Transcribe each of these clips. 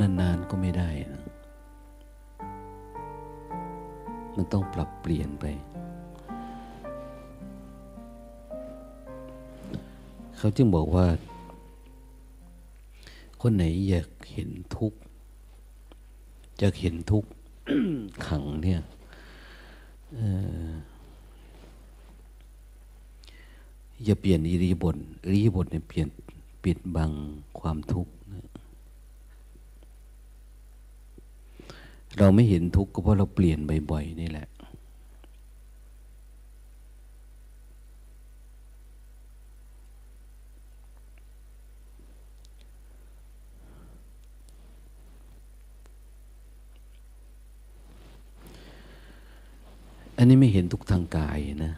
นอนนานๆก็ไม่ได้นะมันต้องปรับเปลี่ยนไป เขาจึงบอกว่า คนไหนอยากเห็นทุกข์จะเห็นทุกข์ขังเนี่ยอย่าเปลี่ยนอิริยบถอิริยบถเนี่ยเปลี่ยนปิดบังความทุกข์ เราไม่เห็นทุกข์ก็เพราะเราเปลี่ยนบ่อยๆนี่แหละ อันนี้ไม่เห็นทุกทางกายนะ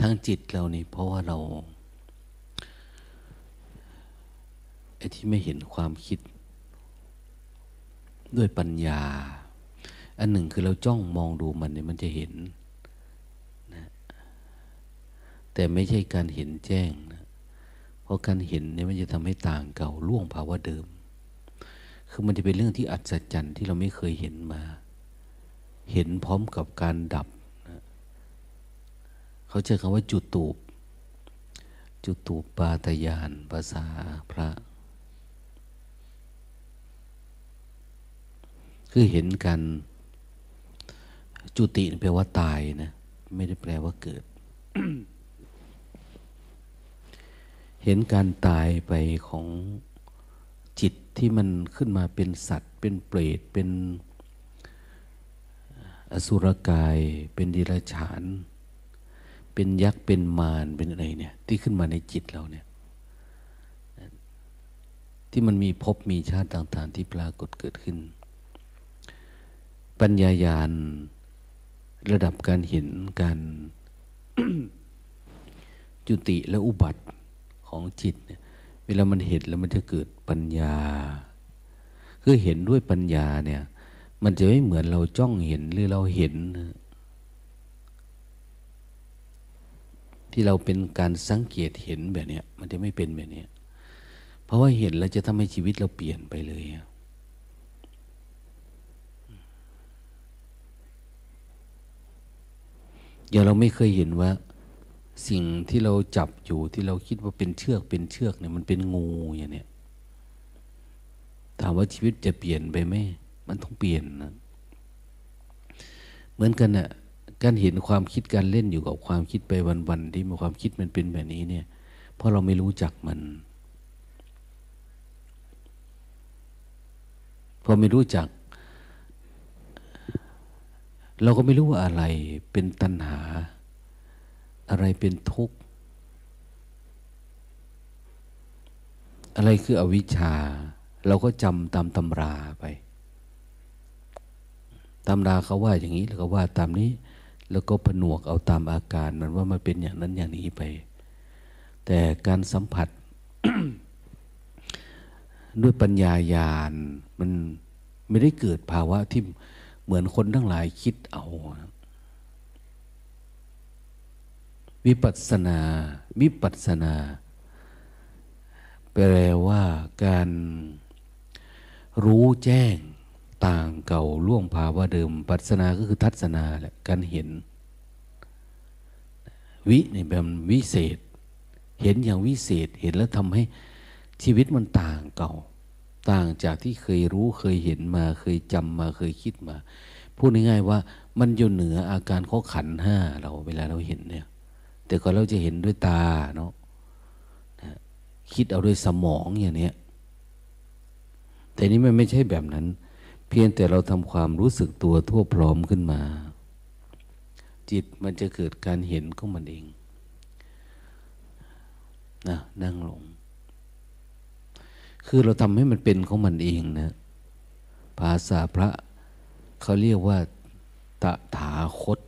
ทางจิตเรานี่ เพราะว่าเราไอ้ที่ไม่เห็นความคิดด้วยปัญญา อันหนึ่งคือเราจ้องมองดูมันเนี่ยมันจะเห็นนะแต่ไม่ใช่การเห็นแจ้งนะเพราะการเห็นเนี่ยมันจะทำให้ต่างเก่าล่วงภาวะเดิม คือมันจะเป็นเรื่องที่อัศจรรย์ที่เราไม่เคยเห็นมา เห็นพร้อมกับการดับ เขาใช้คำว่าจุดตูป จุดตูปปาตยานภาษาพระ คือเห็นกันจุติแปลว่าตายนะ ไม่ได้แปลว่าเกิด เห็นการตายไปของจิตที่มันขึ้นมาเป็นสัตว์ เป็นเปรตเป็นอสุรกาย เป็นดิรฉาน เป็นยักษ์เป็นมารเป็นอะไรเนี่ย ที่ขึ้นมาในจิตเราเนี่ย ที่มันมีภพมีชาติต่าง ๆ ที่ปรากฏเกิดขึ้น ปัญญายาณระดับการเห็นการจุติและอุบัติของจิตเนี่ยเวลามันเห็นแล้วมันจะเกิดปัญญา คือเห็นด้วยปัญญาเนี่ย มันจะไม่เหมือนเราจ้องเห็นหรือเราเห็น ที่เราเป็นการสังเกตเห็นแบบนี้มันจะไม่เป็นแบบนี้เพราะว่าเห็นแล้วจะทำให้ชีวิตเราเปลี่ยนไปเลยอย่างเราไม่เคยเห็นว่า สิ่งที่เราจับอยู่ที่เราคิดว่าเป็นเชือกเป็นเชือกเนี่ยมันเป็นงูอย่างเนี้ยถามว่าชีวิตจะเปลี่ยนไปไหมมันต้องเปลี่ยนนะ เหมือนกันนะ่ะ การเห็นความคิดการเล่นอยู่กับความคิดไปวันๆที่มีความคิดมันเป็นแบบนี้เนี่ย เพราะเราไม่รู้จักมัน พอไม่รู้จัก เราก็ไม่รู้ว่าอะไรเป็นตัณหา อะไรเป็นทุกข์ อะไรคืออวิชชา เราก็จำตามตำราไปตำราเขาว่าอย่างนี้แล้วก็ว่าตามนี้ แล้วก็ผนวกเอาตามอาการมันว่ามันเป็นอย่างนั้นอย่างนี้ไป แต่การสัมผัส ด้วยปัญญายาณมันไม่ได้เกิดภาวะที่เหมือนคนทั้งหลายคิดเอา วิปัสสนา วิปัสสนา แปลว่าการรู้แจ้ง ต่างเก่าล่วงภาวะเดิม ปัสนาก็คือทัศนาแหละการเห็น วินี่แบบวิเศษ เห็นอย่างวิเศษเห็นแล้วทำให้ชีวิตมันต่างเก่า ต่างจากที่เคยรู้เคยเห็นมาเคยจำมาเคยคิดมา พูดง่ายๆว่ามันอยู่เหนืออาการข้อขันห้าเราเวลาเราเห็นเนี่ย แต่ก่อนเราจะเห็นด้วยตาเนาะคิดเอาด้วยสมองอย่างเนี้ยแต่นี้มันไม่ใช่แบบนั้น เพียงแต่เราทำความรู้สึกตัวทั่วพร้อมขึ้นมา จิตมันจะเกิดการเห็นของมันเองนะนั่งลง คือเราทำให้มันเป็นของมันเองนะ ภาษาพระเขาเรียกว่าตถาคต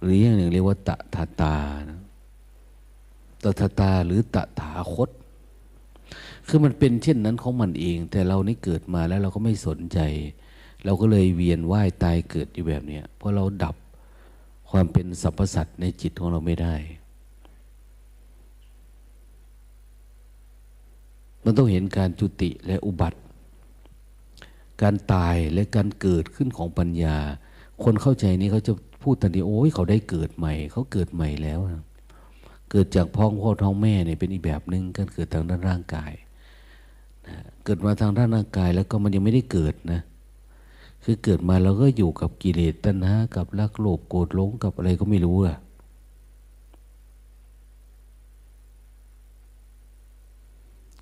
หรืออย่างหนึ่งเรียกว่าตถาตานะตถาตาหรือตถาคต คือมันเป็นเช่นนั้นของมันเอง แต่เรานี่เกิดมาแล้วเราก็ไม่สนใจ เราก็เลยเวียนว่ายตายเกิดอยู่แบบนี้เพราะเราดับความเป็นสรรพสัตว์ในจิตของเราไม่ได้ มันต้องเห็นการจุติและอุบัติ การตายและการเกิดขึ้นของปัญญา คนเข้าใจนี้เขาจะพูดทันทีโอ้ยเขาได้เกิดใหม่ เขาเกิดใหม่แล้ว เกิดจากพ่อพ่อท้องแม่เนี่ยเป็นอีกแบบหนึ่งการเกิดทางด้านร่างกาย เกิดมาทางด้านร่างกายแล้วก็มันยังไม่ได้เกิดนะ คือเกิดมาเราก็อยู่กับกิเลสตัณหากับรักโลภโกรธหลงกับอะไรก็ไม่รู้อะ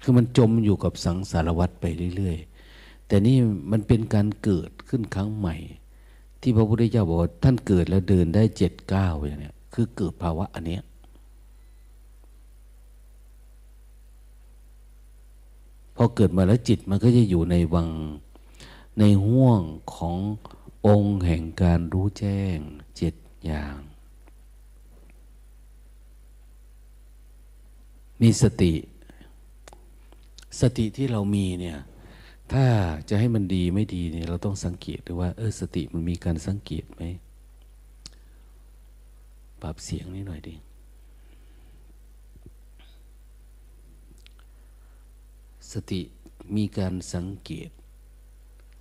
คือมันจมอยู่กับสังสารวัฏไปเรื่อยๆ แต่นี่มันเป็นการเกิดขึ้นครั้งใหม่ ที่พระพุทธเจ้าบอกว่าท่านเกิดแล้วเดินได้เจ็ดก้าวอย่างเนี้ยคือเกิดภาวะอันเนี้ยพ อเกิดมาแล้วจิตมันก็จะอยู่ในวังในห่วงขององค์แห่งการรู้แจ้งเจ็ดอย่าง มีสติ สติที่เรามีเนี่ย ถ้าจะให้มันดีไม่ดีเนี่ย เราต้องสังเกตด้วยว่า เออสติมันมีการสังเกตไหมปรับเสียงนิดหน่อยดิ สติมีการสังเกต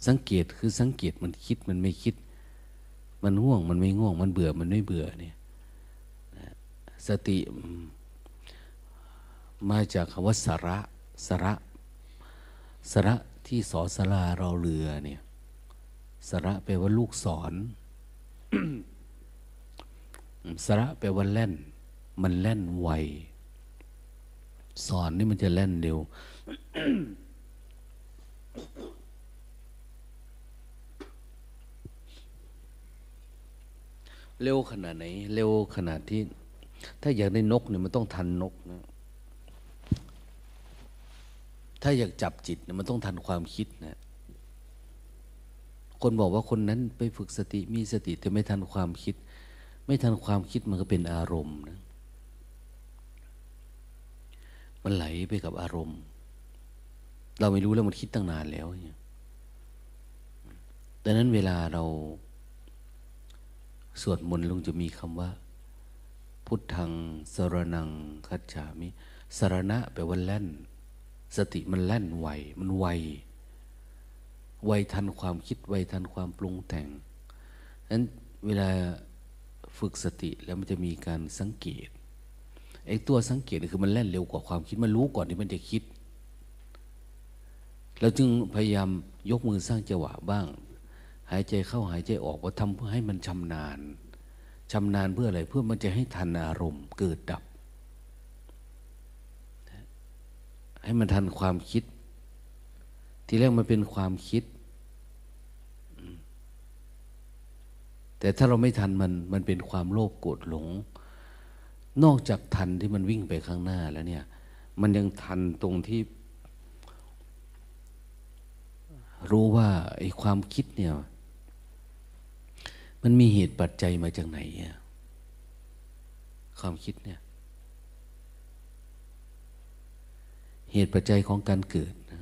สังเกตคือสังเกตมันคิดมันไม่คิด มันง่วงมันไม่ง่วง มันเบื่อมันไม่เบื่อเนี่ยสติมาจากคำว่าสาระสระสระที่สอสลาเราเรือเนี่ยสระแปลว่าลูกศรสระแปลว่าแล่น มันแล่นไว สอนนี่มันจะแล่นเร็วเร็วขนาดไหน เร็วขนาดที่ ถ้าอยากได้นกเนี่ยมันต้องทันนกนะ ถ้าอยากจับจิตเนี่ยมันต้องทันความคิดนะคนบอกว่าคนนั้นไปฝึกสติมีสติแต่ไม่ทันความคิด ไม่ทันความคิดมันก็เป็นอารมณ์นะ มันไหลไปกับอารมณ์ เราไม่รู้แล้วมันคิดตั้งนานแล้วเนี่ยดังนั้นเวลาเราสวดมนต์ลงจะมีคำว่า พุทธังสรนังคัจฉามิสรณะแปลว่าแล่น สติมันแล่นไวมันไวไวทันความคิดไวทันความปรุงแต่งนั้นเวลาฝึกสติแล้วมันจะมีการสังเกต ไอ้ตัวสังเกตคือมันแล่นเร็วกว่าความคิดมันรู้ก่อนที่มันจะคิดเราจึงพยายามยกมือสร้างจังหวะบ้าง หายใจเข้าหายใจออกว่าทำเพื่อให้มันชำนาญชำนาญเพื่ออะไรเพื่อมันจะให้ทันอารมณ์เกิดดับ ให้มันทันความคิด ทีแรกมันเป็นความคิด แต่ถ้าเราไม่ทันมันมันเป็นความโลภโกรธหลง นอกจากทันที่มันวิ่งไปข้างหน้าแล้วเนี่ย มันยังทันตรงที่ รู้ว่าไอ้ความคิดเนี่ย มันมีเหตุปัจจัยมาจากไหนอะความคิดเนี่ย เหตุปัจจัยของการเกิดนะ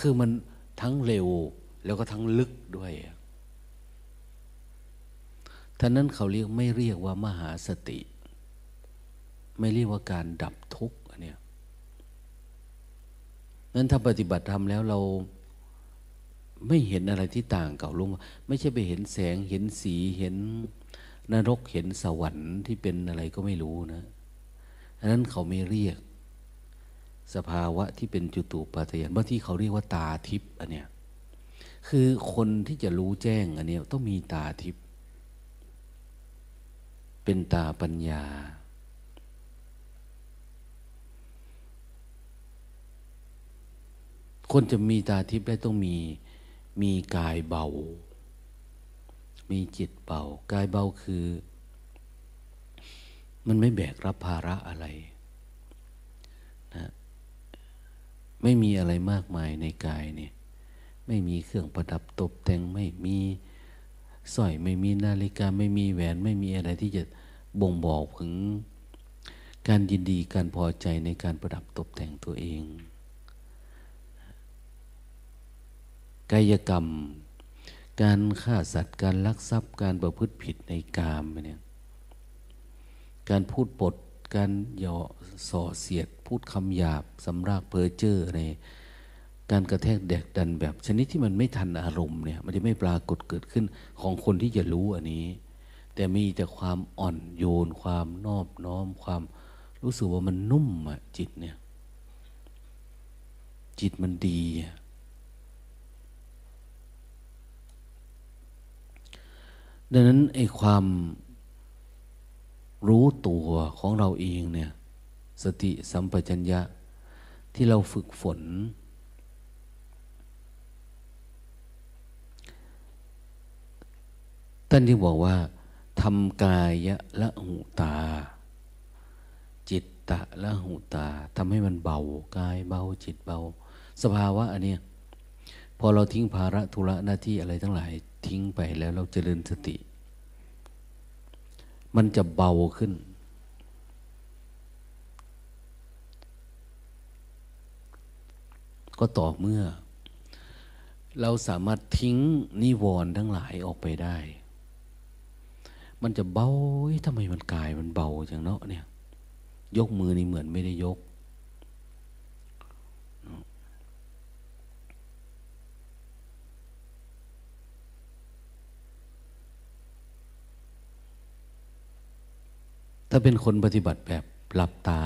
คือมันทั้งเร็วแล้วก็ทั้งลึกด้วย ท่านั้นเขาเรียกไม่เรียกว่ามหาสติ ไม่เรียกว่าการดับทุกข์อันเนี้ยนั้นถ้าปฏิบัติธรรมแล้วเราไม่เห็นอะไรที่ต่างเก่าลงไม่ใช่ไปเห็นแสงเห็นสีเห็นนรกเห็นสวรรค์ที่เป็นอะไรก็ไม่รู้นะอันนั้นเขาไม่เรียก สภาวะที่เป็นจุตูปาทยานบางที่เขาเรียกว่าตาทิพย์อันเนี้ยคือคนที่จะรู้แจ้งอันเนี้ยต้องมีตาทิพย์ เป็นตาปัญญา คนจะมีตาทิพย์ได้ต้องมีมีกายเบา มีจิตเบากายเบาคือ มันไม่แบกรับภาระอะไรนะไม่มีอะไรมากมายในกายเนี่ย ไม่มีเครื่องประดับตกแต่งไม่มี สร้อยไม่มีนาฬิกาไม่มีแหวนไม่มีอะไรที่จะบ่งบอกถึงการยินดีการพอใจในการประดับตกแต่งตัวเอง กายกรรม การฆ่าสัตว์การลักทรัพย์การประพฤติผิดในกามเนี่ยการพูดปด การเหยอส่อเสียด พูดคำหยาบสำรากเพอเจอร์ใน การกระแทกแดกดันแบบชนิดที่มันไม่ทันอารมณ์เนี่ย มันจะไม่ปรากฏเกิดขึ้นของคนที่จะรู้อันนี้ แต่มีแต่ความอ่อนโยน ความนอบน้อม ความรู้สึกว่ามันนุ่มอะจิตเนี่ย จิตมันดีดังนั้นไอ้ความรู้ตัวของเราเองเนี่ย สติสัมปชัญญะที่เราฝึกฝน ท่านที่บอกว่าทำกายะละหูตา จิตตะละหูตาทำให้มันเบากายเบาจิตเบา สภาวะอันเนี้ยพอเราทิ้งภาระธุระหน้าที่อะไรทั้งหลาย ทิ้งไปแล้วเราเจริญสติ มันจะเบาขึ้น ก็ต่อเมื่อ เราสามารถทิ้งนิวรณ์ทั้งหลายออกไปได้ มันจะเบาทำไมมันกายมันเบาจังเนาะเนี่ย ยกมือนี่เหมือนไม่ได้ยก ถ้าเป็นคนปฏิบัติแบบหลับตา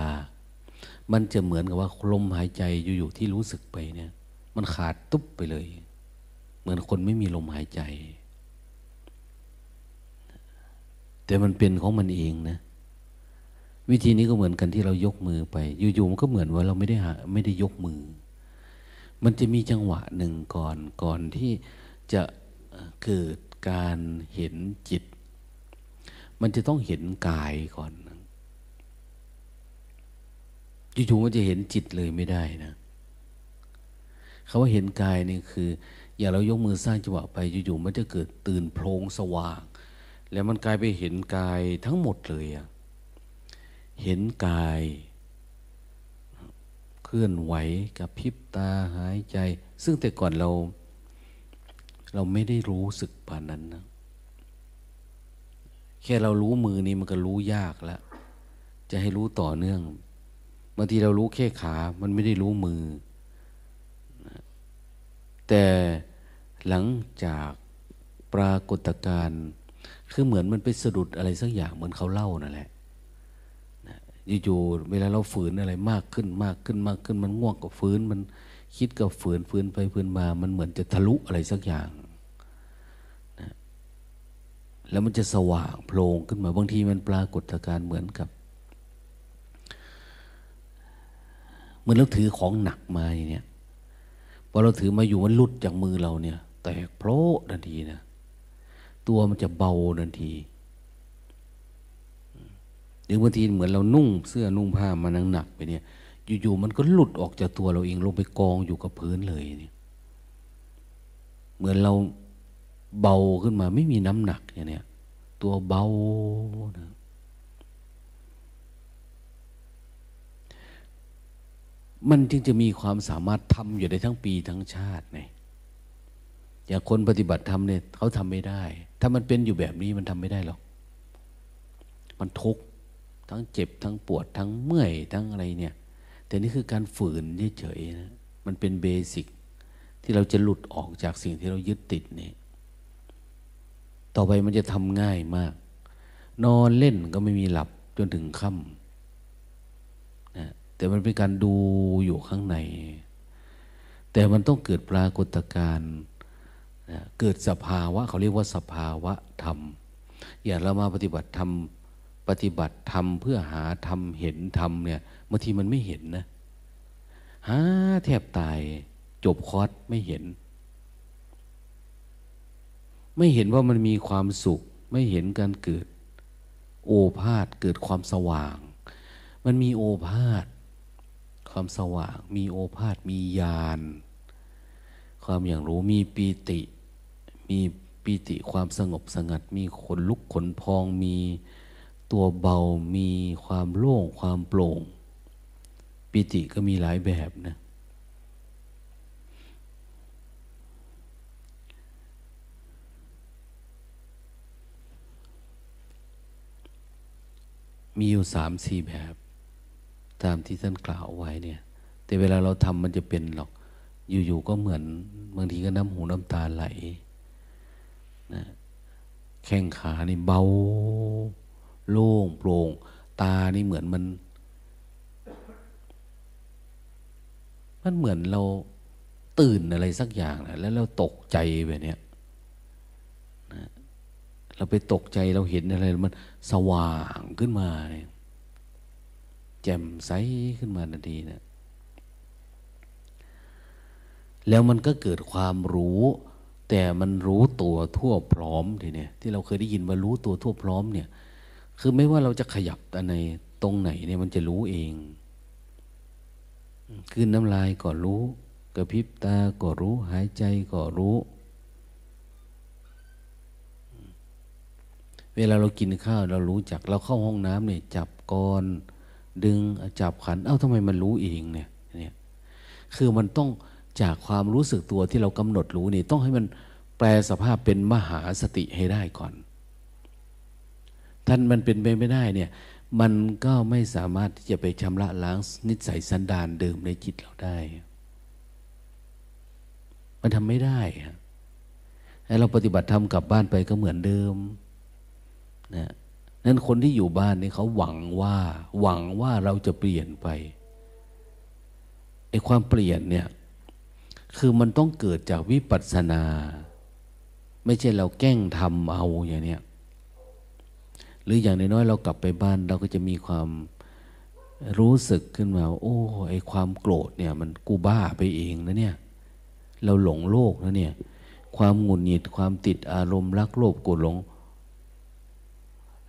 มันจะเหมือนกับว่าลมหายใจอยู่ๆที่รู้สึกไปเนี่ย มันขาดตุ๊บไปเลย เหมือนคนไม่มีลมหายใจ แต่มันเป็นของมันเองนะ วิธีนี้ก็เหมือนกันที่เรายกมือไป อยู่ๆมันก็เหมือนว่าเราไม่ได้หาไม่ได้ยกมือ มันจะมีจังหวะหนึ่งก่อนก่อนที่จะเกิดการเห็นจิต มันจะต้องเห็นกายก่อนอยู่ๆมันจะเห็นจิตเลยไม่ได้นะคาว่าเห็นกายนี่คือ อย่าเรายกมือสร้างจังหวะไปอยู่ๆมันจะเกิดตื่นโพลงสว่าง แล้วมันกลายไปเห็นกายทั้งหมดเลยอะเห็นกาย เคลื่อนไหวกับพิบตาหายใจ ซึ่งแต่ก่อนเรา เราไม่ได้รู้สึกป่านนั้นนะแค่เรารู้มือนี้มันก็รู้ยากแล้ว จะให้รู้ต่อเนื่องบางทีเรารู้แค่ขา มันไม่ได้รู้มือ แต่หลังจากปรากฏการณ์ คือเหมือนมันไปสะดุดอะไรสักอย่างเหมือนเขาเล่านั่นแหละอยู่ๆเวลาเราฝืนอะไรมากขึ้นมากขึ้นมากขึ้น มันง่วงกับฝืนมันคิดกับฝืนฝืนไปฝืนมา มันเหมือนจะทะลุอะไรสักอย่างนะแล้วมันจะสว่างโพลงขึ้นมาบางทีมันปรากฏการเหมือนกับเหมือนเราถือของหนักมาอย่างเนี้ยพอเราถือมาอยู่มันลุดจากมือเราเนี่ย แตกโพลทันทีนะ ตัวมันจะเบาทันทีหรือบางทีเหมือนเรานุ่งเสื้อนุ่งผ้ามานังหนักไปเนี่ย อยู่ๆมันก็หลุดออกจากตัวเราเองลงไปกองอยู่กับพื้นเลยเนี่ยเหมือนเราเบาขึ้นมาไม่มีน้ำหนักอย่างเนี้ยตัวเบานะมันจึงจะมีความสามารถทำอยู่ได้ทั้งปีทั้งชาติไงอย่างคนปฏิบัติธรรมเนี่ยเขาทำไม่ได้ ถ้ามันเป็นอยู่แบบนี้มันทำไม่ได้หรอก มันทุกข์ทั้งเจ็บทั้งปวดทั้งเมื่อยทั้งอะไรเนี่ย แต่นี่คือการฝืนเฉยๆนะ มันเป็นเบสิกที่เราจะหลุดออกจากสิ่งที่เรายึดติดนี่ ต่อไปมันจะทำง่ายมาก นอนเล่นก็ไม่มีหลับจนถึงค่ำนะแต่มันเป็นการดูอยู่ข้างใน แต่มันต้องเกิดปรากฏการณ์ เกิดสภาวะเขาเรียกว่าสภาวะธรรม อย่างเรามาปฏิบัติธรรมปฏิบัติธรรมเพื่อหาธรรมเห็นธรรมเนี่ยบางทีมันไม่เห็นนะหาแทบตายจบคอร์สไม่เห็น ไม่เห็นว่ามันมีความสุข ไม่เห็นการเกิด โอภาษเกิดความสว่าง มันมีโอภาษความสว่าง มีโอภาษมีญาณความอย่างรู้มีปีติ มีปิติความสงบสงัด มีขนลุกขนพอง มีตัวเบา มีความโล่ง ความโปร่ง ปิติก็มีหลายแบบนะ มีอยู่สามสี่แบบ ตามที่ท่านกล่าวไว้เนี่ย แต่เวลาเราทำมันจะเป็นหรอก อยู่ๆก็เหมือนบางทีก็น้ำหูน้ำตาไหล นะแข้งขานี่เบา โล่งโปร่ง ตานี่เหมือนมัน มันเหมือนเราตื่นอะไรสักอย่างนะแล้วเราตกใจแบบนี้นะเราไปตกใจเราเห็นอะไร มันสว่างขึ้นมาเนี่ยแจ่มใสขึ้นมาทันทีเนะแล้วมันก็เกิดความรู้ แต่มันรู้ตัวทั่วพร้อมทีเนี่ยที่เราเคยได้ยินว่ารู้ตัวทั่วพร้อมเนี่ย คือไม่ว่าเราจะขยับอันในตรงไหนเนี่ยมันจะรู้เองคืนน้ำลายก็รู้ กระพริบตาก็รู้ หายใจก็รู้ เวลาเรากินข้าวเรารู้จักเราเข้าห้องน้ำเนี่ยจับก้อน ดึงจับขัน เอ้าทำไมมันรู้เองเนี่ยเนี่ย คือมันต้อง จากความรู้สึกตัวที่เรากำหนดรู้นี่ต้องให้มันแปลสภาพเป็นมหาสติให้ได้ก่อน ท่านมันเป็นไปไม่ได้เนี่ย มันก็ไม่สามารถที่จะไปชำระล้างนิสัยสันดานเดิมในจิตเราได้ มันทำไม่ได้ให้เราปฏิบัติธรรมกลับบ้านไปก็เหมือนเดิมนะนั้นคนที่อยู่บ้านนี่เขาหวังว่า หวังว่าเราจะเปลี่ยนไปไอ้ความเปลี่ยนเนี่ย คือมันต้องเกิดจากวิปัสสนา ไม่ใช่เราแกล้งทำเอาอย่างเนี้ยหรืออย่างน้อยๆเรากลับไปบ้านเราก็จะมีความรู้สึกขึ้นมาโอ้ไอความโกรธเนี่ย มันกูบ้าไปเองนะเนี่ย เราหลงโลกนะเนี่ย ความหงุดหงิดความติดอารมณ์รักโลภโกรธหลง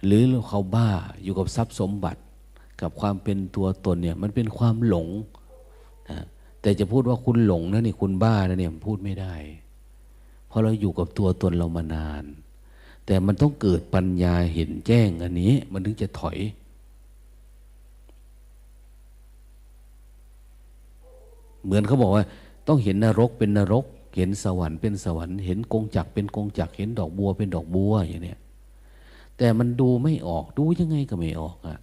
หรือเขาบ้าอยู่กับทรัพย์สมบัติ กับความเป็นตัวตนเนี่ย มันเป็นความหลง แต่จะพูดว่าคุณหลงนะนี่คุณบ้านะเนี่ยพูดไม่ได้ เพราะเราอยู่กับตัวตนเรามานาน แต่มันต้องเกิดปัญญาเห็นแจ้งอันนี้ มันถึงจะถอย เหมือนเขาบอกว่า ต้องเห็นนรกเป็นนรก เห็นสวรรค์เป็นสวรรค์เห็นกงจักเป็นกงจักเห็นดอกบัวเป็นดอกบัวอย่างเนี้ยแต่มันดูไม่ออกดูยังไงก็ไม่ออกอะ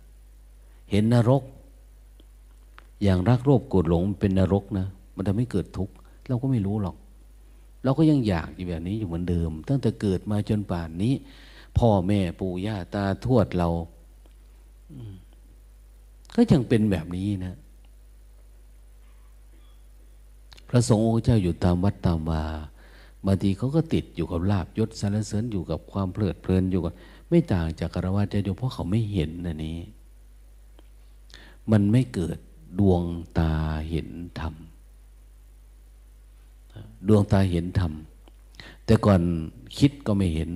เห็นนรก อย่างรักโลภโกรธหลงเป็นนรกนะ มันทำให้เกิดทุกข์เราก็ไม่รู้หรอก เราก็ยังอยากอยู่แบบนี้อยู่เหมือนเดิม ตั้งแต่เกิดมาจนป่านนี้ พ่อแม่ปู่ย่าตาทวดเราก็ยังเป็นแบบนี้นะ พระสงฆ์องค์เจ้าอยู่ตามวัดตามวาบางทีเขาก็ติดอยู่กับลาบยศสารเสริญอยู่กับความเพลิดเพลินอยู่กับไม่ต่างจากกรวาเจ้าเพราะเขาไม่เห็นนะนี้ มันไม่เกิด ดวงตาเห็นธรรม ดวงตาเห็นธรรม แต่ก่อนคิดก็ไม่เห็น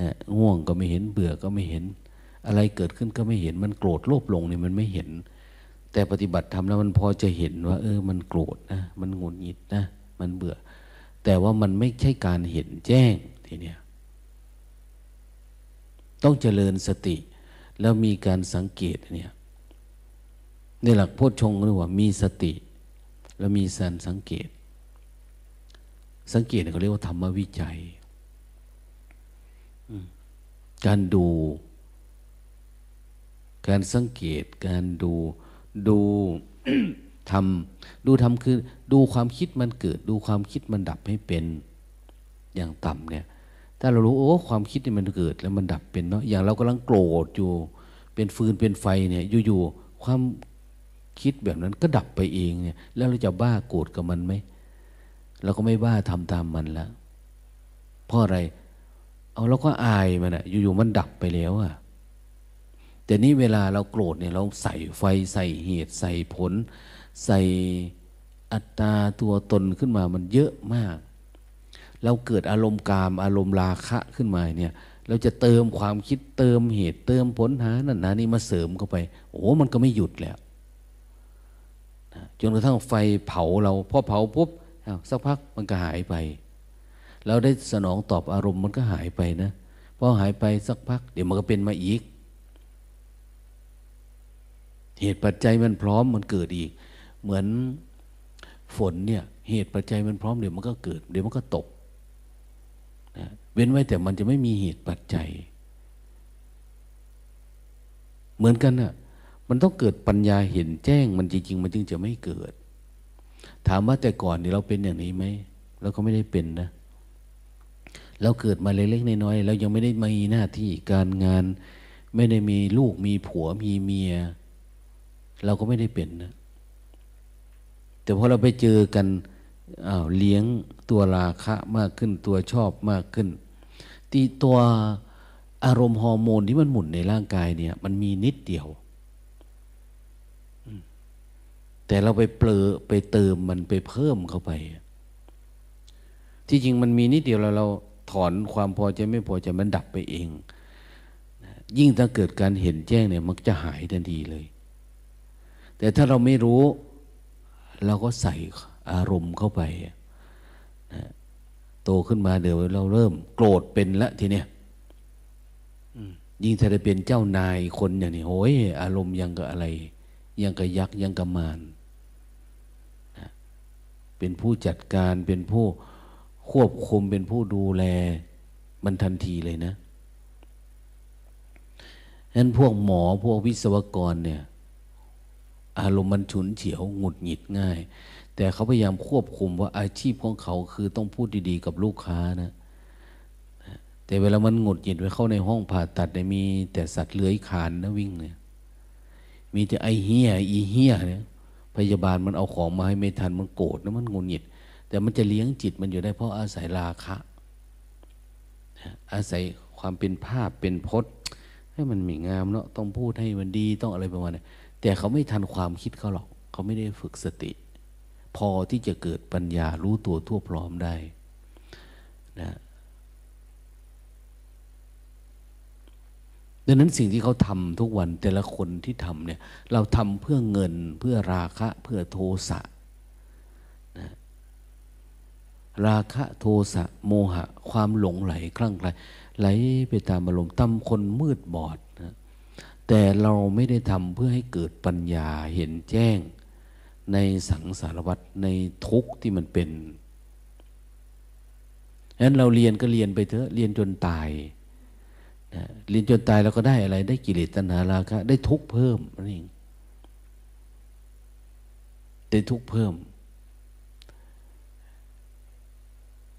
นะง่วงก็ไม่เห็นเบื่อก็ไม่เห็น อะไรเกิดขึ้นก็ไม่เห็น มันโกรธโลภลงเนี่ยมันไม่เห็น แต่ปฏิบัติทำแล้วมันพอจะเห็นว่า เออ มันโกรธนะมันงุนงิดนะมันเบื่อ แต่ว่ามันไม่ใช่การเห็นแจ้งทีเนี้ยต้องเจริญสติ แล้วมีการสังเกตเนี่ย ในหลักโพชฌงก็เรียกว่ามีสติ แล้วมีสันสังเกต สังเกตเขาเรียกว่าธรรมวิจัย การดู การสังเกต การดูดูทำดูทำคือ ดูความคิดมันเกิด ดูความคิดมันดับให้เป็นอย่างต่ำเนี่ย ถ้าเรารู้โอ้ความคิดนี่มันเกิด แล้วมันดับเป็นเนาะอย่างเรากำลังโกรธอยู่ เป็นฟืนเป็นไฟเนี่ยอยู่ๆความ คิดแบบนั้นก็ดับไปเองเนี่ย แล้วเราจะบ้าโกรธกับมันไหมเราก็ไม่บ้าทำตามมันแล้วเพราะอะไร เอาเราก็อายมันอะอยู่ๆมันดับไปแล้วอะแต่นี้เวลาเราโกรธเนี่ยเราใส่ไฟใส่เหตุใส่ผล ใส่อัตตาตัวตนขึ้นมามันเยอะมาก เราเกิดอารมณ์กาม อารมณ์ราคะขึ้นมาเนี่ย เราจะเติมความคิดเติมเหตุเติมผลหานั่นนะนี่มาเสริมเข้าไป โอ้มันก็ไม่หยุดแล้ว จนกระทั่งไฟเผาเราพอเผาปุ๊บสักพักมันก็หายไป เราได้สนองตอบอารมณ์มันก็หายไปนะพอหายไปสักพัก เดี๋ยวมันก็เป็นมาอีก เหตุปัจจัยมันพร้อมมันเกิดอีก เหมือนฝนเนี่ย เหตุปัจจัยมันพร้อมเดี๋ยวมันก็เกิด เดี๋ยวมันก็ตกนะเว้นไว้แต่มันจะไม่มีเหตุปัจจัย เหมือนกันน่ะ มันต้องเกิดปัญญาเห็นแจ้ง มันจริง ๆ มันจึงจะไม่เกิด ถามว่าแต่ก่อนนี่เราเป็นอย่างนี้ไหมเราก็ไม่ได้เป็นนะ เราเกิดมาเล็กๆน้อยๆเรายังไม่ได้มีหน้าที่การงาน ไม่ได้มีลูกมีผัวมีเมีย เราก็ไม่ได้เป็นนะ แต่พอเราไปเจอกันอ้าวเลี้ยงตัวราคะมากขึ้นตัวชอบมากขึ้น ตีตัวอารมณ์ฮอร์โมนที่มันหมุนในร่างกายเนี่ย มันมีนิดเดียว แต่เราไปเปลือไปเติมมันไปเพิ่มเข้าไป ที่จริงมันมีนิดเดียวแล้วเราถอนความพอใจไม่พอใจมันดับไปเอง ยิ่งถ้าเกิดการเห็นแจ้งเนี่ยมันจะหายทันทีเลย แต่ถ้าเราไม่รู้ เราก็ใส่อารมณ์เข้าไปนะโตขึ้นมาเดี๋ยวเราเริ่ม โกรธเป็นละทีเนี้ยยิ่งถ้าได้เป็นเจ้านายคนอย่างนี้โอ้ยอารมณ์ยังกับอะไร ยังกับยักษ์ยังกับมาร เป็นผู้จัดการเป็นผู้ควบคุมเป็นผู้ดูแลมันทันทีเลยนะฉะนั้นพวกหมอพวกวิศวกรเนี่ย อารมณ์มันฉุนเฉียวหงุดหงิดง่าย แต่เขาพยายามควบคุมว่าอาชีพของเขาคือต้องพูดดีๆกับลูกค้านะ แต่เวลามันหงุดหงิดไปเข้าในห้องผ่าตัดเนี่ยมีแต่สัตว์เลื้อยคานนะวิ่งเนี่ยมีแต่ไอเฮียอีเฮียเนี่ย พยาบาลมันเอาของมาให้ไม่ทันมันโกรธนะมันงุดหงิด แต่มันจะเลี้ยงจิตมันอยู่ได้เพราะอาศัยราคะ อาศัยความเป็นภาพเป็นพจน์ ให้มันมีงามเนาะต้องพูดให้มันดีต้องอะไรประมาณนี้แต่เขาไม่ทันความคิดเขาหรอก เขาไม่ได้ฝึกสติ พอที่จะเกิดปัญญารู้ตัวทั่วพร้อมได้นะ ดังนั้นสิ่งที่เขาทำทุกวันแต่ละคนที่ทำเนี่ยเราทำเพื่อเงินเพื่อราคะเพื่อโทสะนะราคะโทสะโมหะ ความหลงไหลคลั่งไคล้ไหลไปตามอารมณ์ตำคนมืดบอดนะแต่เราไม่ได้ทำเพื่อให้เกิดปัญญาเห็นแจ้ง ในสังสารวัฏในทุกข์ที่มันเป็นฉะนั้นเราเรียนก็เรียนไปเถอะเรียนจนตาย นะเรียนจนตายเราก็ได้อะไร ได้กิเลสตัณหาราคะ ได้ทุกข์เพิ่มนั่นเองได้ทุกข์เพิ่ม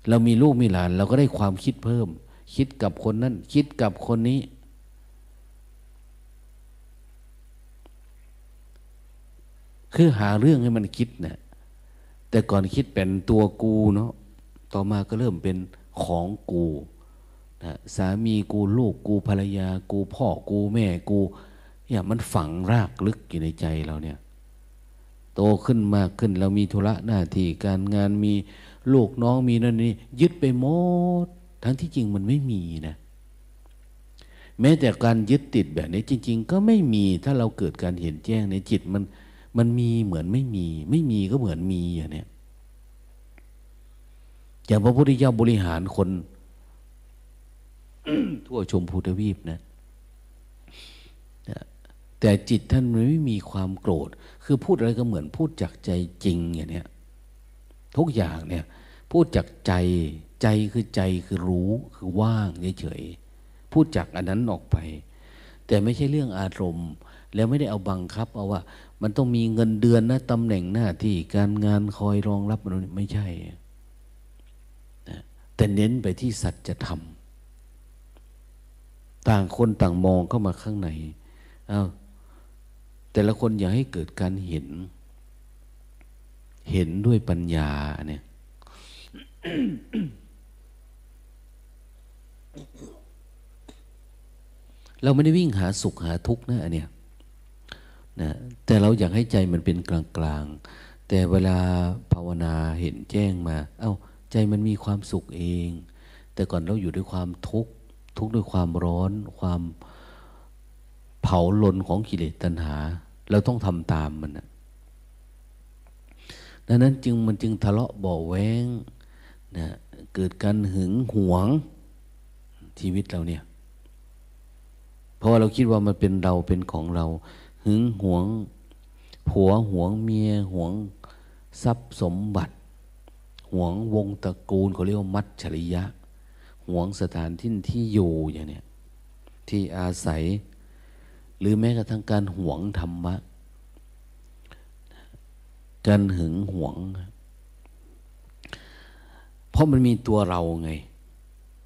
เรามีลูกมีหลาน เราก็ได้ความคิดเพิ่ม คิดกับคนนั้น คิดกับคนนี้ คือหาเรื่องให้มันคิดนะแต่ก่อนคิดเป็นตัวกูเนาะต่อมาก็เริ่มเป็นของกู นะสามีกูลูกกูภรรยากูพ่อกูแม่กูเนี่ยมันฝังรากลึกอยู่ในใจเราเนี่ย โตขึ้นมากขึ้นเรามีธุระหน้าที่การงานมีลูกน้องมีนั่นนี่ยึดไปหมด ทั้งที่จริงมันไม่มีนะ แม้แต่การยึดติดแบบนี้จริง ๆ ก็ไม่มีถ้าเราเกิดการเห็นแจ้งในจิตมันมันมีเหมือนไม่มี ไม่มีก็เหมือนมีอย่างเนี้ยอย่างพระพุทธเจ้าบริหารคน ทั่วชมพูทวีปนะแต่จิตท่านไม่มีความโกรธ คือพูดอะไรก็เหมือนพูดจากใจจริงอย่างเนี้ยทุกอย่างเนี่ย พูดจากใจใจคือใจคือรู้คือว่างเฉยๆพูดจากอันนั้นออกไป แต่ไม่ใช่เรื่องอารมณ์ แล้วไม่ได้เอาบังคับเอาว่า มันต้องมีเงินเดือนนะตำแหน่งหน้าที่การงานคอยรองรับมันไม่ใช่แต่เน้นไปที่สัจธรรม ต่างคนต่างมองเข้ามาข้างในอา้าวแต่ละคนอยากให้เกิดการเห็น เห็นด้วยปัญญาเนี่ยเราไม่ได้วิ่งหาสุขหาทุกข์นะอันเนี้ยนะแต่เราอยากให้ใจมันเป็นกลางๆแต่เวลาภาวนาเห็นแจ้งมา เอา้าใจมันมีความสุขเอง แต่ก่อนเราอยู่ด้วยความทุกข์ ทุกข์ด้วยความร้อน ความเผาลนของกิเลสตัณหา เราต้องทำตามมันนะดังนั้นจึงมันจึงทะเลาะเบาแวงนะเกิดการหึงหวงชีวิตเราเนี่ย เพราะเราคิดว่ามันเป็นเราเป็นของเรา หึงหวง ผัวหวงเมียหวงทรัพย์สมบัติ หวงวงตระกูลเขาเรียกว่ามัจฉริยะ หวงสถานที่ที่อยู่อย่างเนี้ยที่อาศัย หรือแม้กระทั่งการหวงธรรมะ การหึงหวง เพราะมันมีตัวเราไง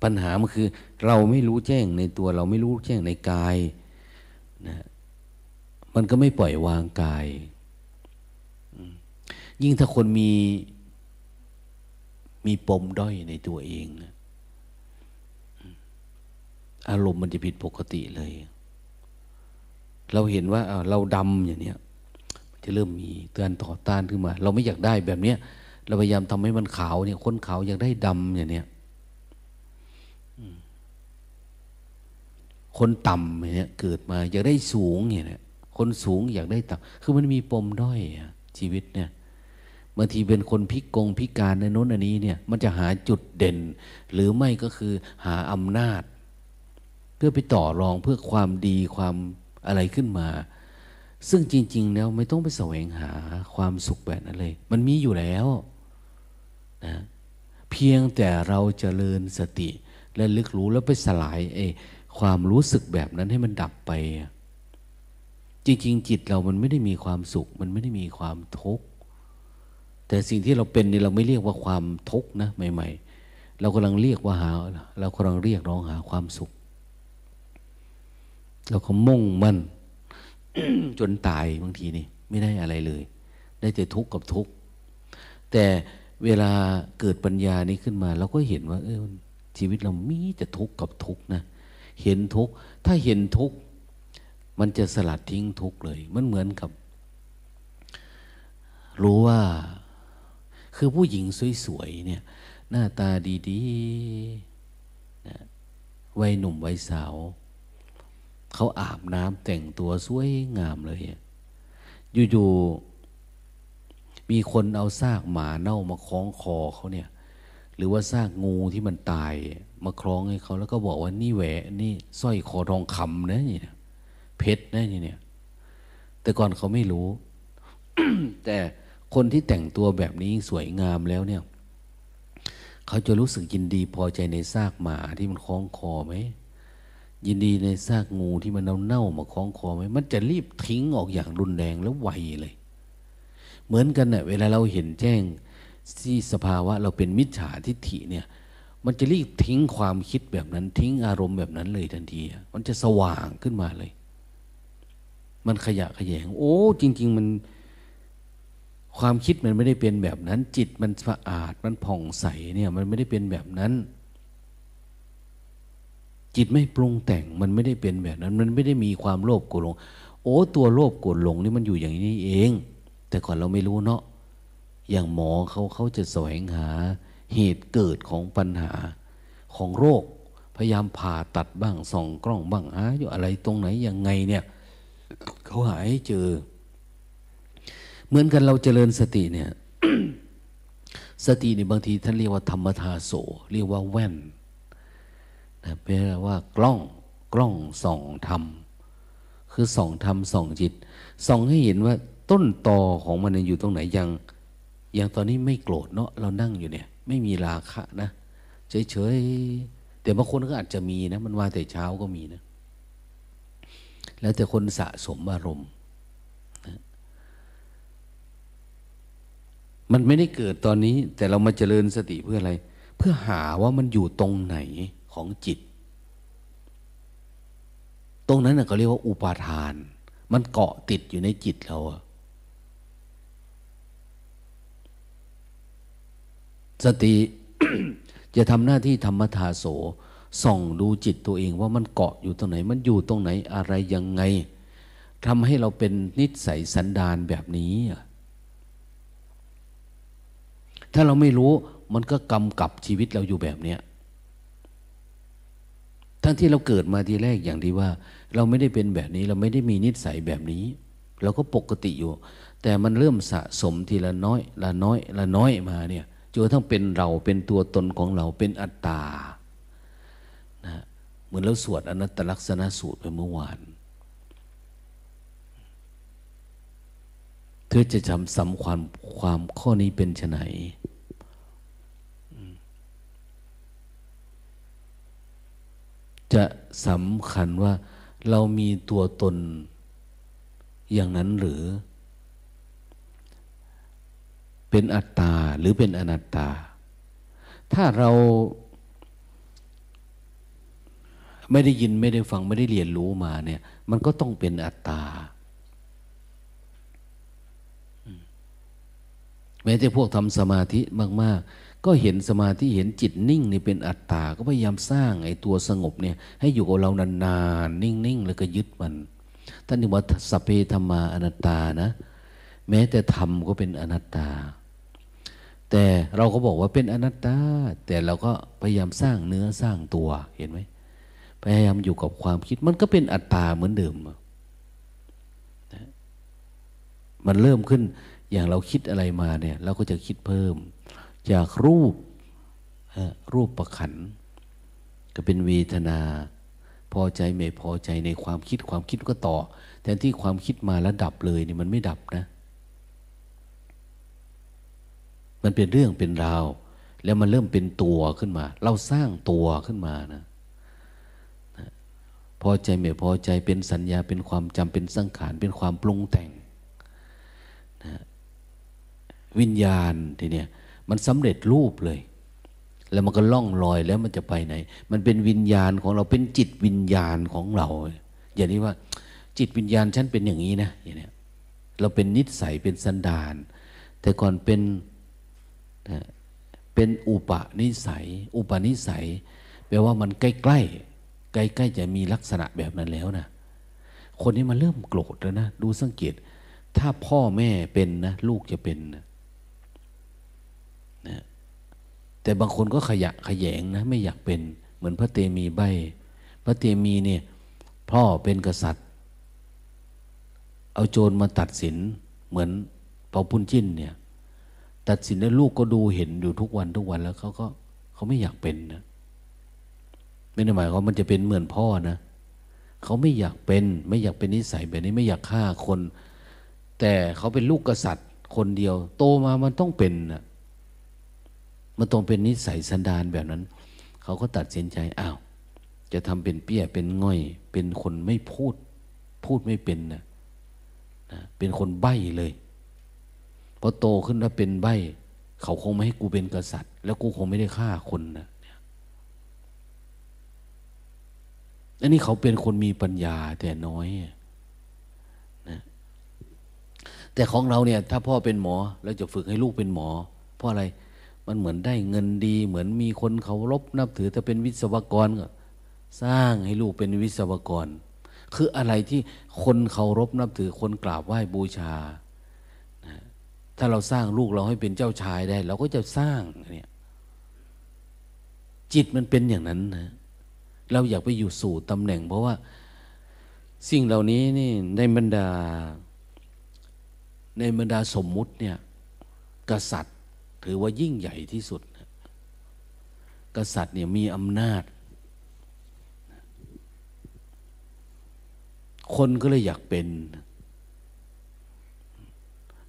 ปัญหามันคือ เราไม่รู้แจ้งในตัวเราไม่รู้แจ้งในกายนะมันก็ไม่ปล่อยวางกาย ยิ่งถ้าคนมีมีปมด้อยในตัวเองนะ อารมณ์มันจะผิดปกติเลย เราเห็นว่าเราดำอย่างเนี้ยจะเริ่มมีเตือนต่อต้านขึ้นมา เราไม่อยากได้แบบเนี้ย เราพยายามทำให้มันขาวเนี่ย คนขาวอยากได้ดำอย่างเนี้ยคนต่ำอย่างเนี้ยเกิดมาอยากได้สูงเนี้ยคนสูงอยากได้ต่ำคือมันมีปมด้อยชีวิตเนี่ยบางทีเป็นคนพิกงพิการในโน้นอันนี้เนี่ย มันจะหาจุดเด่น หรือไม่ก็คือหาอำนาจ พื่อไปต่อรองเพื่อความดีความอะไรขึ้นมา ซึ่งจริง ๆ แล้วไม่ต้องไปแสวงหาความสุขแบบนั้นเลย มันมีอยู่แล้วนะเพียงแต่เราจเจริญสติและลึกรู้แล้วไปสลายไอ้ความรู้สึกแบบนั้นให้มันดับไป จริง ๆ จิตเรามันไม่ได้มีความสุข มันไม่ได้มีความทุกข์แต่สิ่งที่เราเป็นนี่เราไม่เรียกว่าความทุกข์นะใหม่ ๆ เรากำลังเรียกว่าหา เรากำลังเรียกร้องหาความสุข เราก็มุ่งมั่นจนตายบางทีนี่ไม่ได้อะไรเลย ได้แต่ทุกข์กับทุกข์แต่เวลาเกิดปัญญานี้ขึ้นมา เราก็เห็นว่า เออชีวิตเรามีแต่ทุกข์กับทุกข์นะเห็นทุกข์ถ้าเห็นทุกข์มันจะสลัดทิ้งทุกข์เลย มันเหมือนกับ รู้ว่า คือผู้หญิงสวยๆเนี่ย หน้าตาดีๆนะวัยหนุ่มวัยสาว เขาอาบน้ำแต่งตัวสวยงามเลย อยู่ๆ มีคนเอาซากหมาเน่ามาคล้องคอเขาเนี่ย หรือว่าซากงูที่มันตาย มาคล้องให้เขาแล้วก็บอกว่านี่แหวนนี่สร้อยคอทองคำนะนี่เพชรนะนี่เนี่ย แต่ก่อนเขาไม่รู้ แต่คนที่แต่งตัวแบบนี้สวยงามแล้วเนี่ย เขาจะรู้สึกยินดีพอใจในซากหมาที่มันคล้องคอไหม ยินดีในซากงูที่มันเน่าๆมาคล้องคอไหมมันจะรีบทิ้งออกอย่างรุนแรงแล้วไวเลย เหมือนกันเนะ่ยเวลาเราเห็นแจ้งที่สภาวะเราเป็นมิจฉาทิฏฐิเนี่ย มันจะรีบทิ้งความคิดแบบนั้นทิ้งอารมณ์แบบนั้นเลยทันที มันจะสว่างขึ้นมาเลย มันขยะขยง โอ้ จริง ๆ มันความคิดมันไม่ได้เป็นแบบนั้น จิตมันสะอาดมันผ่องใสเนี่ย มันไม่ได้เป็นแบบนั้น จิตไม่ปรุงแต่งมันไม่ได้เป็นแบบนั้น มันไม่ได้มีความโลภโกรธหลง โอ้ตัวโลภโกรธหลงนี่มันอยู่อย่างนี้เอง แต่ก่อนเราไม่รู้เนาะอย่างหมอเขาเขาจะแสวงหาเหตุเกิดของปัญหาของโรค พยายามผ่าตัดบ้างส่องกล้องบ้างหาอยู่อะไรตรงไหนยังไงเนี่ยเขาหาให้เจอ เหมือนกันเราเจริญสติเนี่ย สตินี่บางทีท่านเรียกว่าธรรมทาโสเรียกว่าแว่น นะแปลว่ากล้องกล้องส่องธรรมคือส่องธรรมส่องจิตส่องให้เห็นว่าต้นตอของมันอยู่ตรงไหนยังอย่างตอนนี้ไม่โกรธเนาะเรานั่งอยู่เนี่ย ไม่มีราคะนะเฉยๆแต่บางคนก็อาจจะมีนะ มันว่าแต่เช้าก็มีนะ แล้วแต่คนสะสมอารมณ์มันไม่ได้เกิดตอนนี้ แต่เรามาเจริญสติเพื่ออะไร เพื่อหาว่ามันอยู่ตรงไหน ของจิต ตรงนั้นเขาเรียกว่าอุปาทาน มันเกาะติดอยู่ในจิตเราสติจะทำหน้าที่ธรรมทาโสส่องดูจิตตัวเองว่ามันเกาะอยู่ตรงไหน มันอยู่ตรงไหนอะไรยังไงทำให้เราเป็นนิสัยสันดานแบบนี้ ถ้าเราไม่รู้มันก็กำกับชีวิตเราอยู่แบบเนี้ย ทั้งที่เราเกิดมาทีแรกอย่างที่ว่า เราไม่ได้เป็นแบบนี้เราไม่ได้มีนิสัยแบบนี้ เราก็ปกติอยู่ แต่มันเริ่มสะสมทีละน้อย ละน้อย ละน้อยมาเนี่ยจนทั้งเป็นเราเป็นตัวตนของเราเป็นอัตตานะเหมือนเราสวดอนัตตลักษณะสูตรไปเมื่อวานเธอจะจำสำความความข้อนี้เป็นไฉน จะสำคัญว่าเรามีตัวตนอย่างนั้นหรือ เป็นอัตตาหรือเป็นอนัตตา ถ้าเราไม่ได้ยินไม่ได้ฟังไม่ได้เรียนรู้มาเนี่ย มันก็ต้องเป็นอัตตาแม้แต่พวกทำสมาธิมาก ๆ ก็เห็นสมาธิเห็นจิตนิ่งนี่เป็นอัตตา ก็พยายามสร้างไอ้ตัวสงบเนี่ยให้อยู่กับเรานานๆ นิ่งๆ แล้วก็ยึดมัน ท่านนึกว่าสเพธรรมาอนัตตานะ แม้แต่ธรรมก็เป็นอนัตตา แต่เราก็บอกว่าเป็นอนัตตา แต่เราก็พยายามสร้างเนื้อสร้างตัวเห็นไหมพยายามอยู่กับความคิดมันก็เป็นอัตตาเหมือนเดิมมันเริ่มขึ้นอย่างเราคิดอะไรมาเนี่ย เราก็จะคิดเพิ่ม จากรูปรูปประขัน ก็เป็นเวทนา พอใจไม่พอใจในความคิดความคิดก็ต่อแต่ที่ความคิดมาแล้วดับเลยนี่มันไม่ดับนะ มันเป็นเรื่องเป็นราว แล้วมันเริ่มเป็นตัวขึ้นมา เราสร้างตัวขึ้นมานะพอใจไม่พอใจเป็นสัญญาเป็นความจำเป็นสังขารเป็นความปรุงแต่งนะวิญญาณทีเนี้ย มันสำเร็จรูปเลย แล้วมันก็ล่องลอยแล้วมันจะไปไหน มันเป็นวิญญาณของเราเป็นจิตวิญญาณของเรา อย่างนี้ว่า จิตวิญญาณฉันเป็นอย่างนี้นะอย่างนี้เราเป็นนิสัยเป็นสันดาน แต่ก่อนเป็นเป็นอุปนิสัย อุปนิสัยแปลว่ามันใกล้ใกล้ใกล้ๆจะมีลักษณะแบบนั้นแล้วนะคนนี้มันเริ่มโกรธแล้วนะ ดูสังเกต ถ้าพ่อแม่เป็นนะ ลูกจะเป็นนะ แต่บางคนก็ขยะขยงนะ ไม่อยากเป็นเหมือนพระเตมีใบ พระเตมีเนี่ย พ่อเป็นกษัตริย์ เอาโจรมาตัดสินเหมือนเปาปุ้นจิ้นเนี่ย ตัดสินแล้วลูกก็ดูเห็นอยู่ทุกวันทุกวันแล้วเขาก็เขาไม่อยากเป็นนะไม่ได้หมายว่ามันจะเป็นเหมือนพ่อนะเขาไม่อยากเป็น ไม่อยากเป็นนิสัยแบบนี้ไม่อยากฆ่าคน แต่เขาเป็นลูกกษัตริย์คนเดียว โตมามันต้องเป็นนะ มันต้องเป็นนิสัยสันดานแบบนั้น เขาก็ตัดสินใจอ้าว จะทำเป็นเปี้ยเป็นง่อย เป็นคนไม่พูด พูดไม่เป็นนะนะเป็นคนใบ้เลยพอโตขึ้นแล้วเป็นใบ้ เขาคงไม่ให้กูเป็นกษัตริย์ แล้วกูคงไม่ได้ฆ่าคนนะอันนี้เขาเป็นคนมีปัญญาแต่น้อยนะแต่ของเราเนี่ย ถ้าพ่อเป็นหมอแล้วจะฝึกให้ลูกเป็นหมอ เพราะอะไร มันเหมือนได้เงินดี เหมือนมีคนเคารพนับถือถ้าเป็นวิศวกรก็สร้างให้ลูกเป็นวิศวกร คืออะไรที่คนเคารพนับถือคนกราบไหว้บูชา ถ้าเราสร้างลูกเราให้เป็นเจ้าชายได้ เราก็จะสร้างเนี่ยจิตมันเป็นอย่างนั้นนะเราอยากไปอยู่สู่ตำแหน่ง เพราะว่าสิ่งเหล่านี้นี่ในบรรดา ในบรรดาสมมุติเนี่ยกษัตริย์ ถือว่ายิ่งใหญ่ที่สุด กษัตริย์เนี่ยมีอำนาจ คนก็เลยอยากเป็น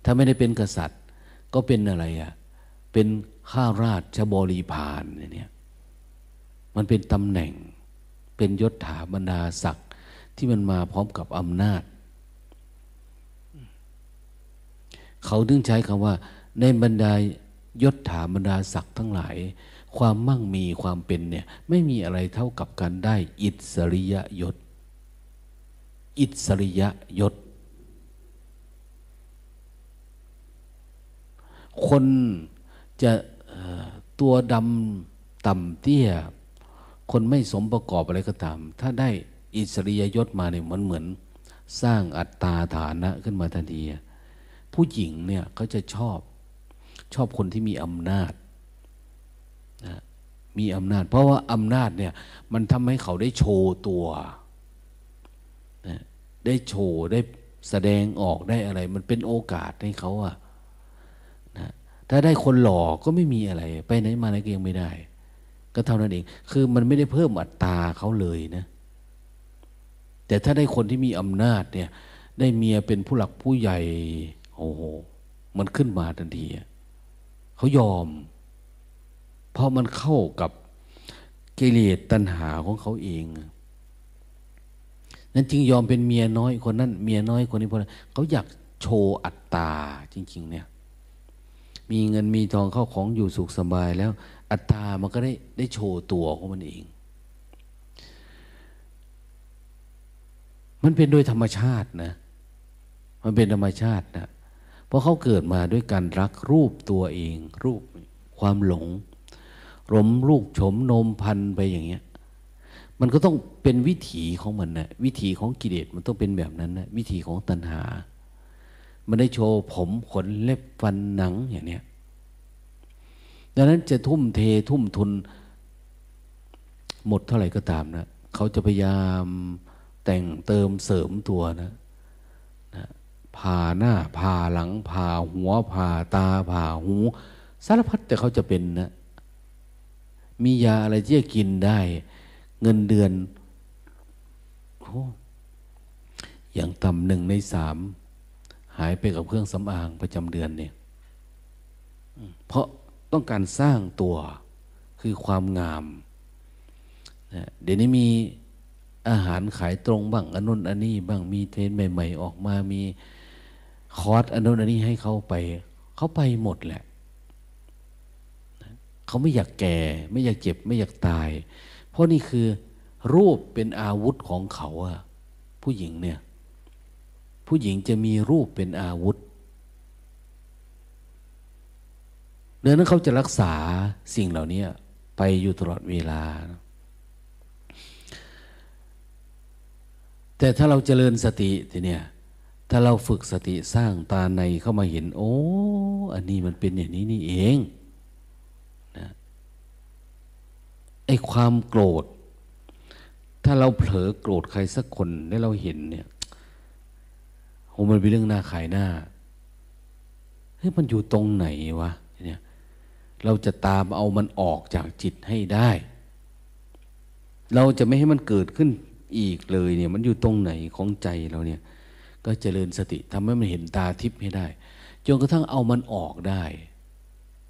ถ้าไม่ได้เป็นกษัตริย์ ก็เป็นอะไรอะ่ะ เป็นข้าราชบริพารเนี่ย มันเป็นตำแหน่ง เป็นยศถาบรรดาศักดิ์ที่มันมาพร้อมกับอำนาจ เขาดึงใช้คำว่าในบรรดา ยศถาบรรดาศักดิ์ทั้งหลาย ความมั่งมีความเป็นเนี่ยไม่มีอะไรเท่ากับการได้ อิสริยยศ อิสริยยศ คนจะตัวดำต่ำเตี้ย คนไม่สมประกอบอะไรก็ตาม ถ้าได้อิสริยยศมาเนี่ยมันเหมือนสร้างอัตตาฐานะขึ้นมาทันที ผู้หญิงเนี่ยเขาจะชอบ ชอบคนที่มีอำนาจนะมีอำนาจ เพราะว่าอำนาจเนี่ย มันทำให้เขาได้โชว์ตัวนะได้โชว์ได้แสดงออกได้อะไร มันเป็นโอกาสให้เขาอะนะถ้าได้คนหล่อก็ไม่มีอะไร ไปไหนมาไหนก็ยังไม่ได้ ก็เท่านั้นเอง คือมันไม่ได้เพิ่มอัตราเขาเลยนะแต่ถ้าได้คนที่มีอำนาจเนี่ย ได้เมียเป็นผู้หลักผู้ใหญ่โอ้โห มันขึ้นมาทันที เขายอม เพราะมันเข้ากับกิเลสตัณหาของเขาเองนั้นจึงยอมเป็นเมียน้อยคนนั้นเมียน้อยคนนี้เพราะเขาอยากโชว์อัตตาจริง ๆ เนี่ย มีเงินมีทองเข้าของอยู่สุขสบายแล้ว อัตตามันก็ได้ได้โชว์ตัวของมันเอง มันเป็นโดยธรรมชาตินะ มันเป็นธรรมชาตินะ ราะเขาเกิดมาด้วยการรักรูปตัวเอง รูปความหลงรมลูกฉมนมพันไปอย่างเงี้ย มันก็ต้องเป็นวิถีของมันนะวิถีของกิเลสมันต้องเป็นแบบนั้นนะวิถีของตัณหา มันได้โชว์ผมขนเล็บฟันหนังอย่างเนี้ยดังนั้นจะทุ่มเททุ่มทุน หมดเท่าไหร่ก็ตามนะเขาจะพยายามแต่งเติมเสริมตัวนะนะ ผ่าหน้าผ่าหลังผ่าหัวผ่าตาผ่าหู สารพัดแต่เขาจะเป็นนะ มียาอะไรที่จะกินได้ เงินเดือนโอ้อย่างต่ำหนึ่งในสามหายไปกับเครื่องสำอางประจำเดือนเนี่ย เพราะต้องการสร้างตัวคือความงามเดี๋ยวนี้มีอาหารขายตรงบ้างอันนู้นอันนี้บ้างมีเทรนด์ใหม่ ๆ ออกมามี คอร์สอันนู้นอันนี้ให้เขาไป เขาไปหมดแหละ เขาไม่อยากแก่ ไม่อยากเจ็บ ไม่อยากตาย เพราะนี่คือรูปเป็นอาวุธของเขาอะผู้หญิงเนี่ย ผู้หญิงจะมีรูปเป็นอาวุธดังนั้นเขาจะรักษาสิ่งเหล่านี้ไปอยู่ตลอดเวลา แต่ถ้าเราเจริญสติทีเนี้ย ถ้าเราฝึกสติสร้างตาในเข้ามาเห็น โอ้ อันนี้มันเป็นอย่างนี้นี่เองนะไอ้ความโกรธ ถ้าเราเผลอโกรธใครสักคนแล้วเราเห็นเนี่ยโหมันเป็นเรื่องหน้าขายหน้าเฮ้ยมันอยู่ตรงไหนวะเนี่ยเราจะตามเอามันออกจากจิตให้ได้ เราจะไม่ให้มันเกิดขึ้นอีกเลยเนี่ย มันอยู่ตรงไหนของใจเราเนี่ย ก็เจริญสติทำให้มันเห็นตาทิพย์ให้ได้จนกระทั่งเอามันออกได้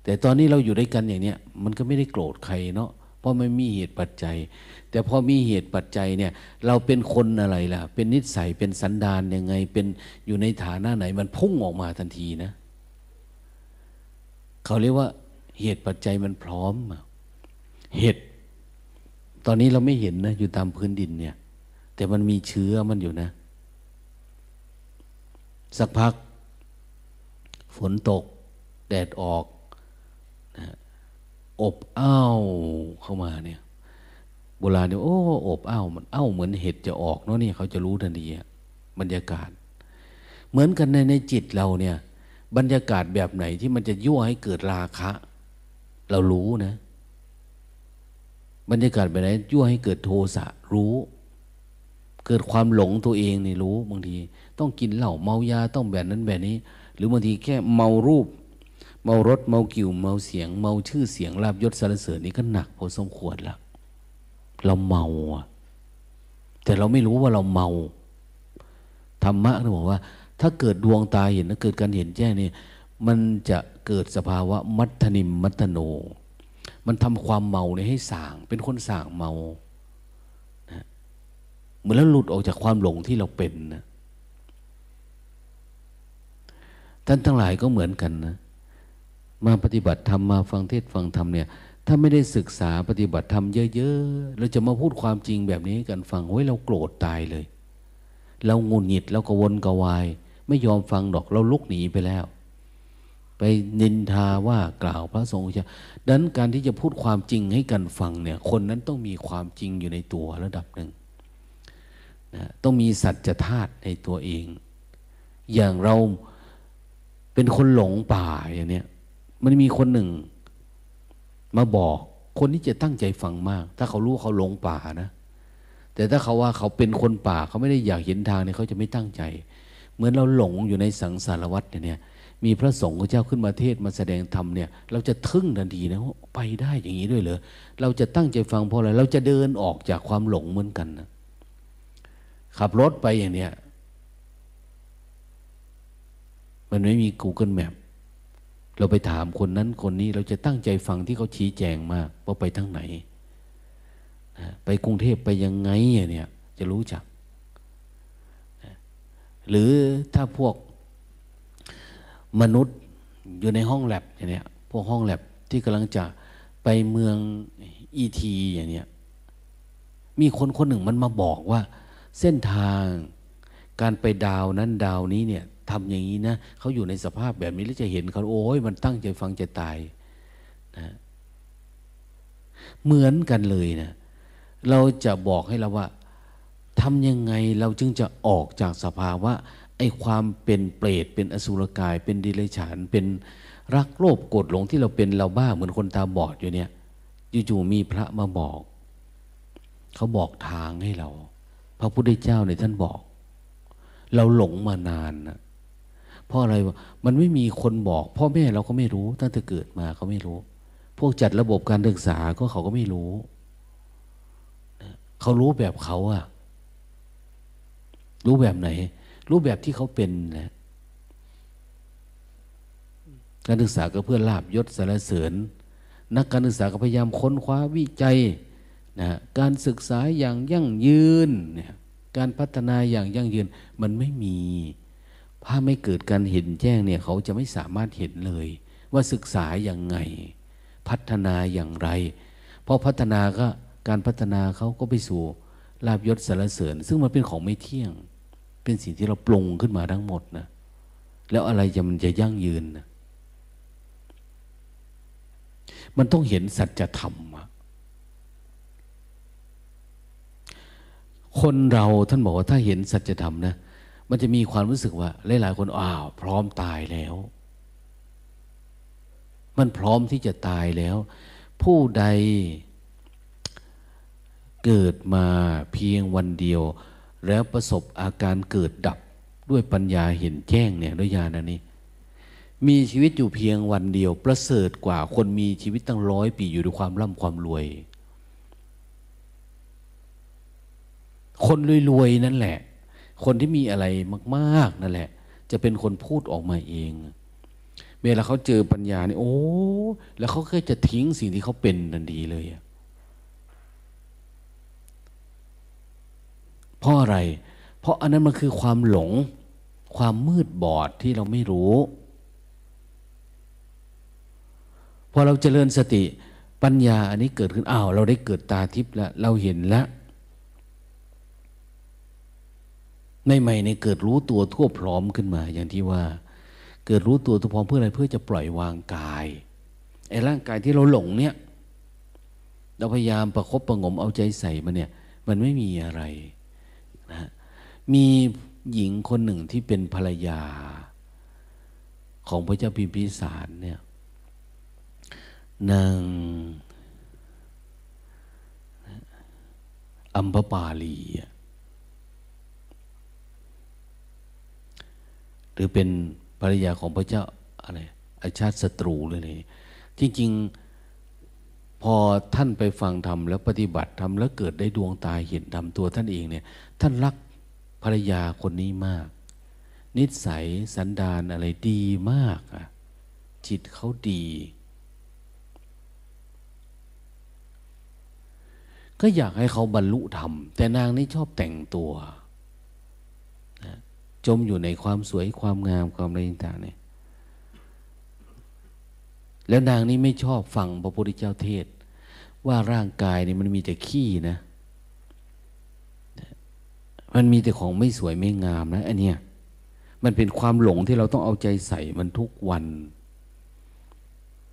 แต่ตอนนี้เราอยู่ด้วยกันอย่างเนี้ยมันก็ไม่ได้โกรธใครเนาะเพราะไม่มีเหตุปัจจัย แต่พอมีเหตุปัจจัยเนี่ย เราเป็นคนอะไรล่ะ เป็นนิสัยเป็นสันดานยังไง เป็นอยู่ในฐานะไหน มันพุ่งออกมาทันทีนะ เขาเรียกว่า เหตุปัจจัยมันพร้อมเหตุตอนนี้เราไม่เห็นนะ อยู่ตามพื้นดินเนี่ย แต่มันมีเชื้อมันอยู่นะ สักพัก ฝนตก แดดออกอบอ้าวเข้ามาเนี่ยโบราณเนี่ยโอ้อบอ้าวมันอ้าวเหมือนเห็ดจะออกเนาะนี่เขาจะรู้ทันทีบรรยากาศ เหมือนกันในในจิตเราเนี่ย บรรยากาศแบบไหนที่มันจะยั่วให้เกิดราคะ เรารู้นะ บรรยากาศแบบไหนยั่วให้เกิดโทสะรู้ เกิดความหลงตัวเองนี่รู้บางที ต้องกินเหล้าเมายาต้องแบบนั้นแบบนี้ หรือบางทีแค่เมารูป เมารถเมากิ่วเมาเสียง เมาชื่อเสียงลาบยศสารเสริญนี่ก็หนักพอสมควรล้วเราเมาแต่เราไม่รู้ว่าเราเมาธรรมะเขาบอกว่า ถ้าเกิดดวงตาเห็นถ้าเกิดการเห็นแจ้งนี่มันจะเกิดสภาวะมัทนิมมัตโน มันทำความเมาเนี่ยให้สาง เป็นคนสางเมานะเหมือนแล้วหลุดออกจากความหลงที่เราเป็นนะ ท่านทั้งหลายก็เหมือนกันนะมาปฏิบัติธรรมมาฟังเทศฟังธรรมเนี่ยถ้าไม่ได้ศึกษาปฏิบัติธรรมเยอะๆเราจะมาพูดความจริงแบบนี้กันฟังเฮ้ยเราโกรธตายเลย เรางุนหงิดเรากวนกวาย ไม่ยอมฟังดอกเราลุกหนีไปแล้ว ไปนินทาว่ากล่าวพระสงฆ์จะดังนั้นการที่จะพูดความจริงให้กันฟังเนี่ย คนนั้นต้องมีความจริงอยู่ในตัวระดับหนึ่งนะต้องมีสัจธาตุในตัวเอง อย่างเรา เป็นคนหลงป่าอย่างเนี้ยมันมีคนหนึ่ง มาบอก คนที่จะตั้งใจฟังมาก ถ้าเขารู้เขาหลงป่านะ แต่ถ้าเขาว่าเขาเป็นคนป่า เขาไม่ได้อยากเห็นทางเนี่ยเขาจะไม่ตั้งใจ เหมือนเราหลงอยู่ในสังสารวัฏเนี่ย มีพระสงฆ์เจ้าขึ้นมาเทศมาแสดงธรรมเนี่ย เราจะทึ่งทันทีนะว่าไปได้อย่างนี้ด้วยเหรอเราจะตั้งใจฟังเพราะอะไรเราจะเดินออกจากความหลงเหมือนกันนะขับรถไปอย่างเนี้ย มันไม่มี Google Map เราไปถามคนนั้นคนนี้เราจะตั้งใจฟังที่เขาชี้แจงมากว่าไปทั้งไหนไปกรุงเทพไปยังไงเนี่ยจะรู้จักหรือถ้าพวกมนุษย์อยู่ในห้องแลบอย่างเนี้ยพวกห้องแลบที่กำลังจะไปเมืองอีทีอย่างเนี้ยมีคนคนหนึ่งมันมาบอกว่า เส้นทางการไปดาวนั้นดาวนี้เนี่ย ทำอย่างนี้นะเขาอยู่ในสภาพแบบนี้แล้วจะเห็นเขาโอ้ยมันตั้งใจฟังจะตายนะเหมือนกันเลยนะเราจะบอกให้เราว่าทำยังไงเราจึงจะออกจากสภาวะไอ้ความเป็นเปรตเป็นอสุรกาย เป็นดิเรกชันเป็นรักโลภโกรธหลงที่เราเป็นเราบ้าเหมือนคนตาบอดอยู่เนี่ยจู่ๆมีพระมาบอก เขาบอกทางให้เรา พระพุทธเจ้าในท่านบอก เราหลงมานานนะ เพราะอะไรวะมันไม่มีคนบอก พ่อแม่เราก็ไม่รู้ตั้งแต่เกิดมาเขาไม่รู้ พวกจัดระบบการศึกษาก็เขาก็ไม่รู้เขารู้แบบเขาอะรู้แบบไหน รู้แบบที่เขาเป็นแหละการศึกษาก็เพื่อลาบยศสารเสริญ นักการศึกษาก็พยายามค้นคว้าวิจัยนะการศึกษาอย่างยั่งยืนเนี่ยการพัฒนาอย่างยั่งยืน มันไม่มี ถ้าไม่เกิดการเห็นแจ้งเนี่ยเขาจะไม่สามารถเห็นเลย ว่าศึกษาอย่างไง พัฒนาอย่างไรพอพัฒนาก็การพัฒนาเขาก็ไปสู่ลาบยศสารเสริญ ซึ่งมันเป็นของไม่เที่ยง เป็นสิ่งที่เราปรุงขึ้นมาทั้งหมดนะแล้วอะไรจะมันจะยั่งยืนนะมันต้องเห็นสัจธรรมคนเราท่านบอกว่าถ้าเห็นสัจธรรมนะ มันจะมีความรู้สึกว่า หลายๆ คนอ้าวพร้อมตายแล้ว มันพร้อมที่จะตายแล้ว ผู้ใดเกิดมาเพียงวันเดียว แล้วประสบอาการเกิดดับด้วยปัญญาเห็นแจ้งเนี่ยด้วยญาณนี้ มีชีวิตอยู่เพียงวันเดียว ประเสริฐกว่าคนมีชีวิตตั้งร้อยปีอยู่ด้วยความร่ำความรวย คนรวยๆนั่นแหละ คนที่มีอะไรมาก ๆนั่นแหละ จะเป็นคนพูดออกมาเอง เวลาเขาเจอปัญญาเนี่ยโอ้ แล้วเขาก็จะทิ้งสิ่งที่เขาเป็นทันทีเลยเพราะอะไร เพราะอันนั้นมันคือความหลง ความมืดบอดที่เราไม่รู้พอเราเจริญสติปัญญาอันนี้เกิดขึ้นอ้าวเราได้เกิดตาทิพย์แล้ว เราเห็นแล้ว ในใหม่ในเกิดรู้ตัวทั่วพร้อมขึ้นมา อย่างที่ว่า เกิดรู้ตัวทั่วพร้อมเพื่ออะไรเพื่อจะปล่อยวางกายไอ้ร่างกายที่เราหลงเนี่ยเราพยายามประครบประงมเอาใจใส่มันเนี่ย มันไม่มีอะไรนะมีหญิงคนหนึ่งที่เป็นภรรยา ของพระเจ้าพิมพิสารเนี่ยนางอัมพปาลีอะ หรือเป็นภรรยาของพระเจ้าอะไรอาชาติศัตรูเลยนี่จริงๆพอท่านไปฟังธรรมแล้วปฏิบัติธรรมแล้วเกิดได้ดวงตาเห็นธรรมตัวท่านเองเนี่ย ท่านรักภรรยาคนนี้มาก นิสัยสันดานอะไรดีมากอะจิตเขาดี ก็อยากให้เขาบรรลุธรรมแต่นางนี่ชอบแต่งตัว จมอยู่ในความสวยความงามความอะไรต่างๆเนี่ยแล้วนางนี้ไม่ชอบฟังพระพุทธเจ้าเทศ ว่าร่างกายนี่มันมีแต่ขี้นะ มันมีแต่ของไม่สวยไม่งามนะอันเนี้ยมันเป็นความหลงที่เราต้องเอาใจใส่มันทุกวัน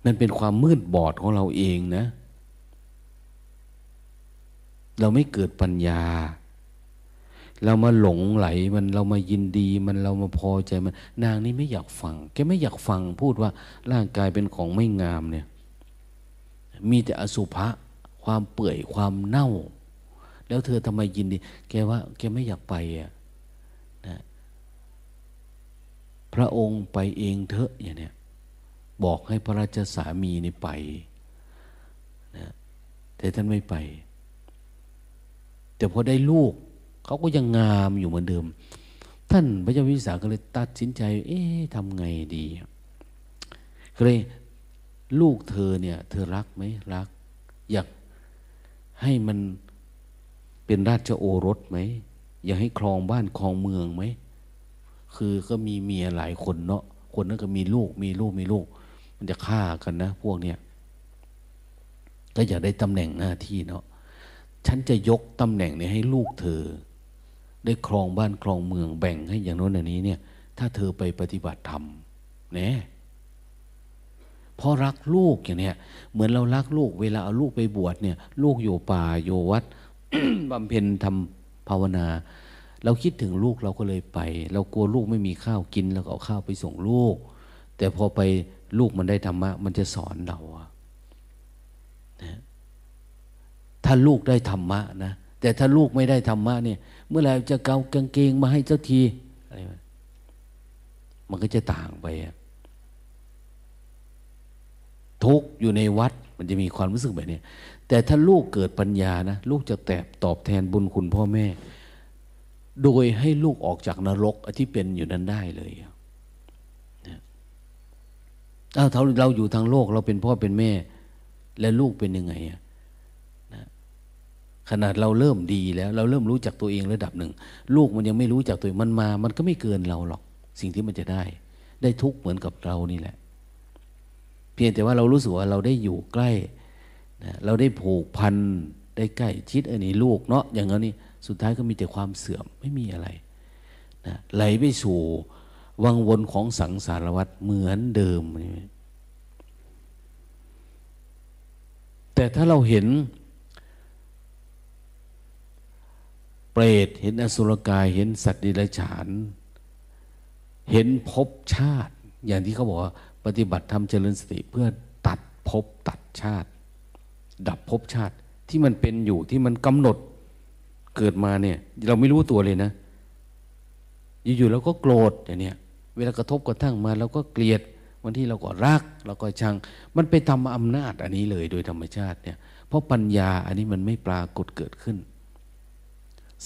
มันเป็นความมืดบอดของเราเองนะ เราไม่เกิดปัญญา เรามาหลงไหลมันเรามายินดีมันเรามาพอใจมัน นางนี่ไม่อยากฟัง แกไม่อยากฟังพูดว่าร่างกายเป็นของไม่งามเนี่ย มีแต่อสุภะความเปื่อยความเน่า แล้วเธอทำไมยินดี แกว่า แกไม่อยากไปอะนะพระองค์ไปเองเถอะอย่างเนี้ยบอกให้พระราชสามีนี่ไปนะแต่ท่านไม่ไป แต่พอได้ลูก เขาก็ยังงามอยู่เหมือนเดิม ท่านพระเจ้าวิสาก็เลยตัดสินใจ เอ๊ะทำไงดีก็เลยลูกเธอเนี่ย เธอรักไหมรัก อยากให้มันเป็นราชโอรสไหม อยากให้ครองบ้านครองเมืองไหม คือก็มีเมียหลายคนเนาะคนนั้นก็มีลูกมีลูกมีลูก มันจะฆ่ากันนะ พวกเนี้ยก็อยากได้ตำแหน่งหน้าที่เนาะฉันจะยกตำแหน่งนี้ให้ลูกเธอ ได้ครองบ้านครองเมืองแบ่งให้อย่างโน้นอย่างนี้เนี่ย ถ้าเธอไปปฏิบัติธรรมเนี่ยพราะรักลูกอย่างเนี้ยเหมือนเรารักลูก เวลาเอาลูกไปบวชเนี่ย ลูกอยู่ป่าอยู่วัดบำเพ็ญทำภาวนา เราคิดถึงลูกเราก็เลยไป เรากลัวลูกไม่มีข้าวกินเราก็เอาข้าวไปส่งลูก แต่พอไปลูกมันได้ธรรมะ มันจะสอนเรานะถ้าลูกได้ธรรมะนะแต่ถ้าลูกไม่ได้ธรรมะเนี่ย เมื่อไหร่จะเกากางเกงมาให้เจ้าทีอะไรมันก็จะต่างไปทุกอยู่ในวัดมันจะมีความรู้สึกแบบนี้แต่ถ้าลูกเกิดปัญญานะลูกจะแตบตอบแทนบุญคุณพ่อแม่ โดยให้ลูกออกจากนรกที่เป็นอยู่นั้นได้เลยอ้าวถ้าเราอยู่ทางโลกเราเป็นพ่อเป็นแม่ และลูกเป็นยังไงอะ ขนาดเราเริ่มดีแล้ว เราเริ่มรู้จักตัวเองระดับหนึ่ง ลูกมันยังไม่รู้จักตัวมันมา มันก็ไม่เกินเราหรอก สิ่งที่มันจะได้ ได้ทุกเหมือนกับเรานี่แหละ เพียงแต่ว่าเรารู้สึกว่าเราได้อยู่ใกล้นะเราได้ผูกพันได้ใกล้ชิดอันนี้ลูกเนาะอย่างนี้สุดท้ายก็มีแต่ความเสื่อมไม่มีอะไรนะไหลไปสู่วังวนของสังสารวัฏเหมือนเดิม แต่ถ้าเราเห็น เปรตเห็นอสุรกายเห็นสัตว์ดิรัจฉาน เห็นภพชาติ อย่างที่เขาบอกว่าปฏิบัติธรรมเจริญสติเพื่อตัดภพตัดชาติ ดับภพชาติที่มันเป็นอยู่ที่มันกำหนดเกิดมาเนี่ย เราไม่รู้ตัวเลยนะ อยู่ๆเราก็โกรธอย่างเนี้ยเวลากระทบกระทั่งมาเราก็เกลียดวันที่เราก็รักเราก็ชัง มันไปทำอำนาจอันนี้เลยโดยธรรมชาติเนี่ย เพราะปัญญาอันนี้มันไม่ปรากฏเกิดขึ้น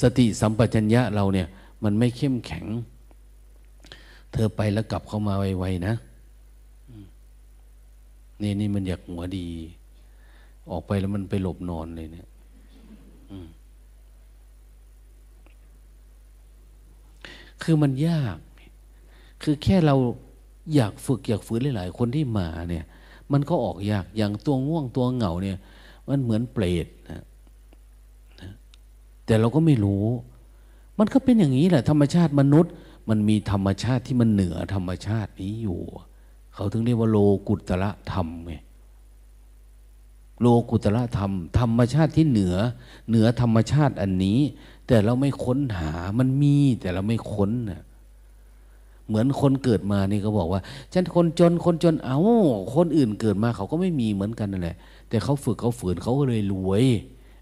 สติสัมปชัญญะเราเนี่ย มันไม่เข้มแข็ง เธอไปแล้วกลับเข้ามาไวๆนะนี่นี่มันอยากหัวดี ออกไปแล้วมันไปหลบนอนเลยเนี่ยคือมันยาก คือแค่เราอยากฝึกอยากฝืนหลาย ๆ คนที่มาเนี่ย มันก็ออกยาก อย่างตัวง่วงตัวเหงาเนี่ย มันเหมือนเปรตนะ แต่เราก็ไม่รู้ มันก็เป็นอย่างนี้แหละ ธรรมชาติมนุษย์ มันมีธรรมชาติที่มันเหนือธรรมชาตินี้อยู่ เขาถึงเรียกว่าโลกุตระธรรมไงโลกุตระธรรม ธรรมชาติที่เหนือ เหนือธรรมชาติอันนี้ แต่เราไม่ค้นหามันมีแต่เราไม่ค้นนะเหมือนคนเกิดมานี่ก็บอกว่าฉันคนจนคนจนเอาคนอื่นเกิดมาเขาก็ไม่มีเหมือนกันนั่นแหละ แต่เขาฝึกเขาฝืนเขาก็เลยรวย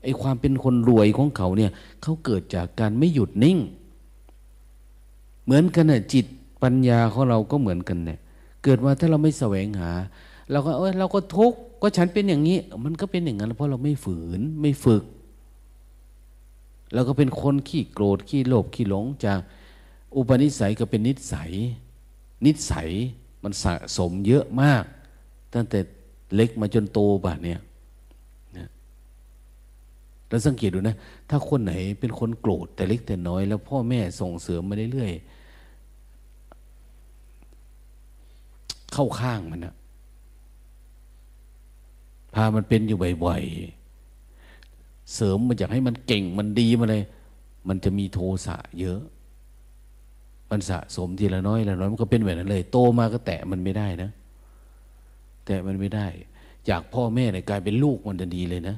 ไอ้ความเป็นคนรวยของเขาเนี่ยเขาเกิดจากการไม่หยุดนิ่ง เหมือนกันน่ะจิตปัญญาของเราก็เหมือนกันเนี่ยเกิดมาถ้าเราไม่แสวงหา เราก็เออเราก็ทุกข์ก็ฉันเป็นอย่างนี้ มันก็เป็นอย่างนั้นเพราะเราไม่ฝืนไม่ฝึกเราก็เป็นคนขี้โกรธขี้โลภขี้หลงจากอุปนิสัยก็เป็นนิสัย นิสัยมันสะสมเยอะมาก ตั้งแต่เล็กมาจนโตแบบเนี้ย เราสังเกตดูนะ ถ้าคนไหนเป็นคนโกรธแต่เล็กแต่น้อย แล้วพ่อแม่ส่งเสริมมาเรื่อยๆเข้าข้างมันนะพามันเป็นอยู่บ่อยๆเสริมมันอยากให้มันเก่งมันดีมาเลย มันจะมีโทสะเยอะ มันสะสมทีละน้อยละน้อยมันก็เป็นแบบนั้นเลย โตมาก็แตะมันไม่ได้นะ แตะมันไม่ได้ จากพ่อแม่เนี่ยกลายเป็นลูกมันจะดีเลยนะ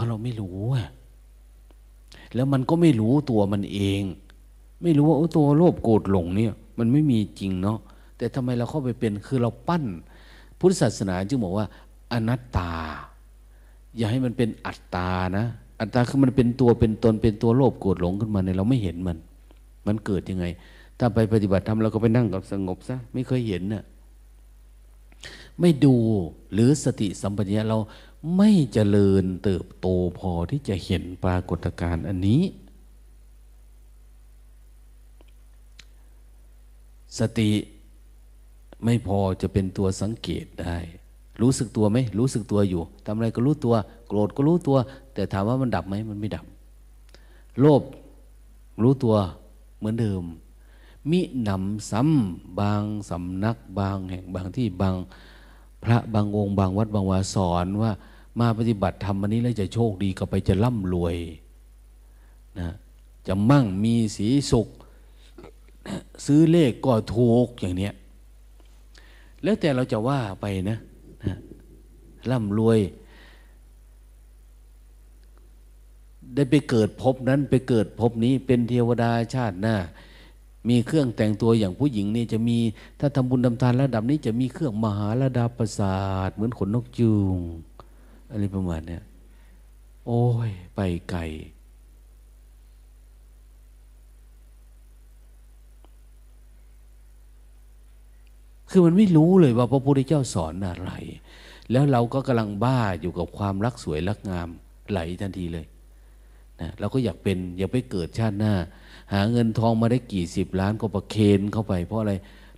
ราะเราไม่รู้อะแล้วมันก็ไม่รู้ตัวมันเอง ไม่รู้ว่าตัวโลภโกรธหลงเนี่ย มันไม่มีจริงเนาะแต่ทำไมเราเข้าไปเป็นคือเราปั้น พุทธศาสนาจึงบอกว่า อนัตตา อย่าให้มันเป็นอัตตานะ อัตตาคือมันเป็นตัวเป็นตนเป็นตัวโลภโกรธหลงขึ้นมาเนี่ยเราไม่เห็นมัน มันเกิดยังไง ถ้าไปปฏิบัติธรรมเราก็ไปนั่งกับสงบซะไม่เคยเห็นเนะ่ะไม่ดูหรือสติสัมปชัญญะเรา ไม่เจริญเติบโตพอที่จะเห็นปรากฏการณ์อันนี้ สติไม่พอจะเป็นตัวสังเกตได้ รู้สึกตัวไหมรู้สึกตัวอยู่ทำอะไรก็รู้ตัว โกรธก็รู้ตัว แต่ถามว่ามันดับไหมมันไม่ดับ โลภรู้ตัวเหมือนเดิม มินำซ้ำบางสำนักบางแห่งบางที่บางพระบางองค์บางวัดบางวาสอนว่า มาปฏิบัติธรรมวันนี้แล้วจะโชคดีก็ไปจะร่ำรวยนะจะมั่งมีสีสุข ซื้อเลขก็ถูกอย่างเนี้ยแล้วแต่เราจะว่าไปนะนะร่ำรวย ได้ไปเกิดพบนั้นไปเกิดพบนี้เป็นเทวดาชาติหน้ามีเครื่องแต่งตัวอย่างผู้หญิงนี่จะมีถ้าทำบุญทำทานระดับนี้จะมีเครื่องมหาระดับประสาทเหมือนขนนกจูง อะไรประมาณนี้โอ้ย ไปไกลคือมันไม่รู้เลยว่าพระพุทธเจ้าสอนอะไร แล้วเราก็กำลังบ้าอยู่กับความรักสวยรักงามไหลทันทีเลยนะเราก็อยากเป็นอยากไปเกิดชาติหน้า หาเงินทองมาได้กี่สิบล้านก็ประเคนเข้าไป เพราะอะไร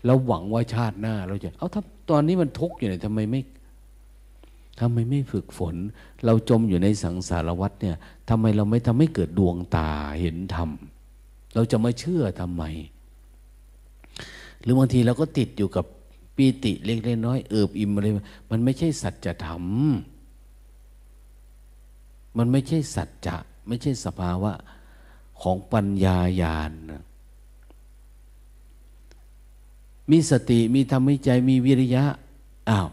เราหวังว่าชาติหน้าเราจะ เอาถ้าตอนนี้มันทุกข์อยู่เนี่ยทำไมไม่ ทำไมไม่ฝึกฝน เราจมอยู่ในสังสารวัฏเนี่ยทำไมเราไม่ทำให้เกิดดวงตาเห็นธรรม เราจะไม่เชื่อทำไม หรือบางทีเราก็ติดอยู่กับปีติเล็กๆน้อยเอิบอิ่มอะไรมันไม่ใช่สัจธรรม มันไม่ใช่สัจจะ ไม่ใช่สภาวะของปัญญาญาณมีสติมีธรรมิใจมีวิริยะอ้าว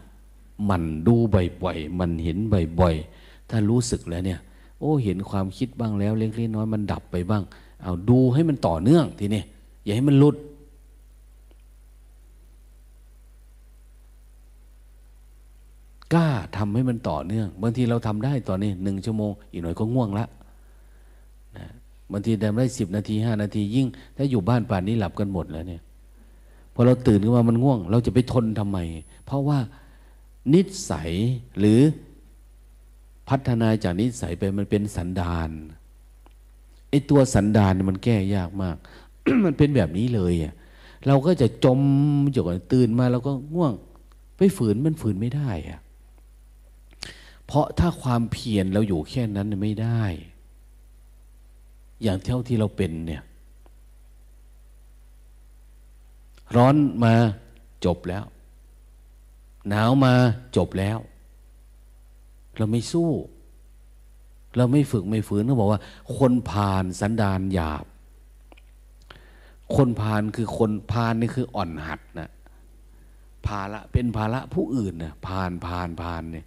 มันดูบ่อยๆ มันเห็นบ่อยๆ ถ้ารู้สึกแล้วเนี่ย โอ้เห็นความคิดบ้างแล้วเล็กๆน้อยมันดับไปบ้าง เอาดูให้มันต่อเนื่องทีนี้อย่าให้มันลุด กล้าทำให้มันต่อเนื่องบางทีเราทำได้ตอนนี้หนึ่งชั่วโมง อีกหน่อยก็ง่วงละนะบางทีทำได้สิบนาทีห้านาทียิ่ง ถ้าอยู่บ้านป่านนี้หลับกันหมดแล้วเนี่ยพอเราตื่นขึ้นมามันง่วง เราจะไปทนทำไม เพราะว่า นิสัยหรือพัฒนาจากนิสัยไปมันเป็นสันดานไอ้ตัวสันดานมันแก้ยากมาก มันเป็นแบบนี้เลยอะเราก็จะจมอยู่กับตื่นมาเราก็ง่วง ไปฝืนมันฝืนไม่ได้อะเพราะถ้าความเพียรเราอยู่แค่นั้นไม่ได้ อย่างเท่าที่เราเป็นเนี่ยร้อนมาจบแล้ว หนาวมาจบแล้ว เราไม่สู้ เราไม่ฝึกไม่ฝืนเขาบอกว่า คนผ่านสันดานหยาบ คนผ่านคือคนผ่านนี่คืออ่อนหัดนะภาระเป็นภาระผู้อื่นนะผ่านผ่านผ่านเนี่ย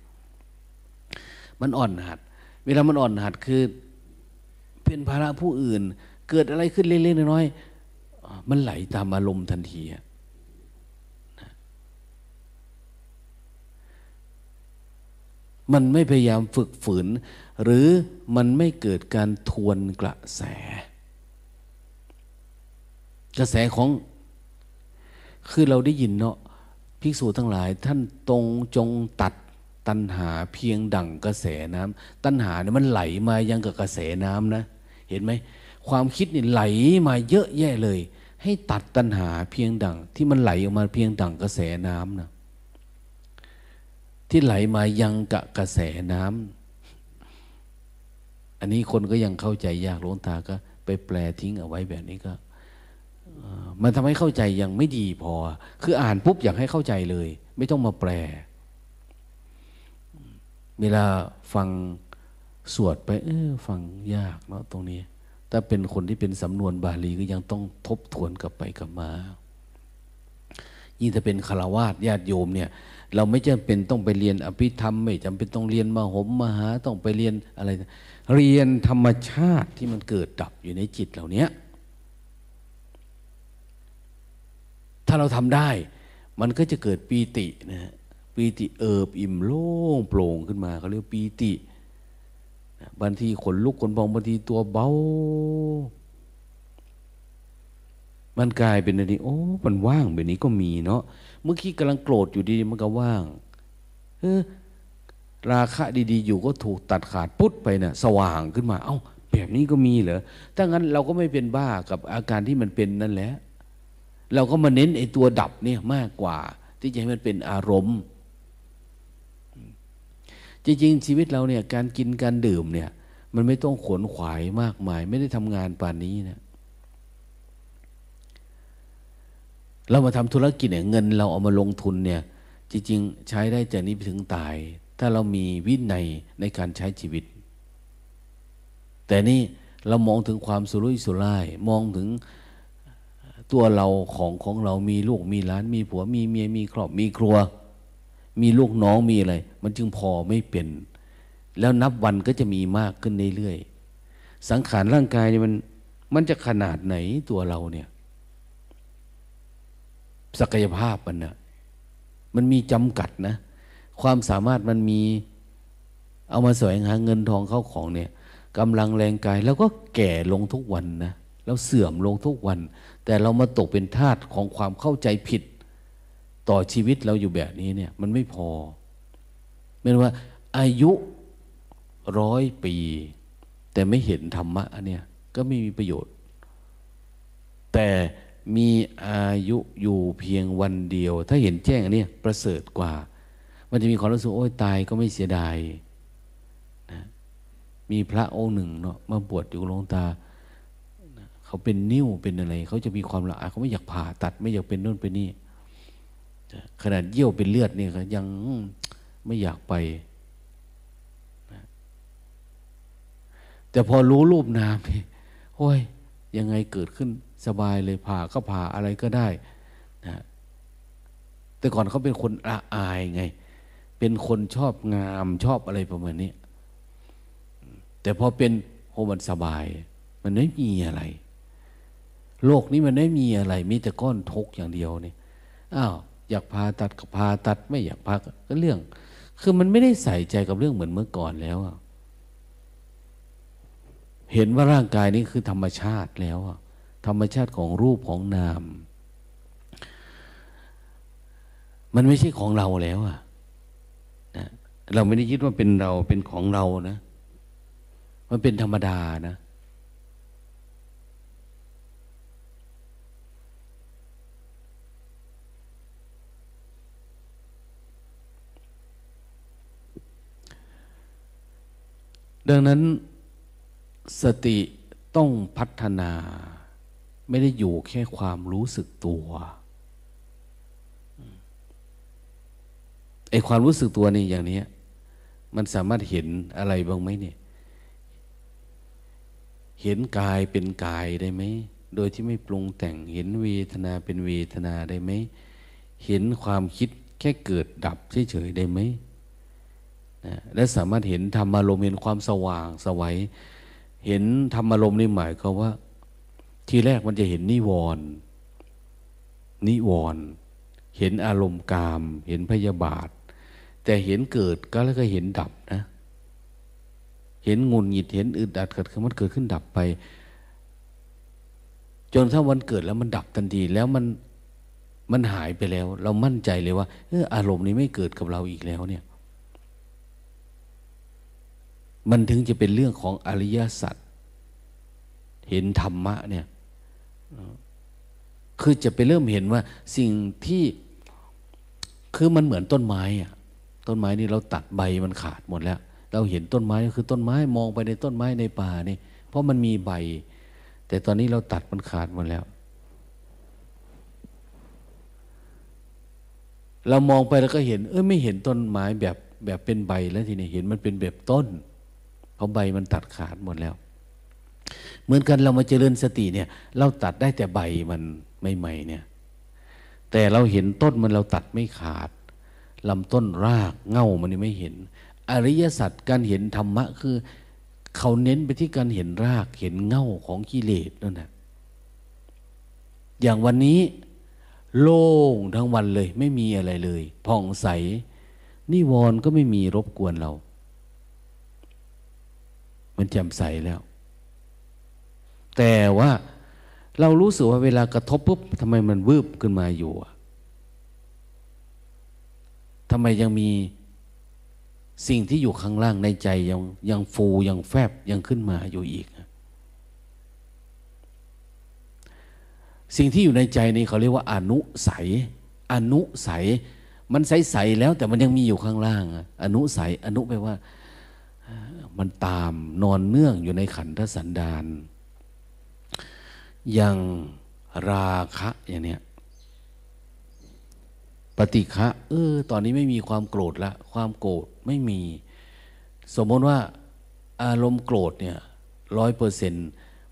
มันอ่อนหัด เวลามันอ่อนหัดคือ เป็นภาระผู้อื่น เกิดอะไรขึ้นเล็กๆน้อยๆมันไหลตามอารมณ์ทันที มันไม่พยายามฝึกฝืน หรือมันไม่เกิดการทวนกระแส กระแสของ คือเราได้ยินเนาะภิกษุทั้งหลาย ท่านตรงจงตัดตัณหาเพียงดั่งกระแสน้ำตัณหาเนี่ยมันไหลมายังกับกระแสน้ำนะ เห็นไหมความคิดนี่ไหลมาเยอะแยะเลย ให้ตัดตัณหาเพียงดั่งที่มันไหลออกมาเพียงดั่งกระแสน้ำนะ ที่ไหลมายังกับกระแสน้ำอันนี้คนก็ยังเข้าใจยากหลวงตาก็ ไปแปลทิ้งเอาไว้แบบนี้ก็มันทำให้เข้าใจยังไม่ดีพอ คืออ่านปุ๊บอยากให้เข้าใจเลย ไม่ต้องมาแปล เวลาฟังสวดไป เออฟังยากเนาะตรงนี้ ถ้าเป็นคนที่เป็นสำนวนบาลีก็ยังต้องทบทวนกลับไปกลับมา ยิ่งถ้าเป็นคารวาสญาติโยมเนี่ย เราไม่จำเป็นต้องไปเรียนอภิธรรม ไม่จำเป็นต้องเรียนมหมมหาต้องไปเรียนอะไร เรียนธรรมชาติที่มันเกิดดับอยู่ในจิตเหล่านี้ถ้าเราทำได้ มันก็จะเกิดปีตินะปีติเอิบอิ่มโล่งโปร่งขึ้นมาเขาเรียกปีติบางทีขนลุกขนพองบางทีตัวเบา มันกลายเป็นอะไรนี้โอ้มันว่างแบบนี้ก็มีเนาะ เมื่อกี้กำลังโกรธอยู่ดีมันก็ว่างเออราคะดีๆ อยู่ก็ถูกตัดขาดปุ๊บไปเนะ่ะ สว่างขึ้นมา เอา้า แบบนี้ก็มีเหรอถ้างั้นเราก็ไม่เป็นบ้ากับอาการที่มันเป็นนั่นแหละเราก็มาเน้นไอ้ตัวดับเนี่ยมากกว่า ที่จะให้มันเป็นอารมณ์จริงๆชีวิตเราเนี่ยการกินการดื่มเนี่ย มันไม่ต้องขวนขวายมากมาย ไม่ได้ทำงานป่านนี้นะ เรามาทำธุรกิจเนี่ยเงินเราเอามาลงทุนเนี่ย จริง ๆ ใช้ได้จากนี้ไปถึงตาย ถ้าเรามีวินัยในการใช้ชีวิต แต่นี่เรามองถึงความสุรุ่ยสุร่าย มองถึงตัวเราของของเรามีลูกมีหลานมีผัวมีเมียมีครอบมีครัว มีลูกน้องมีอะไร มันจึงพอไม่เป็น แล้วนับวันก็จะมีมากขึ้นเรื่อยๆสังขารร่างกายเนี่ยมันมันจะขนาดไหนตัวเราเนี่ย ศักยภาพมันนะมันมีจำกัดนะ ความสามารถมันมีเอามาแสวงหาเงินทองเข้าของเนี่ยกำลังแรงกายแล้วก็แก่ลงทุกวันนะแล้วเสื่อมลงทุกวัน แต่เรามาตกเป็นทาสของความเข้าใจผิด ต่อชีวิตเราอยู่แบบนี้เนี่ย มันไม่พอไม่ว่า อายุร้อยปี แต่ไม่เห็นธรรมะอันเนี้ยก็ไม่มีประโยชน์ แต่ มีอายุอยู่เพียงวันเดียว ถ้าเห็นแจ้งอันนี้ประเสริฐกว่า มันจะมีความรู้สึกโอ้ยตายก็ไม่เสียดายนะมีพระองค์หนึ่งเนาะมาบวชอยู่หลวงตาเขาเป็นนิ้วเป็นอะไร เขาจะมีความละอายเขาไม่อยากผ่าตัด ไม่อยากเป็นนู่นเป็นนี่ขนาดเยี่ยวเป็นเลือดเนี่ยเขายังไม่อยากไปแต่พอรู้รูปนามโอ้ยยังไงเกิดขึ้น สบายเลยผ่าก็ผ่าอะไรก็ได้นะแต่ก่อนเขาเป็นคนละอายไง เป็นคนชอบงามชอบอะไรประมาณนี้ แต่พอเป็นโหมันสบาย มันไม่มีอะไร โลกนี้มันไม่มีอะไร มีแต่ก้อนทุกอย่างเดียวนี่อ้าวอยากพาตัดก็พาตัดไม่อยากพาก็เรื่อง คือมันไม่ได้ใส่ใจกับเรื่องเหมือนเมื่อก่อนแล้วเห็นว่าร่างกายนี้คือธรรมชาติแล้ว ธรรมชาติของรูปของนาม มันไม่ใช่ของเราแล้วอะนะเราไม่ได้ยึดว่าเป็นเราเป็นของเรานะ มันเป็นธรรมดานะดังนั้นสติต้องพัฒนา ไม่ได้อยู่แค่ความรู้สึกตัวไอความรู้สึกตัวนี่อย่างนี้มันสามารถเห็นอะไรบ้างไหมเนี่ย เห็นกายเป็นกายได้ไหมโดยที่ไม่ปรุงแต่งเห็นเวทนาเป็นเวทนาได้ไหมเห็นความคิดแค่เกิดดับเฉยๆได้ไหมนะและสามารถเห็นธรรมารมณ์เห็นความสว่างสวัย เห็นธรรมารมณ์นี่หมายความว่า ทีแรกมันจะเห็นนิวรณ์นิวรณ์เห็นอารมณ์กาม เห็นพยาบาท แต่เห็นเกิดก็แล้วก็เห็นดับนะ เห็นงุนหงิดเห็นอึดอัดเกิดขึ้นมันเกิดขึ้นดับไป จนถ้าวันเกิดแล้วมันดับทันทีแล้วมันมันหายไปแล้ว เรามั่นใจเลยว่าเอออารมณ์นี้ไม่เกิดกับเราอีกแล้วเนี่ย มันถึงจะเป็นเรื่องของอริยสัจเห็นธรรมะเนี่ย คือจะไปเริ่มเห็นว่าสิ่งที่คือมันเหมือนต้นไม้อะต้นไม้นี่เราตัดใบมันขาดหมดแล้ว เราเห็นต้นไม้ก็คือต้นไม้มองไปในต้นไม้ในป่านี่ เพราะมันมีใบ แต่ตอนนี้เราตัดมันขาดหมดแล้ว เรามองไปแล้วก็เห็น เออไม่เห็นต้นไม้แบบแบบเป็นใบแล้วทีนี้เห็นมันเป็นแบบต้นเพราะใบมันตัดขาดหมดแล้ว เหมือนกันเรามาเจริญสติเนี่ย เราตัดได้แต่ใบมันใหม่ๆเนี่ย แต่เราเห็นต้นมันเราตัดไม่ขาดลำต้นรากเง่ามันไม่เห็น อริยสัจการเห็นธรรมะคือ เขาเน้นไปที่การเห็นรากเห็นเง่าของกิเลสนั่นแหละอย่างวันนี้โล่งทั้งวันเลย ไม่มีอะไรเลยผ่องใส นิวรณ์ก็ไม่มีรบกวนเรา มันแจ่มใสแล้ว แต่ว่าเรารู้สึกว่าเวลากระทบปุ๊บทำไมมันวืบขึ้นมาอยู่ทำไมยังมีสิ่งที่อยู่ข้างล่างในใจยังยังฟูยังแฟบยังขึ้นมาอยู่อีก สิ่งที่อยู่ในใจนี้เขาเรียกว่าอนุใสอนุใสมันใสๆแล้วแต่มันยังมีอยู่ข้างล่าง อนุใสอนุแปลว่า มันตามนอนเนื่องอยู่ในขันธสันดาน อย่างราคะอย่างเนี้ยปฏิฆะเออ ตอนนี้ไม่มีความโกรธละ ความโกรธไม่มี สมมติว่าอารมณ์โกรธเนี่ยร้อยเปอร์เซ็น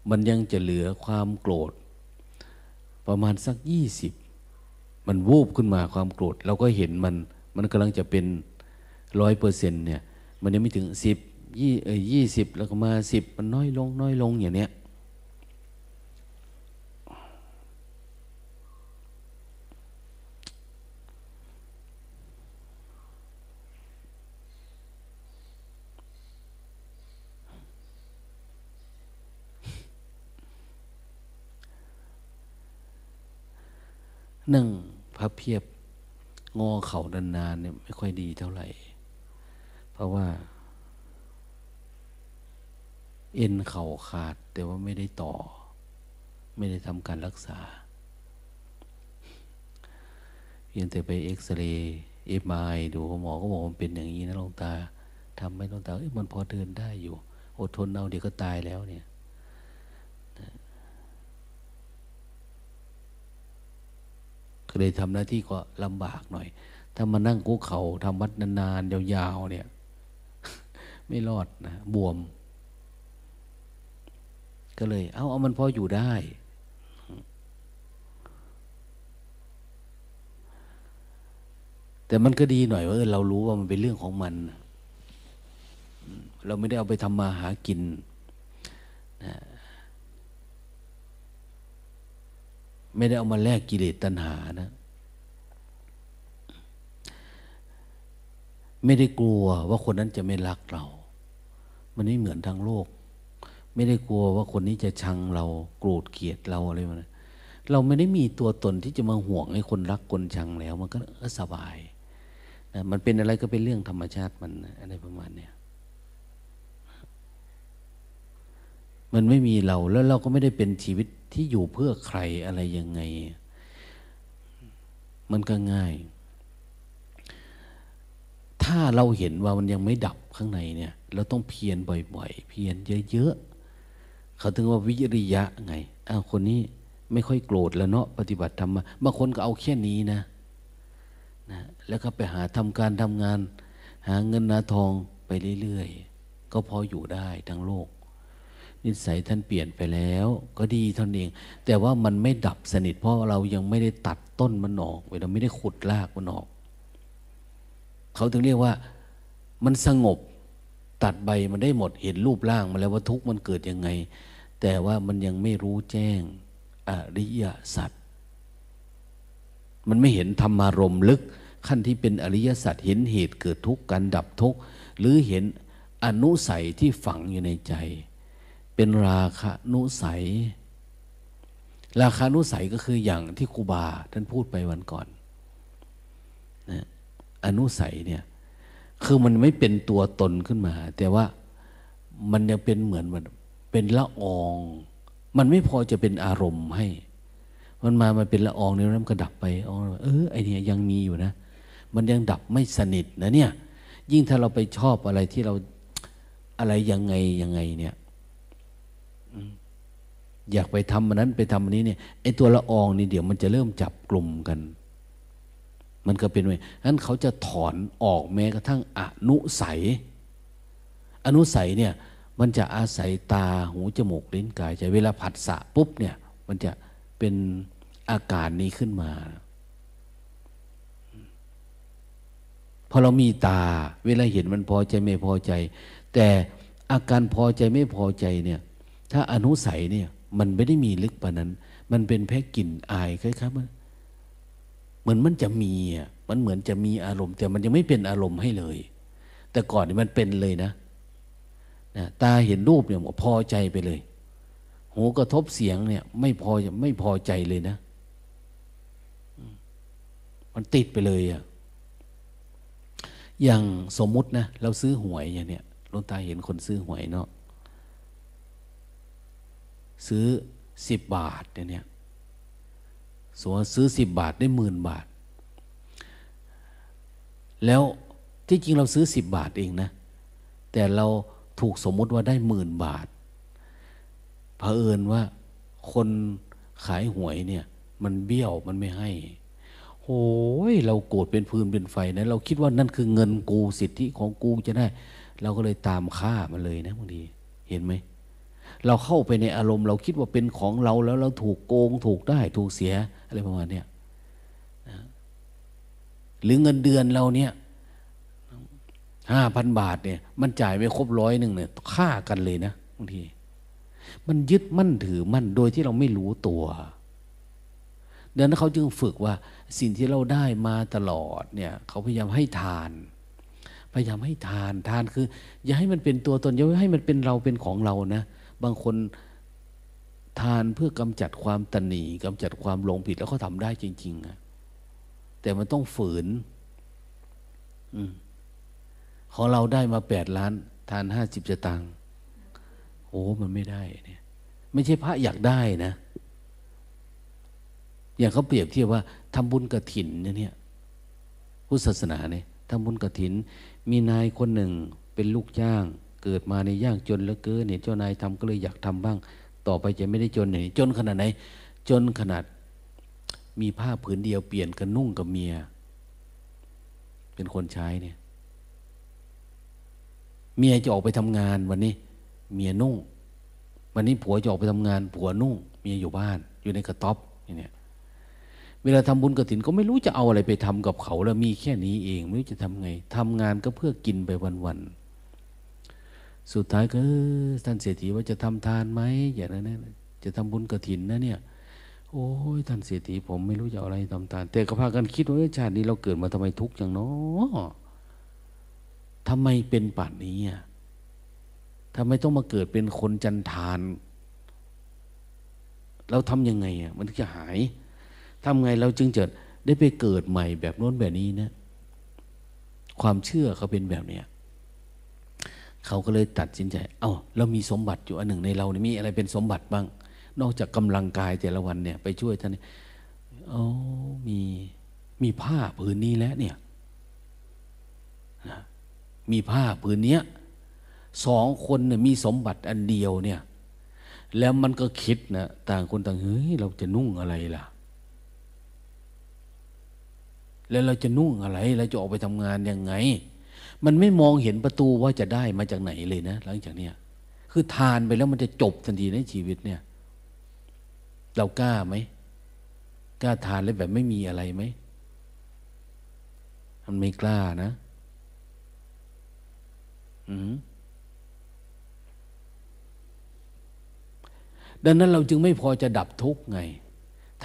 มันยังจะเหลือความโกรธ ประมาณสักยี่สิบมันวูบขึ้นมาความโกรธเราก็เห็นมัน มันกำลังจะเป็นร้อยเปอร์เซ็นเนี่ย มันยังไม่ถึงสิบยี่เออยี่สิบแล้วก็มาสิบมันน้อยลง น้อยลงอย่างเนี้ย นั่งพับเพียบ งอเข่านานๆเนี่ยไม่ค่อยดีเท่าไหร่ เพราะว่า เอ็นเข่าขาด แต่ว่าไม่ได้ต่อ ไม่ได้ทำการรักษาเพียงแต่ไปเอ็กซเรย์เอฟไอดูหมอก็บอกมันเป็นอย่างนี้นะลงตาทำไม่ลงตาเอ้ยมันพอเดินได้อยู่ อดทนเอาเดี๋ยวก็ตายแล้วเนี่ย ก็เลยทำหน้าที่ก็ลำบากหน่อย ถ้ามานั่งกุกเขาทำวัดนานๆยาวๆเนี่ย ไม่รอดนะบวม ก็เลย เอาเอามันพออยู่ได้ แต่มันก็ดีหน่อยว่าเรารู้ว่ามันเป็นเรื่องของมัน เราไม่ได้เอาไปทำมาหากินนะ ไม่ได้เอามาแลกกิเลสตัณหานะ ไม่ได้กลัวว่าคนนั้นจะไม่รักเรา มันไม่เหมือนทางโลก ไม่ได้กลัวว่าคนนี้จะชังเราโกรธเกลียดเราอะไรมาเราไม่ได้มีตัวตนที่จะมาห่วงให้คนรักคนชังแล้ว มันก็สบายนะมันเป็นอะไรก็เป็นเรื่องธรรมชาติมันอะไรประมาณเนี้ย มันไม่มีเราแล้วเราก็ไม่ได้เป็นชีวิตที่อยู่เพื่อใครอะไรยังไง มันก็ง่าย ถ้าเราเห็นว่ามันยังไม่ดับข้างในเนี่ย เราต้องเพียรบ่อยๆ เพียรเยอะๆเขาถึงว่าวิริยะไงอ้าวคนนี้ไม่ค่อยโกรธแล้วเนาะปฏิบัติธรรมมาบางคนก็เอาแค่นี้นะนะ แล้วก็ไปหาทำการทำงาน หาเงินนาทองไปเรื่อยๆ ก็พออยู่ได้ทั้งโลก นิสัยท่านเปลี่ยนไปแล้ว ก็ดีท่านเอง แต่ว่ามันไม่ดับสนิท เพราะเรายังไม่ได้ตัดต้นมันออกเราไม่ได้ขุดรากมันออก เขาถึงเรียกว่ามันสงบตัดใบมันได้หมดเห็นรูปร่างมาแล้วว่าทุกข์มันเกิดยังไง แต่ว่ามันยังไม่รู้แจ้งอริยสัจมันไม่เห็นธรรมารมลึก ขั้นที่เป็นอริยสัจเห็นเหตุเกิดทุกข์การดับทุกข์หรือเห็นอนุสัยที่ฝังอยู่ในใจ เป็นราคะนุสัย ราคานุสัยก็คืออย่างที่ครูบาท่านพูดไปวันก่อนนะอนุสัยเนี่ย คือมันไม่เป็นตัวตนขึ้นมา แต่ว่ามันยังเป็นเหมือนมันเป็นละออง มันไม่พอจะเป็นอารมณ์ให้ มันมามันเป็นละอองเนี่ยมันก็ดับไปอ๋อเออไอเนี่ยยังมีอยู่นะ มันยังดับไม่สนิทนะเนี่ย ยิ่งถ้าเราไปชอบอะไรที่เราอะไรยังไงยังไงเนี่ย อยากไปทำมันนั้นไปทำอันนี้เนี่ยไอ้ตัวละอองนี่เดี๋ยวมันจะเริ่มจับกลุ่มกัน มันก็เป็นไงนั้นเขาจะถอนออกแม้กระทั่งอนุสัย อนุสัยเนี่ยมันจะอาศัยตาหูจมูกลิ้นกายใจเวลาผัสสะปุ๊บเนี่ยมันจะเป็นอาการนี้ขึ้นมาพอเรามีตา เวลาเห็นมันพอใจไม่พอใจ แต่อาการพอใจไม่พอใจเนี่ย ถ้าอนุสัยเนี่ย มันไม่ได้มีลึกปานั้น มันเป็นแค่กลิ่นอายคล้ายๆมันเหมือนมันจะมีอะมันเหมือนจะมีอารมณ์ แต่มันยังไม่เป็นอารมณ์ให้เลย แต่ก่อนนี่มันเป็นเลยนะนะตาเห็นรูปเนี่ยพอใจไปเลย หูกระทบเสียงเนี่ย ไม่พอไม่พอใจเลยนะ มันติดไปเลยอะอย่างสมมุตินะเราซื้อหวยอย่างเนี้ยลงตาเห็นคนซื้อหวยเนาะ ซื้อสิบบาทเนี่ยสมมติซื้อสิบบาทได้หมื่นบาท แล้วที่จริงเราซื้อสิบบาทเองนะ แต่เราถูกสมมติว่าได้หมื่นบาทเผอิญว่าคนขายหวยเนี่ย มันเบี้ยวมันไม่ให้โอ้ยเราโกรธเป็นพืนเป็นไฟนะเราคิดว่านั่นคือเงินกูสิทธิของกูจะได้ เราก็เลยตามฆ่ามันเลยนะบางทีเห็นไหม เราเข้าไปในอารมณ์ เราคิดว่าเป็นของเราแล้วเราถูกโกงถูกได้ถูกเสียอะไรประมาณนี้หรือเงินเดือนเราเนี่ยห้าพันบาทเนี่ย มันจ่ายไม่ครบร้อยหนึ่งเนี่ยฆ่ากันเลยนะบางทีมันยึดมั่นถือมั่นโดยที่เราไม่รู้ตัวดังนั้นเขาจึงฝึกว่าสิ่งที่เราได้มาตลอดเนี่ย เขาพยายามให้ทาน พยายามให้ทานทานคือ อย่าให้มันเป็นตัวตนอย่าให้มันเป็นเราเป็นของเรานะ บางคนทานเพื่อกำจัดความตนีกำจัดความหลงผิดแล้วเขาทำได้จริงๆอะแต่มันต้องฝืนอของเราได้มาแปดล้าน ทานห้าสิบจะตังโอ้มันไม่ได้เนี่ย ไม่ใช่พระอยากได้นะ อย่างเขาเปรียบเทียบว่าทำบุญกระถินเนี่ยพุทธศาสนาเนี่ยทำบุญกระถิน มีนายคนหนึ่งเป็นลูกจ้าง เกิดมาในย่างจนแล้วเกินเนี่ยเจ้านายทำก็เลยอยากทำบ้าง ต่อไปจะไม่ได้จนเนี่ยจนขนาดไหน จนขนาด มีผ้าผืนเดียวเปลี่ยนกันนุ่งกับเมีย เป็นคนใช้เนี่ย เมียจะออกไปทำงานวันนี้ เมียนุ่ง วันนี้ผัวจะออกไปทำงาน ผัวนุ่ง เมียอยู่บ้าน อยู่ในกระต๊อบเนี่ยเวลาทำบุญกระถินก็ไม่รู้จะเอาอะไรไปทำกับเขา แล้วมีแค่นี้เอง ไม่รู้จะทำไงทำงานก็เพื่อกินไปวันๆ สุดท้ายก็ท่านเศรษฐีว่าจะทำทานไหมอย่างนั้นนะจะทำบุญกระถินนะเนี่ย โอ้ยท่านเศรษฐีผมไม่รู้จะออะไรทำทาน แต่ก็พากันคิดว่าชาตินี้เราเกิดมาทำไมทุกข์อย่างน้อทำไมเป็นป่านนี้อะทำไมต้องมาเกิดเป็นคนจันทาน เราทำยังไงอะมันจะหายทำไงเราจึงจะได้ไปเกิดใหม่แบบโน้นแบบนี้นะ ความเชื่อเขาเป็นแบบเนี้ย เขาก็เลยตัดสินใจ เอา้าเรามีสมบัติอยู่อันหนึ่งในเรานี่มีอะไรเป็นสมบัติบ้าง นอกจากกำลังกายแต่ละวันเนี่ย ไปช่วยท่านอ๋อมีมีผ้าผืนนี้แล้วเนี่ยนะมีผ้าผืนเนี้ยสองคนเนี่ยมีสมบัติอันเดียวเนี่ย แล้วมันก็คิดนะต่างคนต่างเฮ้ยเราจะนุ่งอะไรล่ะ แล้วเราจะนุ่งอะไรเราจะออกไปทำงานยังไง มันไม่มองเห็นประตูว่าจะได้มาจากไหนเลยนะ หลังจากเนี้ยคือทานไปแล้วมันจะจบทันทีในชีวิตเนี่ย เรากล้าไหมกล้าทานแล้วแบบไม่มีอะไรไหมมันไม่กล้านะ อืมดังนั้นเราจึงไม่พอจะดับทุกข์ไง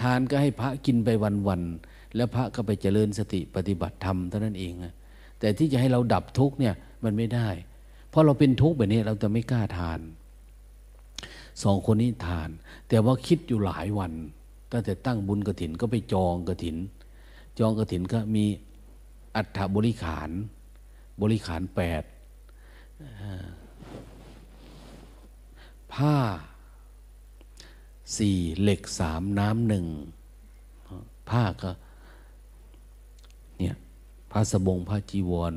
ทานก็ให้พระกินไปวันๆแล้วพระก็ไปเจริญสติปฏิบัติธรรมเท่านั้นเองนะ แต่ที่จะให้เราดับทุกเนี่ยมันไม่ได้ เพราะเราเป็นทุกแบบนี้เราจะไม่กล้าทาน สองคนนี้ทาน แต่ว่าคิดอยู่หลายวัน ตั้งแต่ตั้งบุญกระถินก็ไปจองกระถิน จองกระถินก็มีอัฐบริขารบริขารแปดผ้าสี่เหล็กสามน้ำหนึ่งผ้าก็ ผ้าสบงผ้าจีวร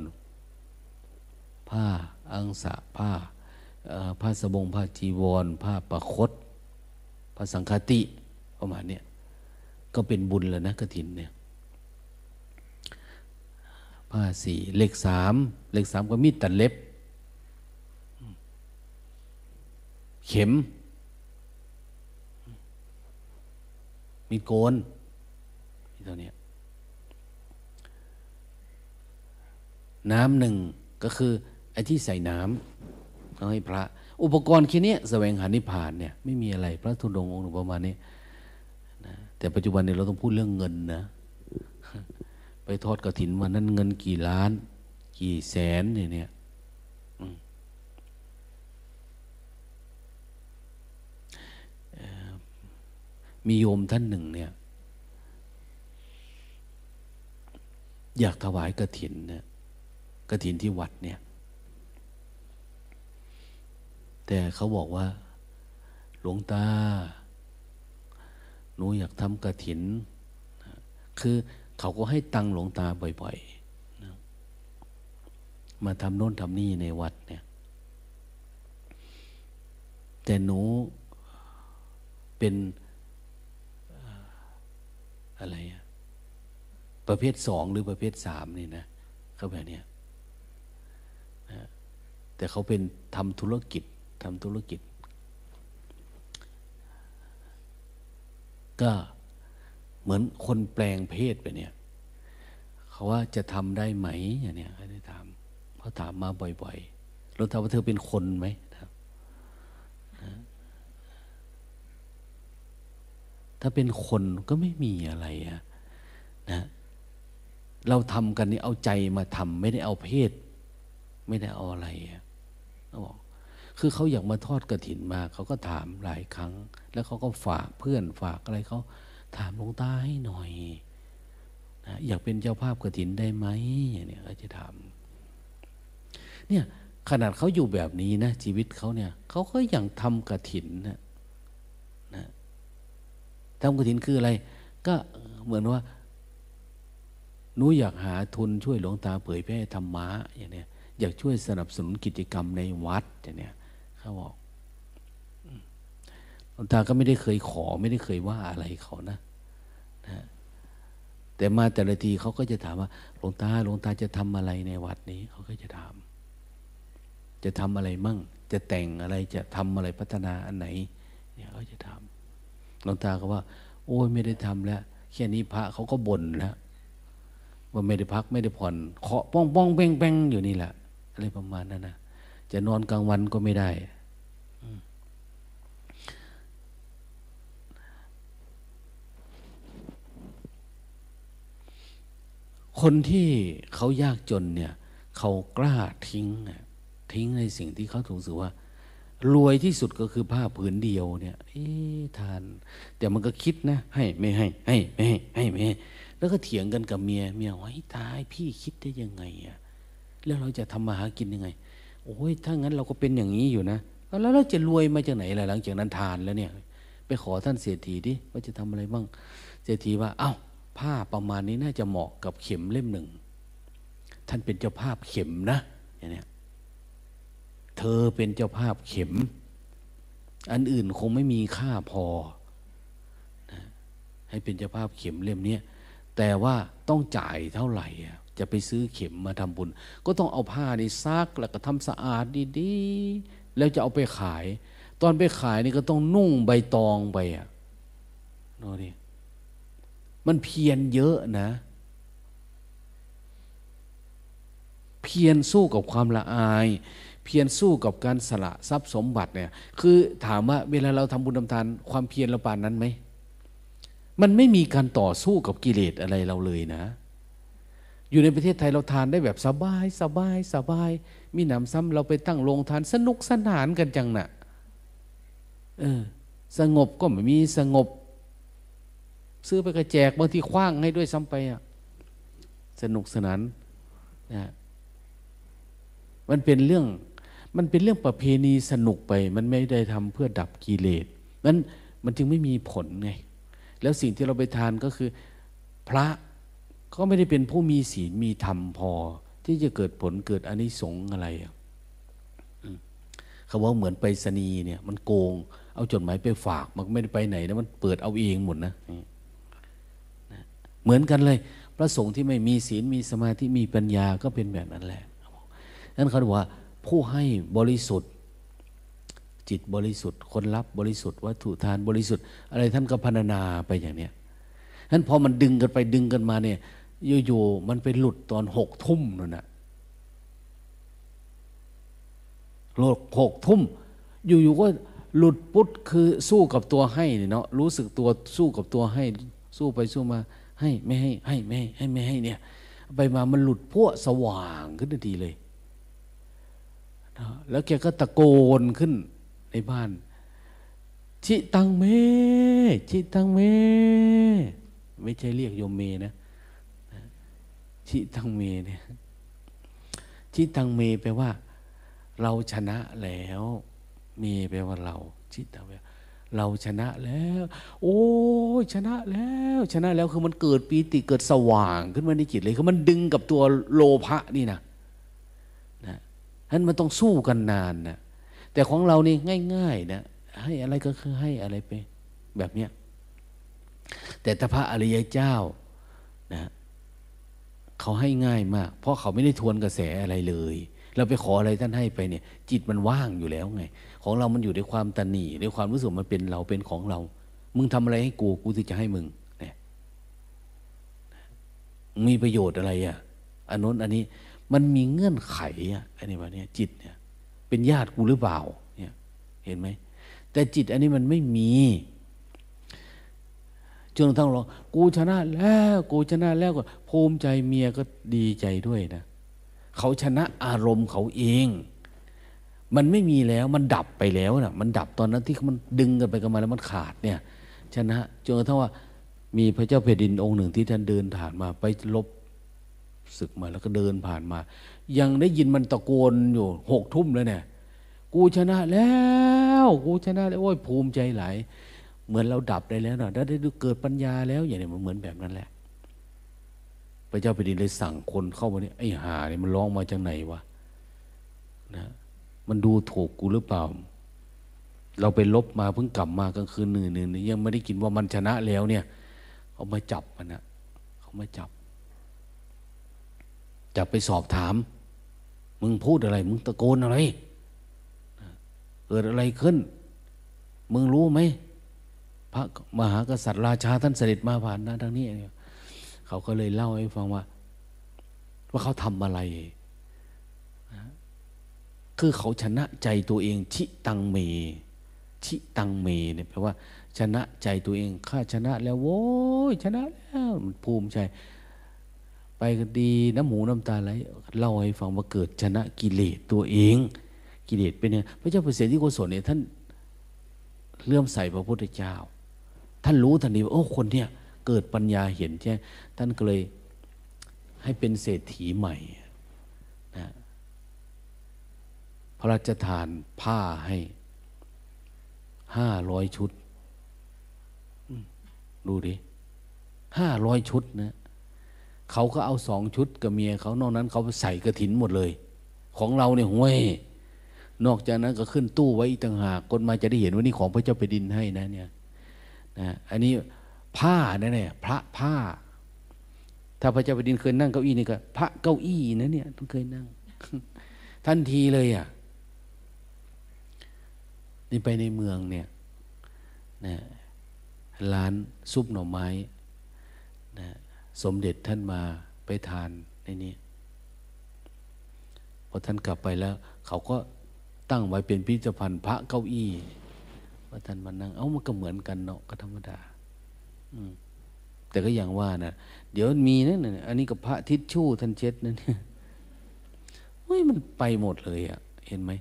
ผ้าอังสะผ้าผ้าสบงผ้าจีวร ผ้าประคตผ้าสังฆติประมาณนี้ก็เป็นบุญแล้วนะกระถินเนี่ยผ้าสี่เลขสามเลขสามก็มีดตัดเล็บ เข็ม มีโกนมีตัวเนี้ น้ำหนึ่งก็คือไอ้ที่ใส่น้ำเอาให้พระ อุปกรณ์แค่นี้แสวงหานิพพานเนี่ยไม่มีอะไรพระธุดงค์องค์ประมาณนี้นะแต่ปัจจุบันเนี่ยเราต้องพูดเรื่องเงินนะ ไปทอดกระถินวันนั้นเงินกี่ล้าน กี่แสนเนี่ยเนี่ยมีโยมท่านหนึ่งเนี่ย อยากถวายกระถินเนี่ย กระถินที่วัดเนี่ย แต่เขาบอกว่า หลวงตา หนูอยากทำกระถิน คือเขาก็ให้ตังหลวงตาบ่อยๆ มาทำโน่นทำนี่ในวัดเนี่ย แต่หนูเป็นอะไร ประเภทสองหรือประเภทสามนี่นะเขาแบบนี้นะ แต่เขาเป็นทำธุรกิจทำธุรกิจ ก็เหมือนคนแปลงเพศไปเนี่ยเขาว่าจะทำได้ไหมอย่างเนี้ยเขาได้ถามเขาถามมาบ่อยๆเราถามว่าเธอเป็นคนไหมครับถ้าเป็นคนก็ไม่มีอะไรอะนะเราทำกันนี่เอาใจมาทำไม่ได้เอาเพศ ไม่ได้เอาอะไรอะ เขาบอกคือเขาอยากมาทอดกระถินมาเขาก็ถามหลายครั้ง แล้วเขาก็ฝากเพื่อนฝากอะไรเขาถามหลวงตาให้หน่อยนะอยากเป็นเจ้าภาพกระถินได้ไหมอย่างนี้เขาจะถามเนี่ยขนาดเขาอยู่แบบนี้นะชีวิตเขาเนี่ยเขาก็ยังทำกระถินนะนะทำกระถินคืออะไร ก็เหมือนว่าหนูอยากหาทุนช่วยหลวงตาเผยแพร่ธรรมะอย่างเนี้ย อยากช่วยสนับสนุนกิจกรรมในวัดเนี้ยเขาบอกหลวงตาก็ไม่ได้เคยขอไม่ได้เคยว่าอะไรเขานะนะแต่มาแต่ละทีเขาก็จะถามว่าหลวงตาหลวงตาจะทำอะไรในวัดนี้เขาก็จะถามจะทำอะไรมั่ง จะแต่งอะไรจะทำอะไรพัฒนาอันไหน เนี่ยเขาจะถามหลวงตาก็ว่า โอ้ยไม่ได้ทำแล้วแค่นี้พระเขาก็บ่นแล้วว่าไม่ได้พักไม่ได้ผ่อนเคาะป้องป้องแป้งแป้งอยู่นี่แหละ อะไรประมาณนั้นนะจะนอนกลางวันก็ไม่ได้ คนที่เขายากจนเนี่ยเขากล้าทิ้งทิ้งในสิ่งที่เขาถูกสึกว่า รวยที่สุดก็คือผ้าผืนเดียวเนี่ยเอ๊ทาน แต่มันก็คิดนะ ให้ไม่ให้ ให้ไม่ให้ให้ไม่ให้แล้วก็เถียงกันกับเมียเมียว่าตายพี่คิดได้ยังไงอะ แล้วเราจะทำมาหากินยังไง โอ้ยถ้างั้นเราก็เป็นอย่างนี้อยู่นะ แล้วเราจะรวยมาจากไหนล่ะหลังจากนั้นทานแล้วเนี่ย ไปขอท่านเศรษฐีดิว่าจะทำอะไรบ้างเศรษฐีว่าเอา้า ผ้าประมาณนี้น่าจะเหมาะกับเข็มเล่มหนึ่ง ท่านเป็นเจ้าภาพเข็มนะอย่างนี้เธอเป็นเจ้าภาพเข็ม อันอื่นคงไม่มีค่าพอนะให้เป็นเจ้าภาพเข็มเล่มนี้แต่ว่าต้องจ่ายเท่าไหร่ จะไปซื้อเข็มมาทำบุญ ก็ต้องเอาผ้านี่ซักแล้วก็ทำสะอาดดีๆ แล้วจะเอาไปขาย ตอนไปขายนี่ก็ต้องนุ่งใบตองไปอะโน่ดิมันเพียรเยอะนะ เพียรสู้กับความละอาย เพียรสู้กับการสละทรัพย์สมบัติเนี่ย คือถามว่าเวลาเราทำบุญทำทาน ความเพียรเราปานนั้นไหมมันไม่มีการต่อสู้กับกิเลสอะไรเราเลยนะ อยู่ในประเทศไทยเราทานได้แบบสบายสบายสบาย มีหนำซ้ำเราไปตั้งโรงทานสนุกสนานกันจังนะ่ะเออสงบก็ไม่มีสงบ ซื้อไปกระแจกบางทีคว้างให้ด้วยซ้ำไปอะสนุกสนานนะมันเป็นเรื่องมันเป็นเรื่องประเพณีสนุกไป มันไม่ได้ทำเพื่อดับกิเลสนั้นมันจึงไม่มีผลไงแล้วสิ่งที่เราไปทานก็คือ พระ ก็ไม่ได้เป็นผู้มีศีลมีธรรมพอ ที่จะเกิดผลเกิดอนิสงส์อะไรเขาว่าเหมือนไปสนีเนี่ย มันโกง เอาจดหมายไปฝาก มันไม่ได้ไปไหนนะมันเปิดเอาเองหมดนะเหมือนกันเลย พระสงฆ์ที่ไม่มีศีลมีสมาธิมีปัญญาก็เป็นแบบนั้นแหละนั้นเขาบอกว่า ผู้ให้บริสุทธิ์จิตบริสุทธิ์คนรับบริสุทธิ์วัตถุทานบริสุทธิ์อะไรท่านก็พรรณนาไปอย่างเนี้ยนั้นพอมันดึงกันไปดึงกันมาเนี่ย อยู่ๆมันไปหลุดตอนหกทุ่มนั่นนะหลุดหกทุ่ม อยู่ๆก็หลุดปุ๊ดคือสู้กับตัวให้เนาะรู้สึกตัวสู้กับตัวให้ สู้ไปสู้มา ให้ไม่ให้ ให้ไม่ให้ให้ไม่ให้เนี่ย ไปมามันหลุดพวกสว่างขึ้นทันทีเลยแล้วแกก็ตะโกนขึ้นในบ้าน ชิตังเม ชิตังเม ไม่ใช่เรียกโยมเมนะ ชิตังเมเนี่ยชิตังเมแปลว่า เราชนะแล้ว เมแปลว่าเราชิตังเมเราชนะแล้ว โอ้ชนะแล้ว ชนะแล้วคือมันเกิดปีติเกิดสว่างขึ้นมาในจิตเลยคือมันดึงกับตัวโลภะนี่นะนะฉะนั้นมันต้องสู้กันนานนะแต่ของเรานี่ง่ายๆนะให้อะไรก็คือให้อะไรไป แบบเนี้ยแต่ถ้าพระอริยเจ้า เขาให้ง่ายมาก เพราะเขาไม่ได้ทวนกระแสอะไรเลย เราไปขออะไรท่านให้ไปเนี่ย จิตมันว่างอยู่แล้วไง ของเรามันอยู่ด้วยความตนีด้วยความรู้สึกมันเป็นเราเป็นของเรา มึงทำอะไรให้กูกูที่จะให้มึงเนี่ยมีประโยชน์อะไรอะอันนู้นอันนี้มันมีเงื่อนไขอะอันนี้วันนี้จิตเนี่ย เป็นญาติกูหรือเปล่า เนี่ย เห็นไหมแต่จิตอันนี้มันไม่มี จนทั้งร้องกูชนะแล้วกูชนะแล้วก็ภูมิใจเมียก็ดีใจด้วยนะเขาชนะอารมณ์เขาเอง มันไม่มีแล้วมันดับไปแล้วนะมันดับตอนนั้นที่มันดึงกันไปกันมาแล้วมันขาดเนี่ย ชนะจนกระทั่งว่ามีพระเจ้าแผ่นดินองค์หนึ่งที่ท่านเดินผ่านมาไปลบศึกมาแล้วก็เดินผ่านมา ยังได้ยินมันตะโกนอยู่หกทุ่มแล้วเนี่ย กูชนะแล้ว กูชนะแล้วโอ้ยภูมิใจหลาย เหมือนเราดับได้แล้วนะได้ดูเกิดปัญญาแล้ว อย่างนี้มันเหมือนแบบนั้นแหละพระเจ้าแผ่นดินเลยสั่งคนเข้ามาเนี่ยไอ้หาเนี่ยมันร้องมาจากไหนวะนะมันดูถูกกูหรือเปล่า เราไปลบมาเพิ่งกลับมากลางคืนหนึ่งหนึ่งยังไม่ได้กินว่ามันชนะแล้วเนี่ยเขามาจับมันนะเขามาจับจับไปสอบถาม มึงพูดอะไร มึงตะโกนอะไรเกิดอะไรขึ้น มึงรู้ไหม พระมหากษัตริย์ราชาท่านเสด็จมาผ่านนะทางนี้ เขาก็เลยเล่าให้ฟังว่า ว่าเขาทำอะไร คือเขาชนะใจตัวเองชิตังเมชิตังเมเนี่ยแปลว่า ชนะใจตัวเองข้าชนะแล้วโว้ยชนะแล้วภูมิใจไปก็ดีน้ำหมูน้ำตาไหลเล่าให้ฟังว่าเกิดชนะกิเลสตัวเอง กิเลสเป็นยังพระเจ้าเปรตที่โกศลเนี่ยท่านเลื่อมใสพระพุทธเจ้า ท่านรู้ทันทีว่าโอ้คนเนี่ยเกิดปัญญาเห็นใช่ท่านก็เลยให้เป็นเศรษฐีใหม่นะพระราชทานผ้าให้ห้าร้อยชุด ดูดิห้าร้อยชุดนะเขาก็เอาสองชุดกับเมียเขานอกนั้นเขาใส่กระถินหมดเลย ของเราเนี่ยห้วยนอกจากนั้นก็ขึ้นตู้ไว้อีกต่างหากคนมาจะได้เห็นว่านี่ของพระเจ้าไปดินให้นะเนี่ย นะอันนี้ผ้าเนี่ยพระผ้า ถ้าพระเจ้าแผ่นดินเคยนั่งเก้าอี้นี่ก็ พระเก้าอี้นะเนี่ยต้องเคยนั่ง ทันทีเลยอะนี่ไปในเมืองเนี่ยนะร้านซุปหน่อไม้นะสมเด็จท่านมาไปทานในนี้พอท่านกลับไปแล้ว เขาก็ตั้งไว้เป็นพิพิธภัณฑ์พระเก้าอี้ ว่าท่านมานั่ง เอ้ามันก็เหมือนกันเนาะก็ธรรมดา อืม แต่ก็อย่างว่านะเดี๋ยวมีนั่นอันนี้กับพระทิศชู่ท่านเช็ดนั่นเฮ้ยมันไปหมดเลยอะเห็นไหม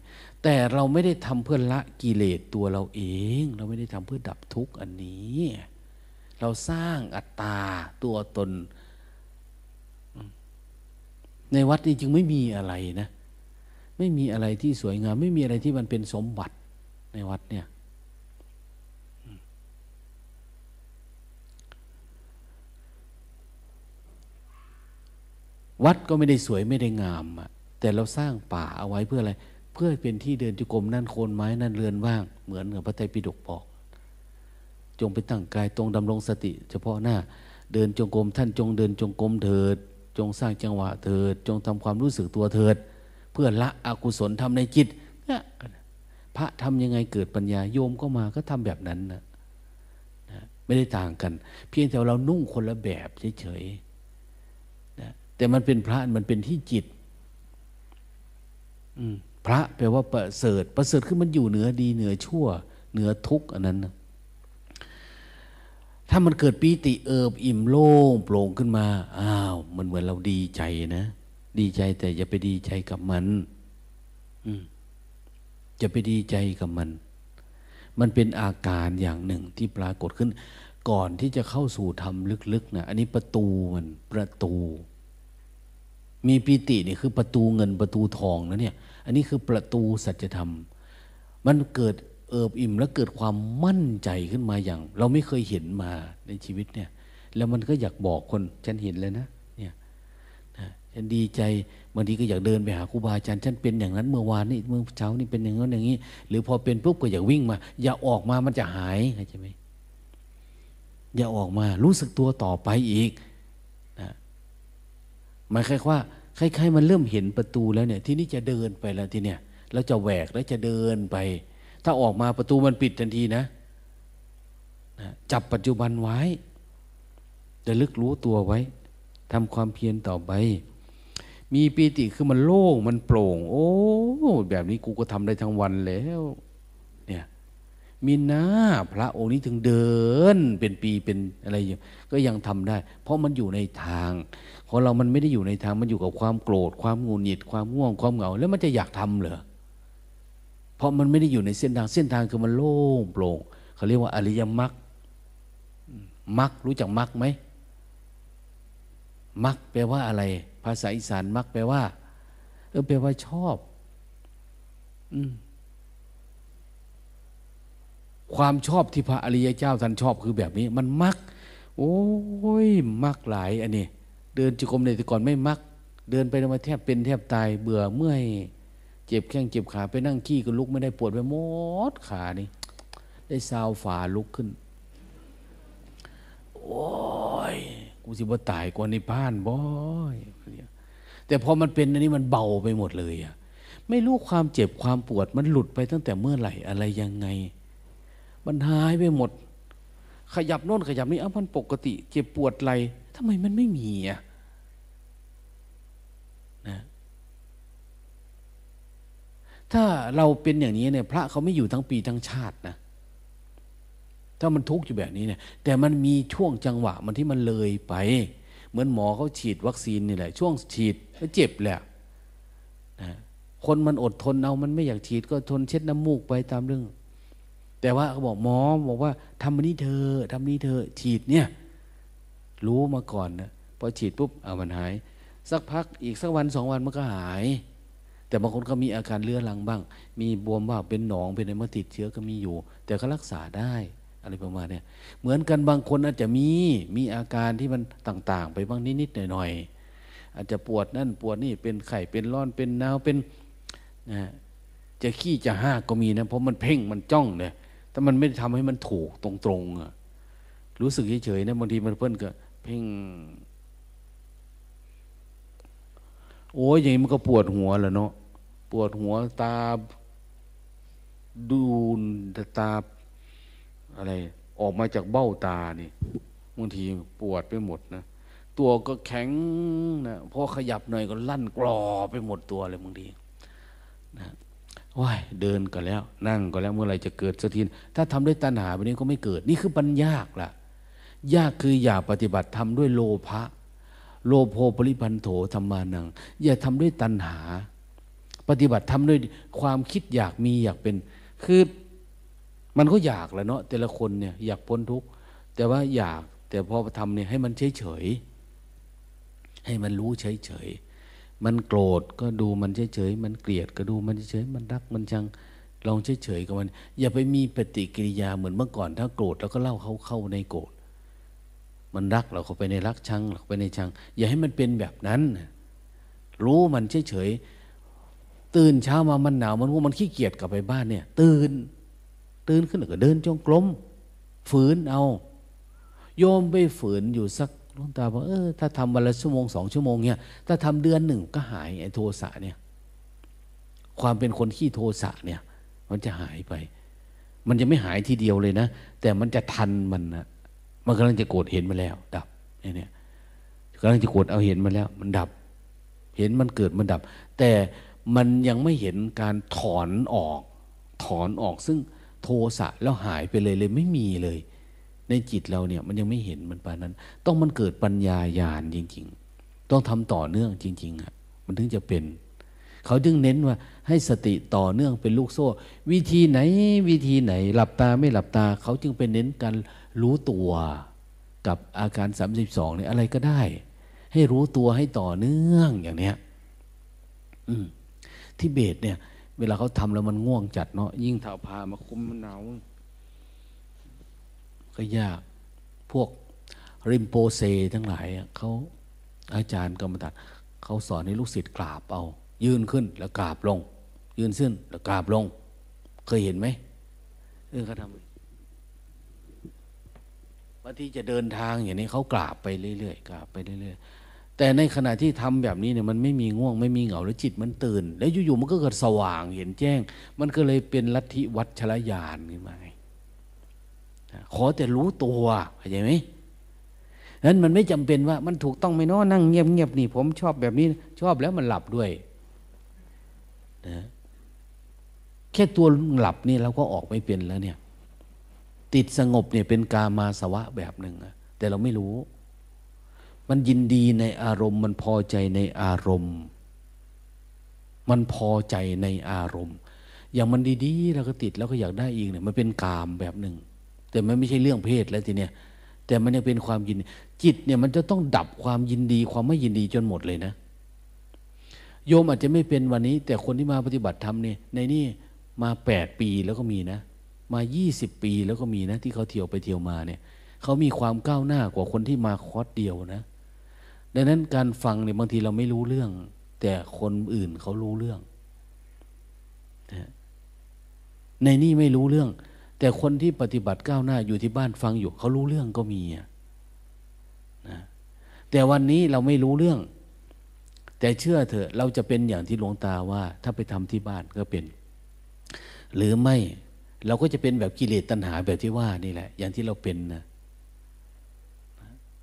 แต่เราไม่ได้ทำเพื่อละกิเลสตัวเราเอง เราไม่ได้ทำเพื่อดับทุกข์อันนี้ เราสร้างอัตตาตัวตน ในวัดนี้จึงไม่มีอะไรนะ ไม่มีอะไรที่สวยงาม ไม่มีอะไรที่มันเป็นสมบัติในวัดเนี่ย วัดก็ไม่ได้สวยไม่ได้งามอะแต่เราสร้างป่าเอาไว้เพื่ออะไร เพื่อเป็นที่เดินจุกรมนั่นโคนไม้นั่นเรือนว่าง เหมือนกับพระไตรปิฎกบอก จงไปตั้งกายตรงดำรงสติ เฉพาะหน้า เดินจงกรมท่านจงเดินจงกรมเถิด จงสร้างจังหวะเถิด จงทำความรู้สึกตัวเถิด เพื่อละอกุศลทำในจิตพระทำยังไงเกิดปัญญาโยมก็มาก็ทำแบบนั้นนะไม่ได้ต่างกัน เพียงแต่เรานุ่งคนละแบบเฉยๆ แต่มันเป็นพระมันเป็นที่จิตพระแปลว่าประเสริฐ ประเสริฐคือมันอยู่เหนือดีเหนือชั่ว เหนือทุกข์อันนั้นนะถ้ามันเกิดปีติเอิบอิ่มโล่งโปร่งขึ้นมา อ้าว มันเหมือนเราดีใจนะ ดีใจแต่อย่าไปดีใจกับมัน อืมจะไปดีใจกับมัน มันเป็นอาการอย่างหนึ่งที่ปรากฏขึ้น ก่อนที่จะเข้าสู่ธรรมลึกๆนะอันนี้ประตูมันประตู มีปีตินี่คือประตูเงินประตูทองนะเนี่ย อันนี้คือประตูสัจธรรม มันเกิดเอิบอิ่มแล้วเกิดความมั่นใจขึ้นมาอย่าง เราไม่เคยเห็นมาในชีวิตเนี่ย แล้วมันก็อยากบอกคนฉันเห็นเลยนะเนี่ยฉันดีใจบางทีก็อยากเดินไปหาครูบาอาจารย์ฉันเป็นอย่างนั้นเมื่อวานนี่เมื่อเช้านี่เป็นอย่างนั้นอย่างนี้ หรือพอเป็นปุ๊บก็อยากวิ่งมา อย่าออกมามันจะหายใช่ไหมอย่าออกมารู้สึกตัวต่อไปอีก หมายความว่าคล้ายๆมันเริ่มเห็นประตูแล้วเนี่ย ที่นี่จะเดินไปแล้วทีเนี่ยเราจะแหวกแล้วจะเดินไป ถ้าออกมาประตูมันปิดทันทีนะนะจับปัจจุบันไว้จะลึกรู้ตัวไว้ทำความเพียรต่อไป มีปีติคือมันโล่งมันโปร่ง โอ้ แบบนี้กูก็ทำได้ทั้งวันแล้ว มีหน้าพระองค์นี้ถึงเดินเป็นปีเป็นอะไรอยู่ก็ยังทำได้ เพราะมันอยู่ในทางของเรามันไม่ได้อยู่ในทางมันอยู่กับความโกรธ ความงูหงิดความง่วงความเหงา แล้วมันจะอยากทำเหรอเพราะมันไม่ได้อยู่ในเส้นทางเส้นทางคือมันโล่งโปร่งเขาเรียกว่าอริยมรรคมรรครู้จักมรรคไหมมรรคแปลว่าอะไร ภาษาอีสานมรรคแปลว่าเออแปลว่าชอบ อืม ความชอบที่พระอริยเจ้าท่านชอบคือแบบนี้ มันมัก โอ้ยมักหลายอันนี้เดินจุกรมในแต่ก่อนไม่มัก เดินไปมาแทบเป็นแทบตายเบื่อเมื่อยเจ็บแข้งเจ็บขาไปนั่งขี้ก็ลุกไม่ได้ปวดไปหมดขานี่ได้ซาวฝาลุกขึ้น โอ้ยกูสิบ่ตายกว่าในบ้านบ่อยแต่พอมันเป็นอันนี้มันเบาไปหมดเลยอะไม่รู้ความเจ็บความปวดมันหลุดไปตั้งแต่เมื่อไหร่อะไรยังไง มันหายไปหมด ขยับโน่นขยับนี่อ้ามันปกติ เจ็บปวดไหลทำไมมันไม่มีอะนะถ้าเราเป็นอย่างนี้เนี่ย พระเขาไม่อยู่ทั้งปีทั้งชาตินะถ้ามันทุกข์อยู่แบบนี้เนี่ย แต่มันมีช่วงจังหวะมันที่มันเลยไป เหมือนหมอเขาฉีดวัคซีนนี่แหละ ช่วงฉีดก็เจ็บแหละนะคนมันอดทนเอามันไม่อยากฉีดก็ทนเช็ดน้ำมูกไปตามเรื่อง แต่ว่าเขาบอกหมอบอกว่าทำนี้เธอทำนี้เธอ ฉีดเนี่ย รู้มาก่อนนะพอฉีดปุ๊บเอามันหาย สักพักอีกสักวันสองวันมันก็หาย แต่บางคนก็มีอาการเลื้อรังบ้าง มีบวมว่างเป็นหนองเป็นอะไรมาติดเชื้อก็มีอยู่ แต่ก็รักษาได้อะไรประมาณเนี้เหมือนกันบางคนอาจจะมีมีอาการที่มันต่าง ๆ ไปบ้างนิดๆหน่อยๆอาจจะปวดนั่นปวดนี่เป็นไข้เป็นร้อนเป็นหนาวเป็นนะจะขี้จะห้าก็มีนะเพราะมันเพ่งมันจ้องเนี่ย ถ้ามันไม่ทำให้มันถูกตรงๆอะรู้สึกเฉยๆนะบางทีมันเพิ่นก็เพ่งโอ้ยอย่างนี้มันก็ปวดหัวแหละเนาะปวดหัวตาดูนตาอะไร ออกมาจากเบ้าตานี่บางทีปวดไปหมดนะตัวก็แข็งนะพอขยับหน่อยก็ลั่นกรอไปหมดตัวเลยบางทีนะ ว้ายเดินก็แล้ว นั่งก็แล้วเมื่อไรจะเกิดสักทีถ้าทำด้วยตัณหาแบบนี้ก็ไม่เกิด นี่คือปัญญากล่ะ ยากคืออย่าปฏิบัติทำด้วยโลภะโลโภปริพันโถธรรมานัง อย่าทำด้วยตัณหา ปฏิบัติทำด้วยความคิดอยากมีอยากเป็น คือมันก็อยากแหละเนาะแต่ละคนเนี่ยอยากพ้นทุกข์แต่ว่าอยากแต่พอทำเนี่ยให้มันเฉยเฉยให้มันรู้เฉยเฉย มันโกรธก็ดูมันเฉยๆ มันเกลียดก็ดูมันเฉยๆ มันรักมันชังลองเฉยๆกับมัน อย่าไปมีปฏิกิริยาเหมือนเมื่อก่อน ถ้าโกรธแล้วก็เล่าเขาเข้าในโกรธ มันรักเราเข้าไปในรักชังเราไปในชัง อย่าให้มันเป็นแบบนั้น รู้มันเฉยๆ ตื่นเช้ามามันหนาวมันว่ามันขี้เกียจกลับไปบ้านเนี่ย ตื่น ตื่นขึ้นก็เดินจงกรมฝืนเอา โยมไปฝืนอยู่สัก ลวงตาบอกเออถ้าทำวันละชั่วโมงสองชั่วโมงเนี่ยถ้าทำเดือนหนึ่งก็หายไอ้โทสะเนี่ย ความเป็นคนขี้โทสะเนี่ย มันจะหายไป มันจะไม่หายทีเดียวเลยนะ แต่มันจะทันมันนะมันกำลังจะโกรธเห็นมาแล้ว ดับเนี่ยกำลังจะโกรธเอาเห็นมาแล้ว มันดับ เห็นมันเกิดมันดับ แต่มันยังไม่เห็นการถอนออก ถอนออกซึ่งโทสะแล้วหายไปเลยเลยไม่มีเลย ในจิตเราเนี่ยมันยังไม่เห็นมันปานนั้น ต้องมันเกิดปัญญาญาณจริง ๆ ต้องทำต่อเนื่องจริงๆอะมันถึงจะเป็น เขาจึงเน้นว่าให้สติต่อเนื่องเป็นลูกโซ่ วิธีไหนวิธีไหน หลับตาไม่หลับตา เขาจึงเป็นเน้นการรู้ตัวกับอาการ 32เนี่ยอะไรก็ได้ ให้รู้ตัวให้ต่อเนื่องอย่างเนี้ยที่เบตเนี่ย เวลาเขาทำแล้วมันง่วงจัดเนาะยิ่งเท้าพามาคุมมันหนาว ก็ยาก พวกริมโปเซทั้งหลายเขาอาจารย์กรรมฐานเขาสอนให้ลูกศิษย์กราบเอา ยืนขึ้นแล้วกราบลง ยืนขึ้นแล้วกราบลง เคยเห็นไหมเออเขาทำบางทีจะเดินทางอย่างนี้เขากราบไปเรื่อยๆกราบไปเรื่อยๆแต่ในขณะที่ทำแบบนี้เนี่ยมันไม่มีง่วงไม่มีเหงาแล้วจิตมันตื่น แล้วอยู่ๆมันก็เกิดสว่างเห็นแจ้ง มันก็เลยเป็นลัทธิวัชรยานขึ้นมา ขอแต่รู้ตัวเข้าใจไหมนั้นมันไม่จำเป็นว่ามันถูกต้องไหม่น้อนั่งเงียบๆนี่ ผมชอบแบบนี้ ชอบแล้วมันหลับด้วยนะแค่ตัวหลับนี่เราก็ออกไม่เป็นแล้วเนี่ย ติดสงบเนี่ยเป็นกามาสวะแบบหนึ่งแต่เราไม่รู้ มันยินดีในอารมณ์ มันพอใจในอารมณ์ มันพอใจในอารมณ์ อย่างมันดีๆเราก็ติดแล้วก็อยากได้อีกเนี่ยมันเป็นกามแบบหนึ่ง แต่มันไม่ใช่เรื่องเพศแล้วทีเนี้ยแต่มันยังเป็นความยินจิตเนี่ยมันจะต้องดับความยินดีความไม่ยินดีจนหมดเลยนะ โยมอาจจะไม่เป็นวันนี้ แต่คนที่มาปฏิบัติธรรมเนี่ยในนี่มาแปดปีแล้วก็มีนะ มายี่สิบปีแล้วก็มีนะ ที่เขาเที่ยวไปเที่ยวมาเนี่ยเขามีความก้าวหน้ากว่าคนที่มาคอร์สเดียวนะดังนั้นการฟังเนี่ยบางทีเราไม่รู้เรื่อง แต่คนอื่นเขารู้เรื่องในนี่ไม่รู้เรื่อง แต่คนที่ปฏิบัติก้าวหน้าอยู่ที่บ้านฟังอยู่เขารู้เรื่องก็มีนะแต่วันนี้เราไม่รู้เรื่อง แต่เชื่อเถอะเราจะเป็นอย่างที่หลวงตาว่า ถ้าไปทำที่บ้านก็เป็น หรือไม่เราก็จะเป็นแบบกิเลสตัณหาแบบที่ว่านี่แหละ อย่างที่เราเป็นนะ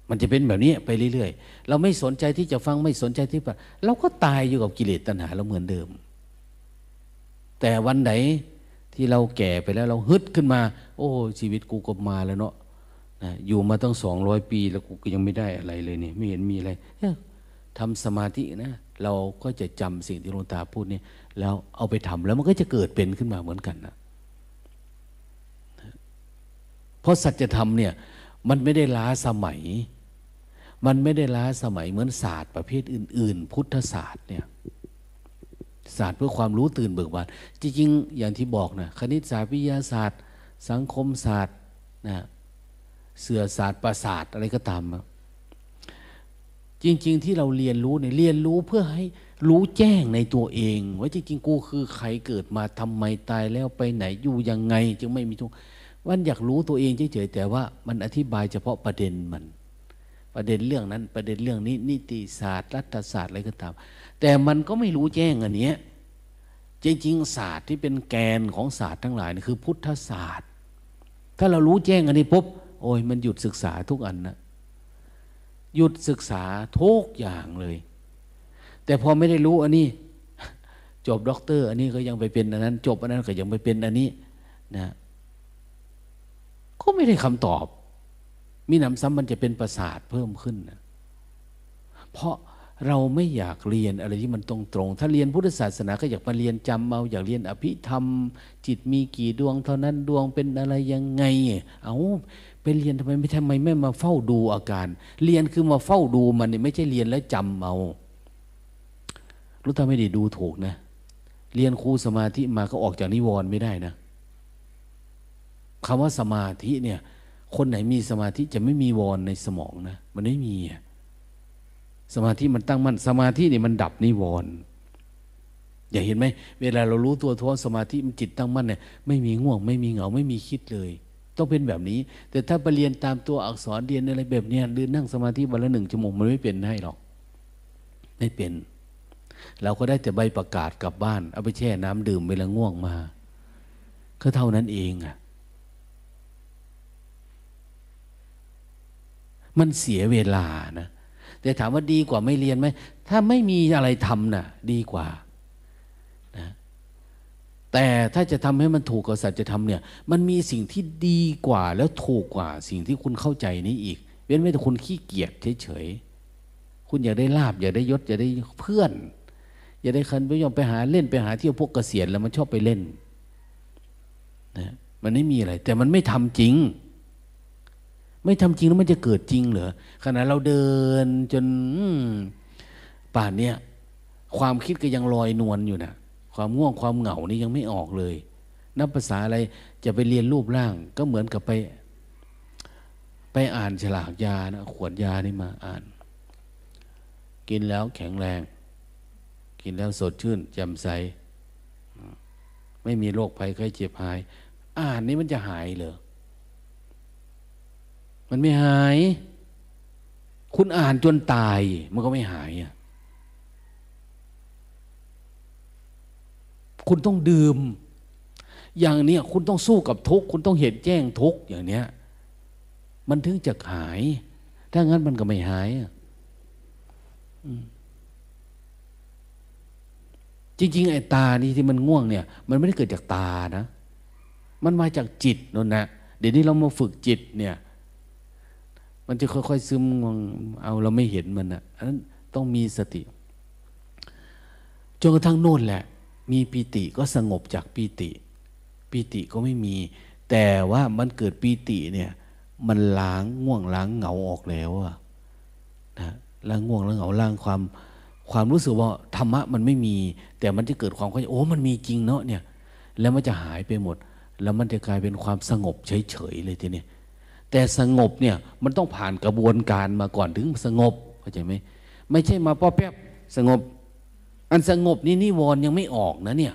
มันจะเป็นแบบนี้ไปเรื่อยๆ เราไม่สนใจที่จะฟังไม่สนใจที่ปะเราก็ตายอยู่กับกิเลสตัณหาเราเหมือนเดิม แต่วันไหน ที่เราแก่ไปแล้วเราฮึดขึ้นมา โอ้ชีวิตกูก็มาแล้วเนาะนะอยู่มาตั้งสองร้อยปีแล้วกูก็ยังไม่ได้อะไรเลยเนี่ยไม่เห็นมีอะไรทำสมาธินะ เราก็จะจำสิ่งที่หลวงตาพูดนี่แล้วเอาไปทำแล้วมันก็จะเกิดเป็นขึ้นมาเหมือนกันนะเพราะสัจธรรมเนี่ยมันไม่ได้ล้าสมัย มันไม่ได้ล้าสมัยเหมือนศาสตร์ประเภทอื่น ๆ พุทธศาสตร์เนี่ย ศาสตร์เพื่อความรู้ตื่นเบิกบานจริงๆอย่างที่บอกนะคณิตศาสตร์วิทยาศาสตร์ สังคมศาสตร์นะเสือศาสตร์ประสาทอะไรก็ตามจริง ๆ ที่เราเรียนรู้เนี่ยเรียนรู้เพื่อให้รู้แจ้งในตัวเอง ว่าจริง ๆ กูคือใครเกิดมาทำไมตายแล้วไปไหนอยู่ยังไง จึงไม่มีทุกวันอยากรู้ตัวเองเฉยๆแต่ว่ามันอธิบายเฉพาะประเด็นมัน ประเด็นเรื่องนั้นประเด็นเรื่องนี้นิติศาสตร์ รัฐศาสตร์อะไรก็ตาม แต่มันก็ไม่รู้แจ้งอันเนี้ยจริงๆศาสตร์ที่เป็นแกนของศาสตร์ทั้งหลายนี่คือพุทธศาสตร์ ถ้าเรารู้แจ้งอันนี้ปุ๊บโอ้ยมันหยุดศึกษาทุกอันนะหยุดศึกษาทุกอย่างเลย แต่พอไม่ได้รู้อันนี้ จบด็อกเตอร์ อันนี้ก็ยังไปเป็นอันนั้น จบอันนั้นก็ยังไปเป็นอันนี้นะก็ไม่ได้คำตอบ มิหนำซ้ำมันจะเป็นประสาทเพิ่มขึ้นนะเพราะ เราไม่อยากเรียนอะไรที่มันตรงตรงถ้าเรียนพุทธศาสนาก็อยากมาเรียนจำเอาอยากเรียนอภิธรรม จิตมีกี่ดวงเท่านั้นดวงเป็นอะไรยังไง เอาไปเรียนทำไมไม่ทำไมไม่มาเฝ้าดูอาการ เรียนคือมาเฝ้าดูมันเนี่ยไม่ใช่เรียนแล้วจำเอารู้ถ้าไม่ได้ดูถูกนะ เรียนครูสมาธิมาก็ออกจากนิวรณ์ไม่ได้นะคำว่าสมาธิเนี่ย คนไหนมีสมาธิจะไม่มีวรในสมองนะ มันไม่มี สมาธิมันตั้งมั่นสมาธินี่มันดับนิวรณ์อย่าเห็นไหมเวลาเรารู้ตัวท้อสมาธิมันจิตตั้งมั่นเนี่ยไม่มีง่วง ไม่มีเหงา ไม่มีคิดเลย ต้องเป็นแบบนี้ แต่ถ้าไปเรียนตามตัวอักษรเรียนอะไรแบบนี้เรียนนั่งสมาธิวันละหนึ่งชั่วโมงมันไม่เป็นให้หรอกไม่เป็น เราก็ได้แต่ใบประกาศกลับบ้าน เอาไปแช่น้ำดื่มเวลาง่วงมา ก็เท่านั้นเองอะมันเสียเวลานะ แต่ถามว่าดีกว่าไม่เรียนไหมถ้าไม่มีอะไรทำนะ่ะ ดีกว่านะแต่ถ้าจะทำให้มันถูกกับสัจธรรมเนี่ย มันมีสิ่งที่ดีกว่าแล้วถูกกว่า สิ่งที่คุณเข้าใจนี้อีก เว้นไว้แต่คุณขี้เกียจเฉยๆคุณอยากได้ลาบอยากได้ยศอยากได้เพื่อนอยากได้คันไปยอมไปหาเล่นไปหาเที่ยวพวกเกษียณแล้วมันชอบไปเล่นนะมันไม่มีอะไร แต่มันไม่ทำจริง ไม่ทำจริงแล้วมันจะเกิดจริงเหรอขณะเราเดินจนป่านเนี้ยความคิดก็ยังลอยนวลอยู่นะความง่วงความเหงานี่ยังไม่ออกเลยนับภาษาอะไรจะไปเรียนรูปร่าง ก็เหมือนกับไป ไปอ่านฉลากยานะขวดยานี่มาอ่าน กินแล้วแข็งแรง กินแล้วสดชื่นแจ่มใส ไม่มีโรคภัยไข้เจ็บหาย อ่านนี้มันจะหายเหรอ มันไม่หาย คุณอ่านจนตาย มันก็ไม่หายอะคุณต้องดื่ม อย่างเนี้ยคุณต้องสู้กับทุกข์คุณต้องเห็นแจ้งทุกข์อย่างเนี้ย มันถึงจะหาย ถ้างั้นมันก็ไม่หายจริง ๆ ไอ้ตานี่ที่มันง่วงเนี่ย มันไม่ได้เกิดจากตานะ มันมาจากจิตนั่นนะเดี๋ยวนี้เรามาฝึกจิตเนี่ย มันจะค่อยๆซึมงงเอาเราไม่เห็นมันนะอันนั้นต้องมีสติจนกระทั่งโน่นแหละ มีปีติก็สงบจากปีติปีติก็ไม่มี แต่ว่ามันเกิดปีติเนี่ย มันล้างง่วงล้างเหงาออกแล้วอะนะล้างง่วงล้างเหงาล้างความความรู้สึกว่าธรรมะมันไม่มี แต่มันจะเกิดความเข้าใจโอ้มันมีจริงเนาะเนี่ย แล้วมันจะหายไปหมด แล้วมันจะกลายเป็นความสงบเฉยๆเลยทีนี้ แต่สงบเนี่ยมันต้องผ่านกระบวนการมาก่อนถึงสงบเข้าใจไหมไม่ใช่มาป้อแป๊บสงบ อันสงบนี่นิวรณ์ยังไม่ออกนะเนี่ย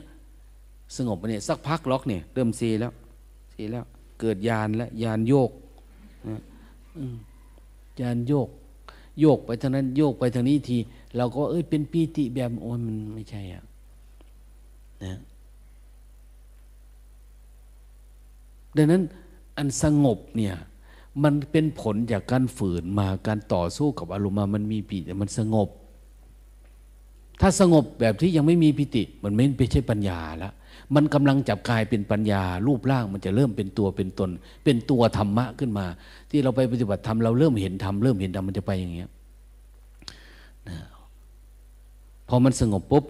สงบเนี่ยสักพักล็อกเนี่ยเริ่มซีแล้วซีแล้ว เกิดยานแล้วยานโยกยานโยก โยกไปทางนั้นโยกไปทางนี้ที เราก็เอ้ยเป็นปีติแบบโอ้ยมันไม่ใช่อะนะดังนั้นอันสงบเนี่ย มันเป็นผลจากการฝืนมาการต่อสู้กับอารมณ์มามันมีปีแต่มันสงบ ถ้าสงบแบบที่ยังไม่มีปิติ มันไม่ใช่ปัญญาแล้วมันกำลังจับกายเป็นปัญญา รูปร่างมันจะเริ่มเป็นตัวเป็นตน เป็นตัวธรรมะขึ้นมา ที่เราไปปฏิบัติธรรมเราเริ่มเห็นธรรมเริ่มเห็นธรรมมันจะไปอย่างเงี้ยพอมันสงบปุ๊บ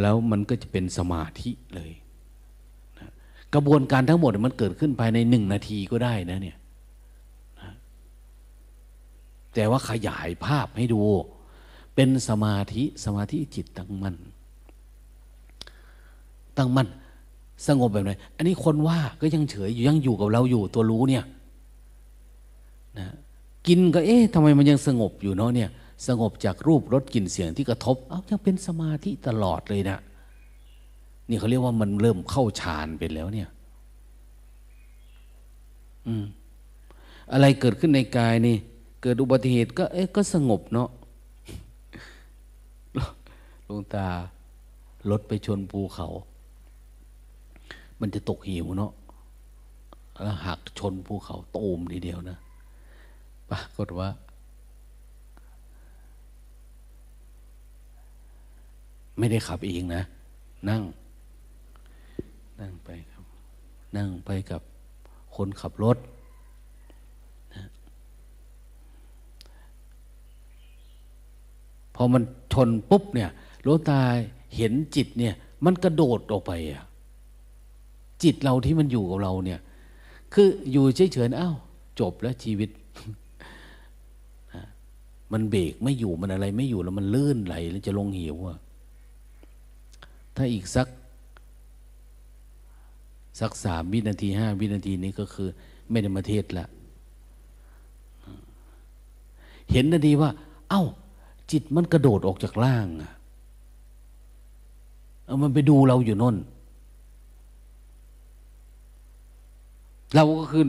แล้วมันก็จะเป็นสมาธิเลย กระบวนการทั้งหมดมันเกิดขึ้นภายในหนึ่งนาทีก็ได้นะเนี่ยแต่ว่าขยายภาพให้ดู เป็นสมาธิสมาธิจิตตั้งมัน่นตั้งมั่นสงบแบบไหนอันนี้คนว่าก็ยังเฉยอยู่ยังอยู่กับเราอยู่ตัวรู้เนี่ยนะกินก็เอ๊ะทำไมมันยังสงบอยู่เนาะเนี่ย สงบจากรูปรสกลิ่นเสียงที่กระทบเอายังเป็นสมาธิตลอดเลยนะ นี่เขาเรียกว่ามันเริ่มเข้าฌานไปแล้วเนี่ย อืม อะไรเกิดขึ้นในกายนี่ เกิดอุบัติเหตุก็ เอ๊ะก็สงบเนาะลงตารถไปชนภูเขา มันจะตกหิวเนาะแล้วหักชนภูเขาตูมทีเดียวนะปรากฏว่า ไม่ได้ขับเองนะ นั่ง นั่งไปครับ นั่งไปกับคนขับรถนะพอมันชนปุ๊บเนี่ยหลตาเห็นจิตเนี่ย มันกระโดดออกไปอะจิตเราที่มันอยู่กับเราเนี่ย คืออยู่เฉยๆอ้าวจบแล้วชีวิต มันเบรกไม่อยู่มันอะไรไม่อยู่แล้วมันลื่นไหลแล้วจะลงเหวอะถ้าอีกสัก สักสามวินาทีห้าวินาทีนี้ก็คือ ไม่ได้มาเทศละเห็นนาทีว่า เอา้า จิตมันกระโดดออกจากล่างอะเอามันไปดูเราอยู่น่น เราก็คือ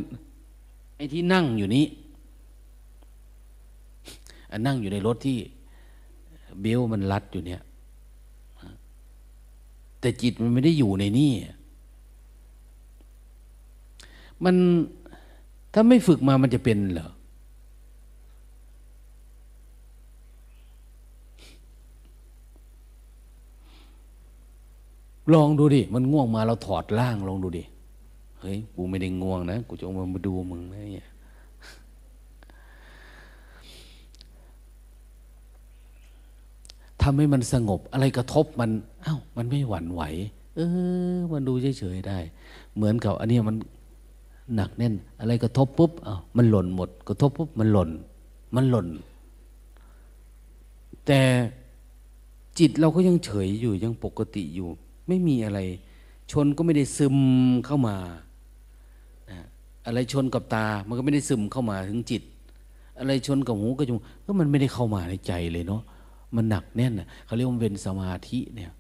ไอ้ที่นั่งอยู่นี้นนั่งอยู่ในรถที่เบลมันรัดอยู่เนี่ย แต่จิตมันไม่ได้อยู่ในนี่ มันถ้าไม่ฝึกมามันจะเป็นเหรอลองดูดิ มันง่วงมาเราถอดร่างลองดูดิ เฮ้ย กูไม่ได้ง่วงนะ กูจะมามาดูมึงนะเนี่ยทำให้มันสงบ อะไรกระทบมันเอา้ามันไม่หวั่นไหว เออ มันดูเฉยๆได้ เหมือนกับ อันนี้มัน หนักแน่น อะไรกระทบปุ๊บอ้าวมันหล่นหมด กระทบปุ๊บมันหล่น มันหล่น แต่จิตเราก็ยังเฉยอยู่ยังปกติอยู่ ไม่มีอะไร ชนก็ไม่ได้ซึมเข้ามาอะไรชนกับตา มันก็ไม่ได้ซึมเข้ามาถึงจิต อะไรชนกับหูก็จมูกก็มันไม่ได้เข้ามาในใจเลยเนาะมันหนักแน่นเขาเรียกว่าเป็นสมาธิเนี่ย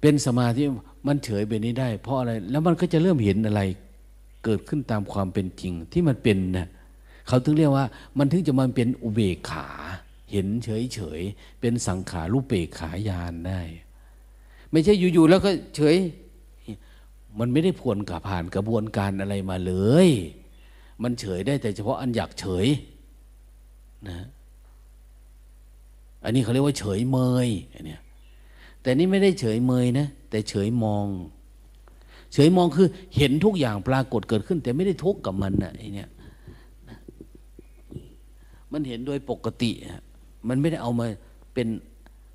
เป็นสมาธิมันเฉยไปนี้ได้ เพราะอะไร แล้วมันก็จะเริ่มเห็นอะไร เกิดขึ้นตามความเป็นจริงที่มันเป็นนะเขาถึงเรียกว่า มันถึงจะมาเป็นอุเบกขา เห็นเฉยเฉยเป็นสังขารูปเบกขายานได้ ไม่ใช่อยู่ๆแล้วก็เฉย มันไม่ได้ผวนกับผ่านกระบวนการอะไรมาเลย มันเฉยได้แต่เฉพาะอันอยากเฉยนะอันนี้เขาเรียกว่าเฉยเมยอันเนี้ย แต่นี่ไม่ได้เฉยเมยนะ แต่เฉยมอง เฉยมองคือเห็นทุกอย่างปรากฏเกิดขึ้น แต่ไม่ได้ทุกข์กับมันนะไอเนี้ยมันเห็นโดยปกติมันไม่ได้เอามาเป็น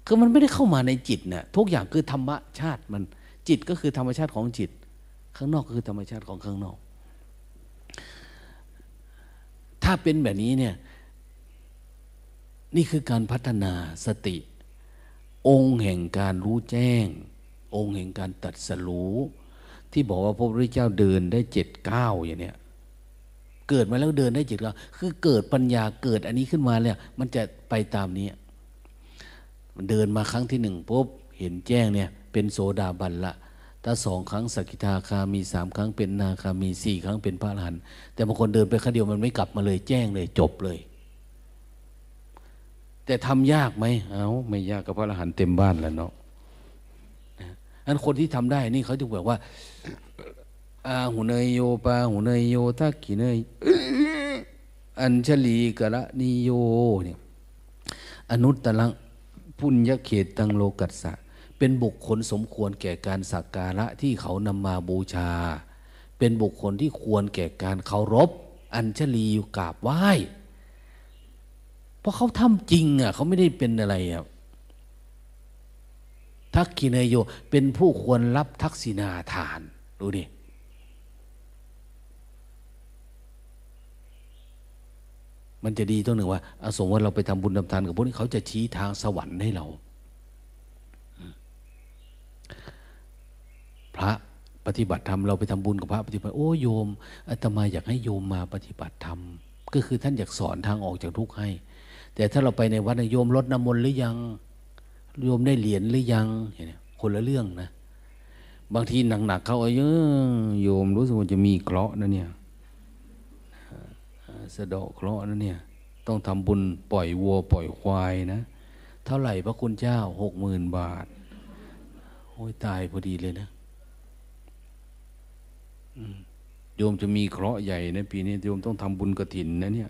คือมันไม่ได้เข้ามาในจิตนะทุกอย่างคือธรรมชาติมันจิตก็คือธรรมชาติของจิต ข้างนอกก็คือธรรมชาติของข้างนอก ถ้าเป็นแบบนี้เนี่ย นี่คือการพัฒนาสติ องค์แห่งการรู้แจ้ง องค์แห่งการตัดสรู้ ที่บอกว่าพระพุทธเจ้าเดินได้เจ็ดเก้าอย่างเนี้ยเกิดมาแล้วเดินได้จิตเราคือเกิดปัญญาเกิดอันนี้ขึ้นมาเนี่ยมันจะไปตามนี้มันเดินมาครั้งที่หนึ่งปุ๊บเห็นแจ้งเนี่ยเป็นโสดาบันละถ้าสองครั้งสกิทาคามีสามครั้งเป็นนาคามีสี่ครั้งเป็นพระอรหันต์แต่บางคนเดินไปครั้งเดียวมันไม่กลับมาเลยแจ้งเลยจบเลย แต่ทำยากไหมเอาไม่ยากกับพระอรหันต์เต็มบ้านแล้วเนาะอันคนที่ทำได้นี่เขาจะบอกว่าอาหุเนยโยปาหุเนยโยทักขีเนยอัญชลีกะละนิโยเนี่ยอนุตตลังปุญญเขตตังโลกัสสะเป็นบุคคลสมควรแก่การสักการะที่เขานำมาบูชา เป็นบุคคลที่ควรแก่การเคารพ อัญชลีกราบไหว้ เพราะเขาทำจริงอะเขาไม่ได้เป็นอะไรอะทักขิเนยโยเป็นผู้ควรรับทักษิณาทาน ดูดิมันจะดีตัวหนึ่งว่าอาสมว่าเราไปทำบุญทำทานกับพวกนี้เขาจะชี้ทางสวรรค์ให้เรา พระปฏิบัติธรรมเราไปทำบุญกับพระปฏิบัติโอ้โยมอาตมาอยากให้โยมมาปฏิบัติธรรมก็คือท่านอยากสอนทางออกจากทุกข์ให้ แต่ถ้าเราไปในวัดโยมลดน้ำมนต์หรือยังโยมได้เหรียญหรือยังเนี่ยคนละเรื่องนะ บางทีหนักๆเขาเออโยมรู้สึกว่าจะมีเคราะห์นะเนี่ยสะดอกเคราะห์นะเนี่ย ต้องทำบุญปล่อยวัว ปล่อยควายนะ เท่าไหร่พระคุณเจ้าหกหมื่นบาท โอ้ยตายพอดีเลยนะโยมจะมีเคราะห์ใหญ่นะปีนี้โยมต้องทำบุญกระถินนะเนี่ย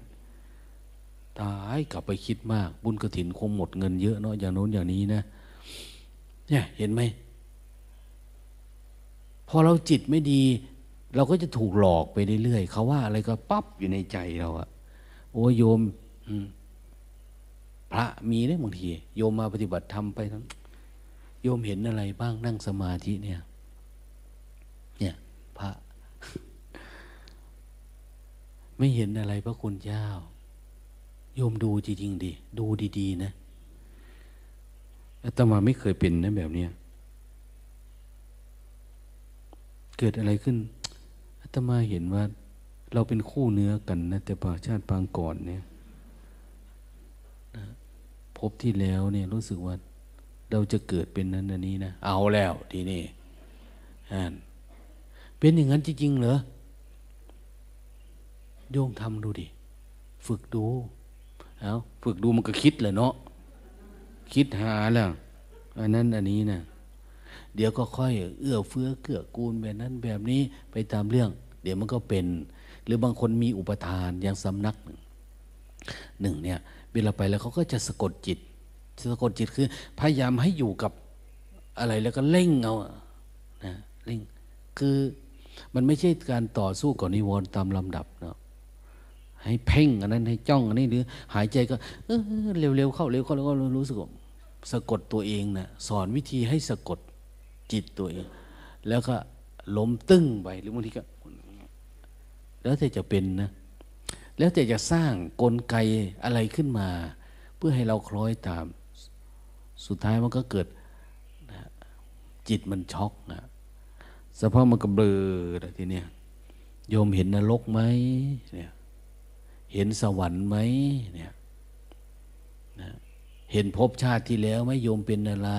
ตายกลับไปคิดมาก บุญกระถินคงหมดเงินเยอะเนาะอย่างโน้นอย่างนี้นะ เนี่ยเห็นไหมพอเราจิตไม่ดี เราก็จะถูกหลอกไปเรื่อยๆเขาว่าอะไรก็ปั๊บอยู่ในใจเราอะโอ้โยมพระมีได้บางที โยมมาปฏิบัติธรรมไปทั้งโยมเห็นอะไรบ้างนั่งสมาธิเนี่ย เนี่ย พระ ไม่เห็นอะไรพระคุณเจ้า โยมดูจริงๆดิ ดูดีๆนะอาตมาไม่เคยเป็นนะแบบเนี้ย เกิดอะไรขึ้นตมาเห็นว่า เราเป็นคู่เนื้อกันนะ แต่ป่าชาติปางก่อนเนี่ยพบที่แล้วเนี่ยรู้สึกว่า เราจะเกิดเป็นนั้นอันนี้นะ เอาแล้วทีนี้อ่เป็นอย่างนั้นจริงๆเหรอโยงทำดูดิ ฝึกดู เอาฝึกดูมันก็คิดเลยเนาะคิดหาแล้วอันนั้นอันนี้นะเดี๋ยวก็ค่อยเอื้อเฟื้อเกื้อกูลแบบนั้นแบบนี้ไปตามเรื่อง เดี๋ยวมันก็เป็น หรือบางคนมีอุปทานอย่างสำนักหนึ่งหนึ่งเนี่ยเวลาไปแล้วเขาก็จะสะกดจิต สะกดจิตคือ พยายามให้อยู่กับอะไรแล้วก็เล่งเอานะเล่งคือมันไม่ใช่การต่อสู้กับนิวรณ์ตามลำดับเนาะ ให้เพ่งอันนั้นให้จ้องอันนี้หรือ หายใจก็เออเร็วๆเข้าเร็วเข้าแล้วก็รู้สึกสะกดตัวเองนะสอนวิธีให้สะกดจิตตัวเอง แล้วก็ล้มตึ้งไปหรือบางทีก็ แล้วแต่จะเป็นนะแล้วแต่จะสร้างกลไกอะไรขึ้นมา เพื่อให้เราคล้อยตาม สุดท้ายมันก็เกิดนะจิตมันช็อกนะสภาพมันก็เบลอทีเนี้ยโยมเห็นนรกไหมเนี่ย เห็นสวรรค์ไหมเนี่ยนะเห็นภพชาติที่แล้วไหมโยมเป็นอะไร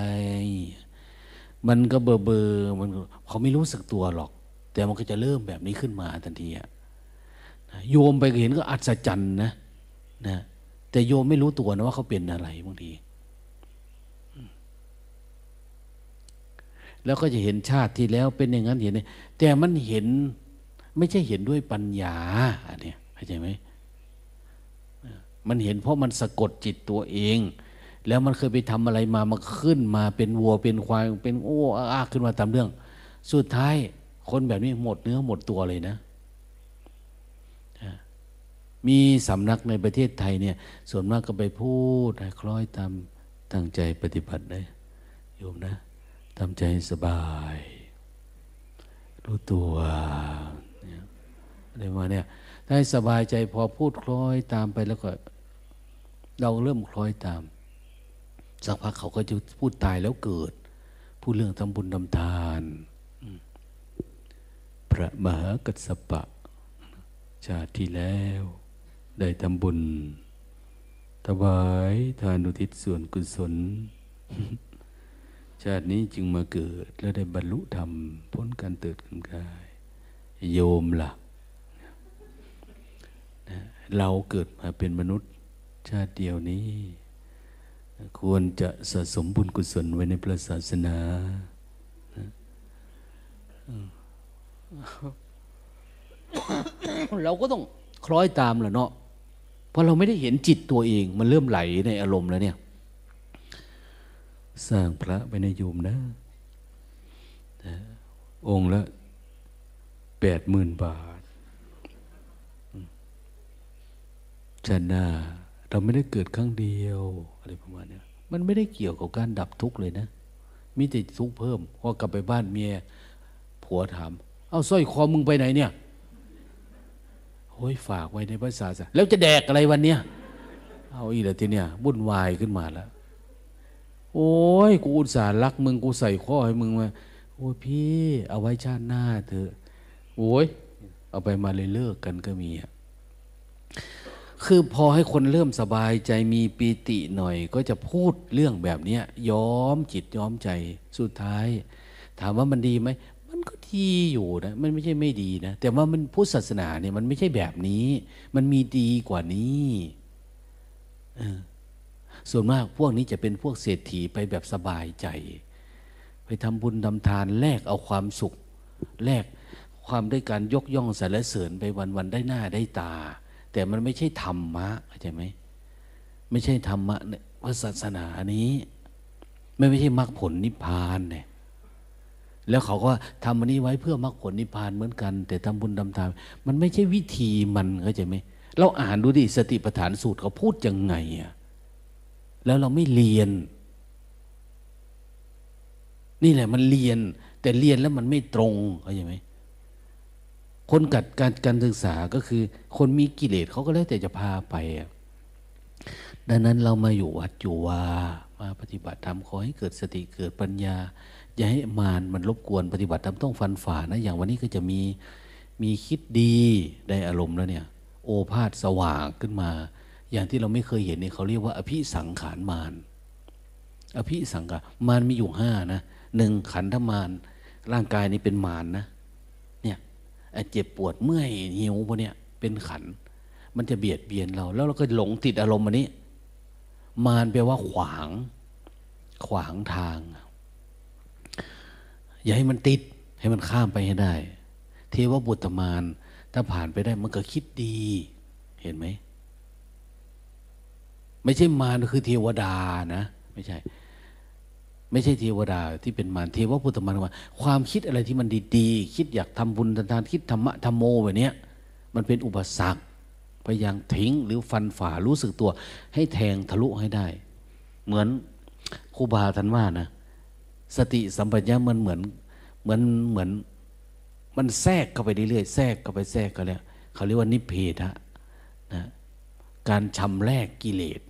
มันก็เบอเบอมันเขาไม่รู้สึกตัวหรอก แต่มันก็จะเริ่มแบบนี้ขึ้นมาทันทีอะโยมไปเห็นก็อัศจรรย์นะนะแต่โยมไม่รู้ตัวนะว่าเขาเป็นอะไรบางที แล้วก็จะเห็นชาติที่แล้วเป็นอย่างนั้นเห็นแต่มันเห็นไม่ใช่เห็นด้วยปัญญาอันนี้เข้าใจไหม มันเห็นเพราะมันสะกดจิตตัวเอง แล้วมันเคยไปทำอะไรมามันขึ้นมาเป็นวัวเป็นควายเป็นโอ้อาขึ้นมาตามเรื่อง สุดท้ายคนแบบนี้หมดเนื้อหมดตัวเลยนะ มีสำนักในประเทศไทยเนี่ย ส่วนมากก็ไปพูดคล้อยตามตั้งใจปฏิบัติได้โยมนะทำใจสบาย รู้ตัวอะไรมาเนี่ยถ้าสบายใจพอพูดคล้อยตามไปแล้วก็ เราเริ่มคล้อยตาม สักพักเขาก็จะพูดตายแล้วเกิด พูดเรื่องทำบุญทำทาน พระมหากัสสปะ ชาติที่แล้ว ได้ทำบุญถวายทานุทิศส่วนกุศล ชาตินี้จึงมาเกิด แล้วได้บรรลุธรรม พ้นการเติดกันกาย โยมละ่ะ เราเกิดมาเป็นมนุษย์ ชาติเดียวนี้ ควรจะสะสมบุญกุศลไว้ในพระศาสนาเราก็ต้องคล้อยตามแหละเนาะเพราะเราไม่ได้เห็นจิตตัวเอง มันเริ่มไหลในอารมณ์แล้วเนี่ย สร้างพระไปในโยมนะ องค์ละแปดหมื่นบาทชนา เราไม่ได้เกิดครั้งเดียวอะไรประมาณนี้มันไม่ได้เกี่ยวกับการดับทุกข์เลยนะมีแต่ทุกข์เพิ่มพอกลับไปบ้านเมียผัวถาม เอาสร้อยคอมึงไปไหนเนี่ยโอ้ยฝากไว้ในภาษาแล้วจะแดกอะไรวันเนี้ยเอาอีละทีเนี้ยวุ่นวายขึ้นมาแล้วโอ้ยกูอุตส่าห์รักมึงกูใส่ข้อให้มึงมาโอ้ยพี่ เอาไว้ชาติหน้าเถอะโอ้ยเอาไปมาเลยเลิกกันก็มีอะ คือพอให้คนเริ่มสบายใจมีปีติหน่อย ก็จะพูดเรื่องแบบนี้ย้อมจิตย้อมใจสุดท้าย ถามว่ามันดีไหมมันก็ดีอยู่นะมันไม่ใช่ไม่ดีนะแต่ว่ามันพุทธศาสนาเนี่ยมันไม่ใช่แบบนี้ มันมีดีกว่านี้ส่วนมากพวกนี้จะเป็นพวกเศรษฐีไปแบบสบายใจ ไปทำบุญทำทานแลกเอาความสุขแลกความได้การยกย่องสรรเสริญไปวันๆได้หน้าได้ตา แต่มันไม่ใช่ธรรมะเข้าใจไหมไม่ใช่ธรรมะพระศาสนานี้ไม่ไม่ใช่มรรคผลนิพพานเนี่ย แล้วเขาก็ทำอันนี้ไว้เพื่อมรรคผลนิพพานเหมือนกัน แต่ทำบุญทำทานมันไม่ใช่วิธีมันเข้าใจไหมเราอ่านดูดิสติปัฏฐานสูตรเขาพูดยังไงอะแล้วเราไม่เรียน นี่แหละมันเรียน แต่เรียนแล้วมันไม่ตรงเข้าใจไหม คนกัดการการศึกษาก็คือ คนมีกิเลสเขาก็แล้วแต่จะพาไป ดังนั้นเรามาอยู่วัดอยู่ว่ามาปฏิบัติธรรมขอให้เกิดสติเกิดปัญญา อย่าให้มารมันรบกวนปฏิบัติธรรมต้องฟันฝ่านะ อย่างวันนี้ก็จะมีมีคิดดีได้อารมณ์แล้วเนี่ย โอภาษสว่างขึ้นมา อย่างที่เราไม่เคยเห็นเนี่ยเขาเรียกว่า อภิสังขารมารอภิสังขารมารมีอยู่ห้านะหนึ่งขันธมารร่างกายนี้เป็นมารนะ เจ็บปวดเมื่อยหิวพวกเนี้ยเป็นขัน มันจะเบียดเบียนเรา แล้วเราก็หลงติดอารมณ์อันนี้ มารแปลว่าขวาง ขวางทาง อย่าให้มันติดให้มันข้ามไปให้ได้ เทวบุตรมารถ้าผ่านไปได้มันก็คิดดี เห็นไหม ไม่ใช่มารคือเทวดานะ ไม่ใช่ ไม่ใช่เทวดาที่เป็นมารเทวพุทธมารว่าความคิดอะไรที่มันดีๆ คิดอยากทำบุญทานคิดธรรมะธรรมโมแบบนี้มันเป็นอุปสรรคพยายามทิ้งหรือฟันฝ่ารู้สึกตัว ให้แทงทะลุให้ได้ เหมือนครูบาท่านว่านะสติสัมปชัญญะมันเหมือนเหมือนเหมือนมันแทรกเข้าไปเรื่อยๆแทรกเข้าไปแทรกกันแล้วเขาเรียกว่านิเพทะนะการชำแรกกิเลส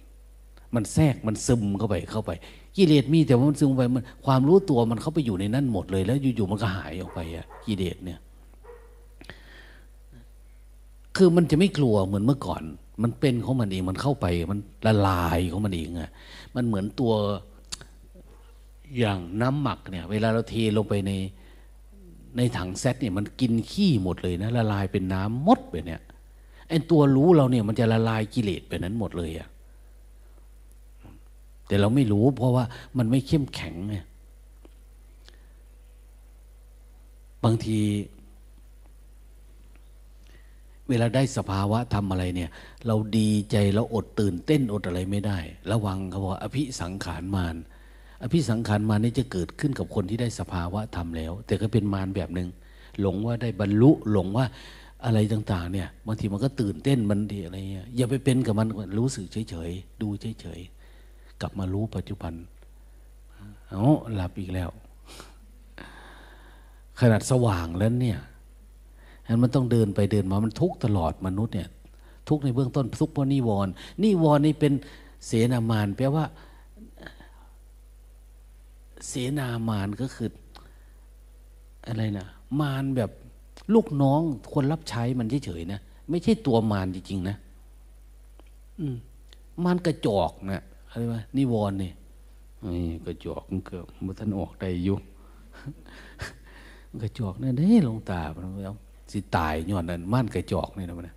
มันแทรกมันซึมเข้าไปเข้าไป กิเลสมีแต่ว่ามันซึมไปมันความรู้ตัวมันเข้าไปอยู่ในนั่นหมดเลย แล้วอยู่ๆมันก็หายออกไปอะกิเลสเนี่ย คือมันจะไม่กลัวเหมือนเมื่อก่อน มันเป็นของมันเองมันเข้าไปมันละลายของมันเองอะมันเหมือนตัวอย่างน้ำหมักเนี่ย เวลาเราเทลงไปในในถังแซตเนี่ยมันกินขี้หมดเลยนะละลายเป็นน้ำมดไปเนี่ยไอ้ตัวรู้เราเนี่ยมันจะละลายกิเลสไปนั้นหมดเลยอะ แต่เราไม่รู้เพราะว่ามันไม่เข้มแข็งไงบางที เวลาได้สภาวะทำอะไรเนี่ย เราดีใจเราอดตื่นเต้นอดอะไรไม่ได้ ระวังเขาบอกอภิสังขารมารอภิสังขารมารนี่จะเกิดขึ้นกับคนที่ได้สภาวะทำแล้ว แต่ก็เป็นมารแบบหนึง่งหลงว่าได้บรรลุหลงว่าอะไรต่าง ๆ เนี่ยบางทีมันก็ตื่นเต้นมันดีอะไรเงี้ยอย่าไปเป็นกับมันรู้สึกเฉยๆดูเฉยๆ กลับมารู้ปัจจุบันเอาหลับอีกแล้ว ขนาดสว่างแล้วเนี่ยมันต้องเดินไปเดินมามันทุกตลอดมนุษย์เนี่ย ทุกในเบื้องต้นทุกเพราะนิวรณ์นิวรณ์นี่เป็นเสนามานแปลว่า เสนามานก็คืออะไรนะมารแบบลูกน้องคนรับใช้มันเฉยๆนะ ไม่ใช่ตัวมารจริงๆนะ อืมมารกระจอกนะ อะไรวะนิวรณ์นี่กระจอกมันเกิดมันท่านออกได้อยู่กระจอกนี่นเด้ลงตามันเอาสิตายย้อนนั้นม่านกระจอกนี่นะมัน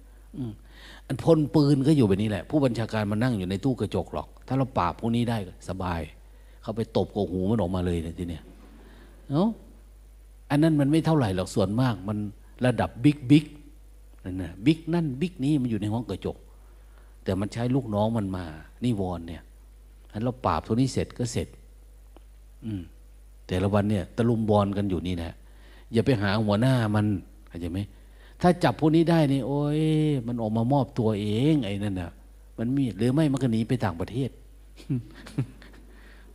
อันพลปืนก็อยู่แบบนี้แหละ ผู้บัญชาการมานั่งอยู่ในตู้กระจกหรอก ถ้าเราปราบพวกนี้ได้สบาย เขาไปตบกหูมันออกมาเลยเนี่ยทีเนี้ยเนาะอันนั้นมันไม่เท่าไหร่หรอกส่วนมาก มันระดับบิ๊กบิ๊กนั่นนะบิ๊กนั่นบิ๊กนี้มันอยู่ในห้องกระจก แต่มันใช้ลูกน้องมันมานี่วอนเนี่ย อันเราปราบตัวนี้เสร็จก็เสร็จ อืม แต่ละวันเนี่ย ตะลุมบอลกันอยู่นี่นะอย่าไปหาหัวหน้ามันเข้าใจไหมถ้าจับพวกนี้ได้นี่โอ้ยมันออกมามอบตัวเองไอ้นั่นน่ะ มันมีหรือไม่มันก็หนีไปต่างประเทศ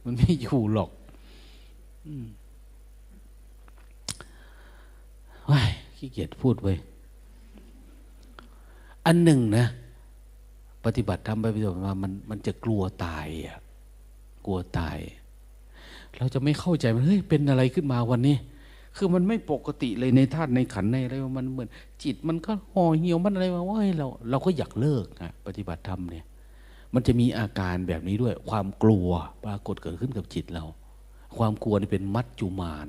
มันไม่อยู่หรอกว้ายขี้เกียจพูดไว้อันหนึ่งนะ ปฏิบัติทำไปปฏิบัติมามันมันจะกลัวตายอะ กลัวตาย เราจะไม่เข้าใจมันเฮ้ยเป็นอะไรขึ้นมาวันนี้ คือมันไม่ปกติเลยในธาตุในขันในอะไรมันเหมือน จิตมันก็ห่อเหี่ยวมันอะไรมาว่าเราเราก็อยากเลิกอะปฏิบัติธรรมเนี่ยมันจะมีอาการแบบนี้ด้วย ความกลัวปรากฏเกิดขึ้นกับจิตเรา ความกลัวนี่เป็นมัจจุมาน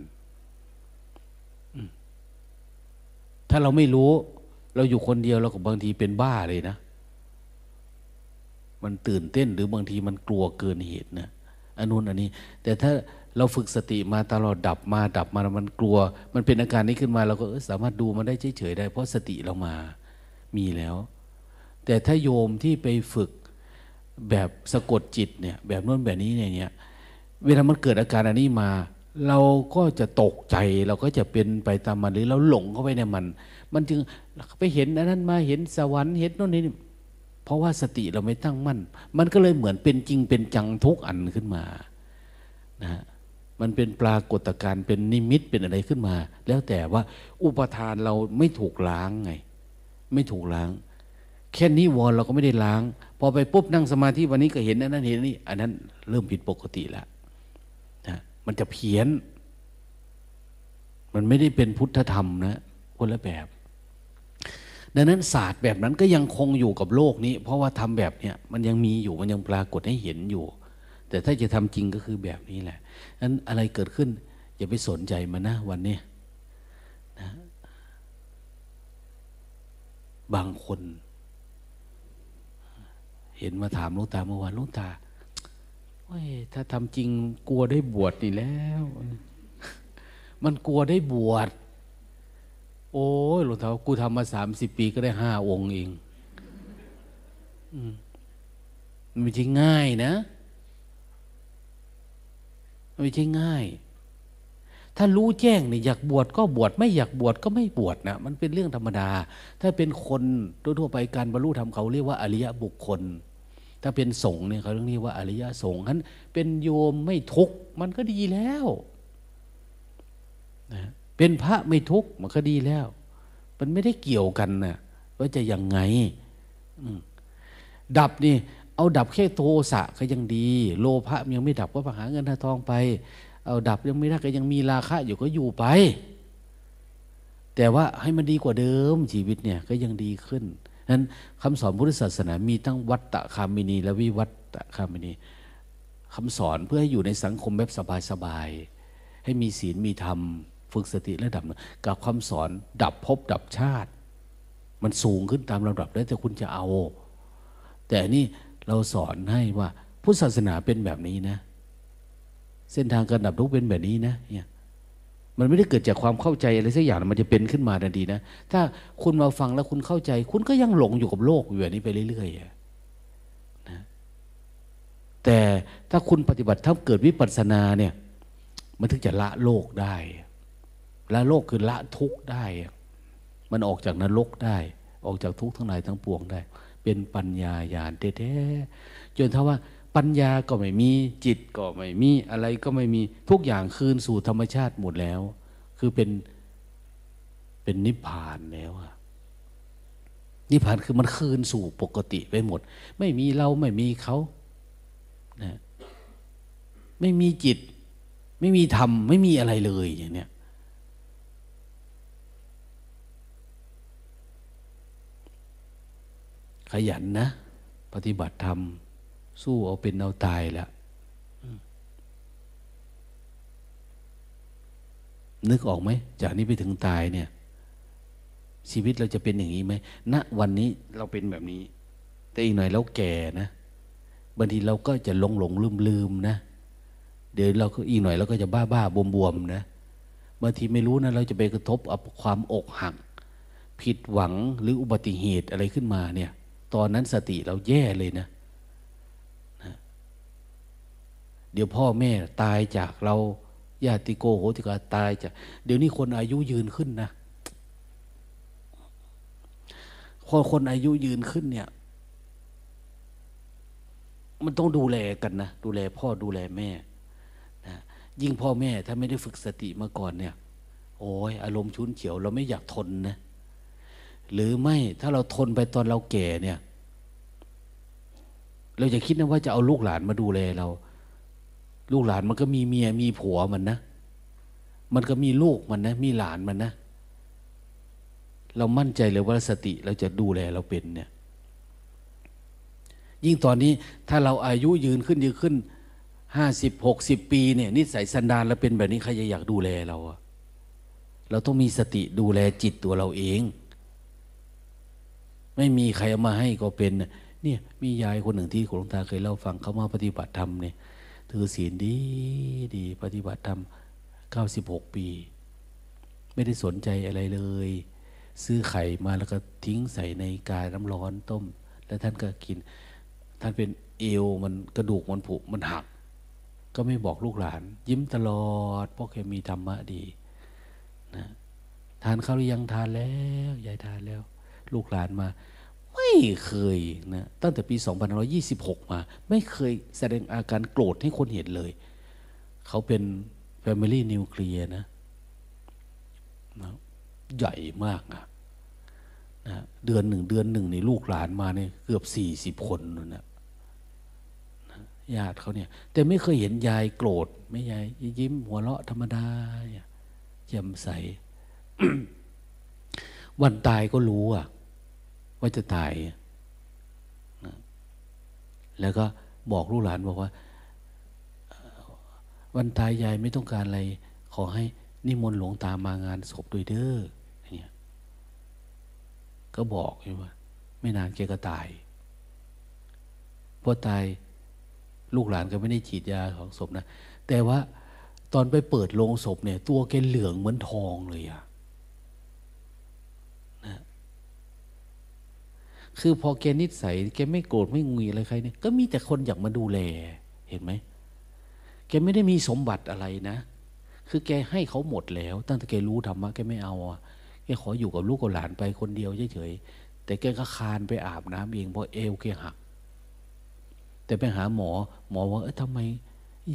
ถ้าเราไม่รู้ เราอยู่คนเดียวเราก็บางทีเป็นบ้าเลยนะ มันตื่นเต้นหรือบางทีมันกลัวเกินเหตุนะ อันนู้นอันนี้ แต่ถ้าเราฝึกสติมาตลอดดับมาดับมามันกลัว มันเป็นอาการนี้ขึ้นมาเราก็สามารถดูมันได้เฉยๆได้ เพราะสติเรามามีแล้ว แต่ถ้าโยมที่ไปฝึกแบบสะกดจิตเนี่ยแบบนู้นแบบนี้เนี่ยเวลามันเกิดอาการอันนี้มา เราก็จะตกใจเราก็จะเป็นไปตามมันหรือเราหลงเข้าไปในมัน มันจึงไปเห็นอันนั้นมาเห็นสวรรค์เห็นโน่นนี่ เพราะว่าสติเราไม่ตั้งมั่น มันก็เลยเหมือนเป็นจริงเป็นจังทุกอันขึ้นมานะมันเป็นปรากฏการณ์เป็นนิมิตเป็นอะไรขึ้นมา แล้วแต่ว่าอุปทานเราไม่ถูกล้างไง ไม่ถูกล้าง แค่นี้วอนเราก็ไม่ได้ล้าง พอไปปุ๊บนั่งสมาธิวันนี้ก็เห็นนั้นเห็นนี่อันนั้นเริ่มผิดปกติแล้วนะมันจะเพี้ยน มันไม่ได้เป็นพุทธธรรมนะคนละแบบ ดังนั้นศาสตร์แบบนั้นก็ยังคงอยู่กับโลกนี้ เพราะว่าทำแบบเนี้ยมันยังมีอยู่มันยังปรากฏให้เห็นอยู่ แต่ถ้าจะทำจริงก็คือแบบนี้แหละนั้นอะไรเกิดขึ้นอย่าไปสนใจมันนะวันนี้นะบางคน เห็นมาถามลุงตาเมื่อวานลุงตาว่าถ้าทำจริงกลัวได้บวชนี่แล้ว มันกลัวได้บวช โอ้ยหลวงตากูทำมาสามสิบปีก็ได้ห้าองค์เองมันไม่ใช่ง่ายนะมันไม่ใช่ง่าย ถ้ารู้แจ้งเนี่ยอยากบวชก็บวชไม่อยากบวชก็ไม่บวชนะมันเป็นเรื่องธรรมดา ถ้าเป็นคนทั่วไปการบรรลุธรรมเขาเรียกว่าอริยบุคคล ถ้าเป็นสงฆ์เนี่ยเขาเรียกว่าอริยสงฆ์นั้นเป็นโยมไม่ทุกข์มันก็ดีแล้ว นะ เป็นพระไม่ทุกข์มันก็ดีแล้ว มันไม่ได้เกี่ยวกันนะว่าจะยังไงดับนี่ เอาดับแค่โทสะก็ยังดี โลภะยังไม่ดับก็ไปหาเงินหาทองไป เอาดับยังไม่ได้ก็ยังมีราคะอยู่ก็อยู่ไป แต่ว่าให้มันดีกว่าเดิมชีวิตเนี่ยก็ยังดีขึ้นนั้นคำสอนพุทธศาสนา มีทั้งวัตตะคามินี และวิวัตตะคามินีคำสอนเพื่อให้อยู่ในสังคมแบบสบายๆให้มีศีลมีธรรม ฝึกสติและดับกับคำสอนดับภพดับชาติ มันสูงขึ้นตามลำดับแล้วแต่คุณจะเอา แต่นี่เราสอนให้ว่าพุทธศาสนาเป็นแบบนี้นะ เส้นทางการดับทุกข์เป็นแบบนี้นะเนี่ยมันไม่ได้เกิดจากความเข้าใจอะไรสักอย่างมันจะเป็นขึ้นมาทันทีนะ ถ้าคุณมาฟังแล้วคุณเข้าใจ คุณก็ยังหลงอยู่กับโลกอยู่แบบนี้ไปเรื่อยๆนะแต่ถ้าคุณปฏิบัติถ้าเกิดวิปัสสนาเนี่ย มันถึงจะละโลกได้ ละโลกคือละทุกข์ได้ มันออกจากนรกได้ ออกจากทุกข์ทั้งหลายทั้งปวงได้ เป็นปัญญาญาณแท้ๆจนถ้าว่าปัญญาก็ไม่มีจิตก็ไม่มีอะไรก็ไม่มีทุกอย่างคืนสู่ธรรมชาติหมดแล้ว คือเป็นเป็นนิพพานแล้วอะนิพพานคือมันคืนสู่ปกติไปหมด ไม่มีเราไม่มีเขานะไม่มีจิต ไม่มีธรรม ไม่มีอะไรเลยอย่างเนี้ย ยันนะ ปฏิบัติธรรม สู้เอาเป็นเอาตายแล้วนึกออกไหม จากนี้ไปถึงตายเนี่ย ชีวิตเราจะเป็นอย่างนี้ไหมณวันนี้เราเป็นแบบนี้ แต่อีกหน่อยเราแก่นะบางทีเราก็จะหลงหลงลืมลืมนะ เดี๋ยวเราก็อีกหน่อยเราก็จะบ้าบ้าบวมบวมนะบางทีไม่รู้นะ เราจะไปกระทบกับความอกหัก ผิดหวังหรืออุบัติเหตุอะไรขึ้นมาเนี่ย ตอนนั้นสติเราแย่เลยนะ เดี๋ยวพ่อแม่ตายจากเราญาติโกโหติกาตายจาก เดี๋ยวนี้คนอายุยืนขึ้นนะพอคนอายุยืนขึ้นเนี่ย มันต้องดูแลกันนะ ดูแลพ่อดูแลแม่นะยิ่งพ่อแม่ถ้าไม่ได้ฝึกสติมาก่อนเนี่ย โอ้ยอารมณ์ชุนเฉียว เราไม่อยากทนนะ หรือไม่ถ้าเราทนไปตอนเราแก่เนี่ย เราจะคิดนะว่าจะเอาลูกหลานมาดูแลเรา ลูกหลานมันก็มีเมียมีผัวมันนะ มันก็มีลูกมันนะ มีหลานมันนะ เรามั่นใจเลยว่าสติเราจะดูแลเราเป็นเนี่ย ยิ่งตอนนี้ถ้าเราอายุยืนขึ้นยืนขึ้นห้าสิบหกสิบปีเนี่ยนิสัยสันดานเราเป็นแบบนี้ใครจะอยากดูแลเราอะเราต้องมีสติดูแลจิตตัวเราเอง ไม่มีใครเอามาให้ก็เป็น เนี่ยมียายคนหนึ่งที่หลวงตาเคยเล่าฟังเขามาปฏิบัติธรรมเนี่ยถือศีลดีดี ปฏิบัติธรรมเก้าสิบหกปี ไม่ได้สนใจอะไรเลย ซื้อไข่มาแล้วก็ทิ้งใส่ในกายน้ำร้อนต้ม แล้วท่านก็กิน ท่านเป็นเอวมันกระดูกมันผุมันหัก ก็ไม่บอกลูกหลาน ยิ้มตลอด เพราะแกมีธรรมะดีนะทานข้าวหรือยังทานแล้วยายทานแล้ว ลูกหลานมา ไม่เคยนะตั้งแต่ปี2526 มา ไม่เคยแสดงอาการโกรธให้คนเห็นเลย เขาเป็น Family นิวเคลียร์นะนะใหญ่มากนะนะเดือนหนึ่งเดือนหนึ่งในลูกหลานมาเนี่ยเกือบสี่สิบคนนะนะญาติเขาเนี่ย แต่ไม่เคยเห็นยายโกรธไม่ยายยิ้ม หัวเราะธรรมดาแจ่มใส วันตายก็รู้อะ ว่าจะตาย แล้วก็บอกลูกหลานบอกว่า วันตายยายไม่ต้องการอะไร ขอให้นิมนต์หลวงตามางานศพด้วยเด้อเนี่ยก็บอกใช่ไหมไม่นานแกก็ตายพอตายลูกหลานก็ไม่ได้ฉีดยาของศพนะ แต่ว่าตอนไปเปิดโลงศพเนี่ย ตัวแกเหลืองเหมือนทองเลยอะ คือพอแกนิสัยแกไม่โกรธไม่งุยอะไรใครเนี่ยก็มีแต่คนอยากมาดูแล เห็นไหมแกไม่ได้มีสมบัติอะไรนะ คือแกให้เขาหมดแล้ว ตั้งแต่แกรู้ธรรมะแกไม่เอาอะแกขออยู่กับลูกกับหลานไปคนเดียวเฉยๆแต่แกก็คานไปอาบน้ำเองเพราะเอวแกหัก แต่ไปหาหมอ หมอว่าเออทำไม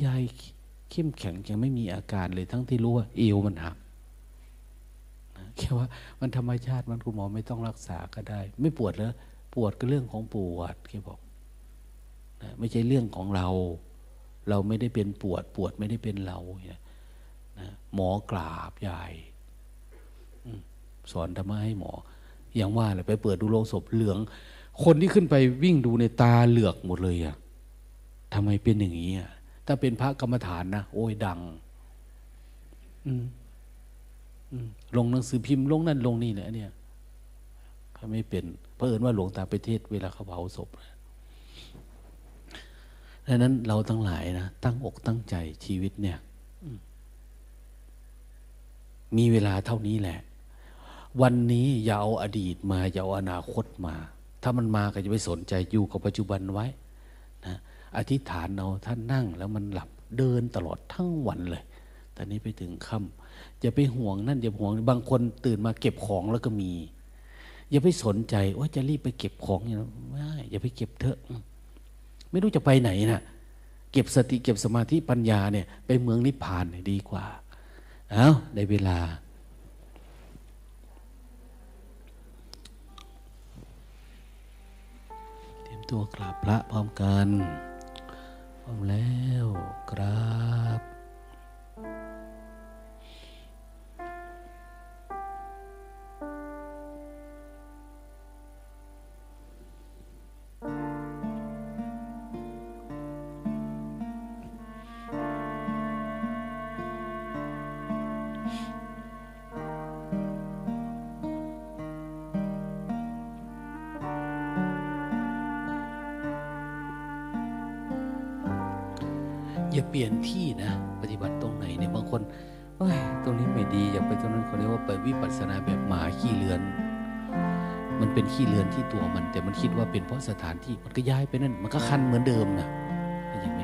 ยายเข้มแข็งยังไม่มีอาการเลยทั้งที่รู้ว่าเอวมันหักแค่ว่ามันธรรมชาติมันคุณหมอไม่ต้องรักษาก็ได้ ไม่ปวดแล้ว ปวดก็เรื่องของปวดแกบอกนะไม่ใช่เรื่องของเรา เราไม่ได้เป็นปวด ปวดไม่ได้เป็นเรานะหมอกราบใหญ่สอนธรรมะให้หมอ อย่างว่าเลยไปเปิดดูโลงศพเหลือง คนที่ขึ้นไปวิ่งดูในตาเหลือกหมดเลยอะทำไมเป็นอย่างนี้อะถ้าเป็นพระกรรมฐานนะโอ้ยดังลงหนังสือพิมพ์ลงนั่นลงนี่เนี่ยเนี่ยเขาไม่เป็น เพราะเอิญว่าหลวงตาไปเทศเวลาเขาเผาศพดังนั้นเราทั้งหลายนะตั้งอกตั้งใจชีวิตเนี่ยมีเวลาเท่านี้แหละ วันนี้อย่าเอาอดีตมาอย่าเอาอนาคตมา ถ้ามันมาก็จะไปสนใจอยู่กับปัจจุบันไว้นะอธิษฐานเอาท่านนั่งแล้วมันหลับเดินตลอดทั้งวันเลย ตอนนี้ไปถึงค่ำอย่าไปห่วงนั่นอย่าห่วง บางคนตื่นมาเก็บของแล้วก็มี อย่าไปสนใจว่าจะรีบไปเก็บของอย่างนั้นไม่อย่าไปเก็บเถอะ ไม่รู้จะไปไหนนะ่ะ เก็บสติเก็บสมาธิปัญญาเนี่ย ไปเมืองนิพพานเนี่ยดีกว่า เอาได้เวลาเตรียมตัวกราบพระพร้อมกัน พร้อมแล้วกราบ เป็นเพราะสถานที่มันก็ย้ายไปนั่น มันก็คันเหมือนเดิมนะเห็นไหม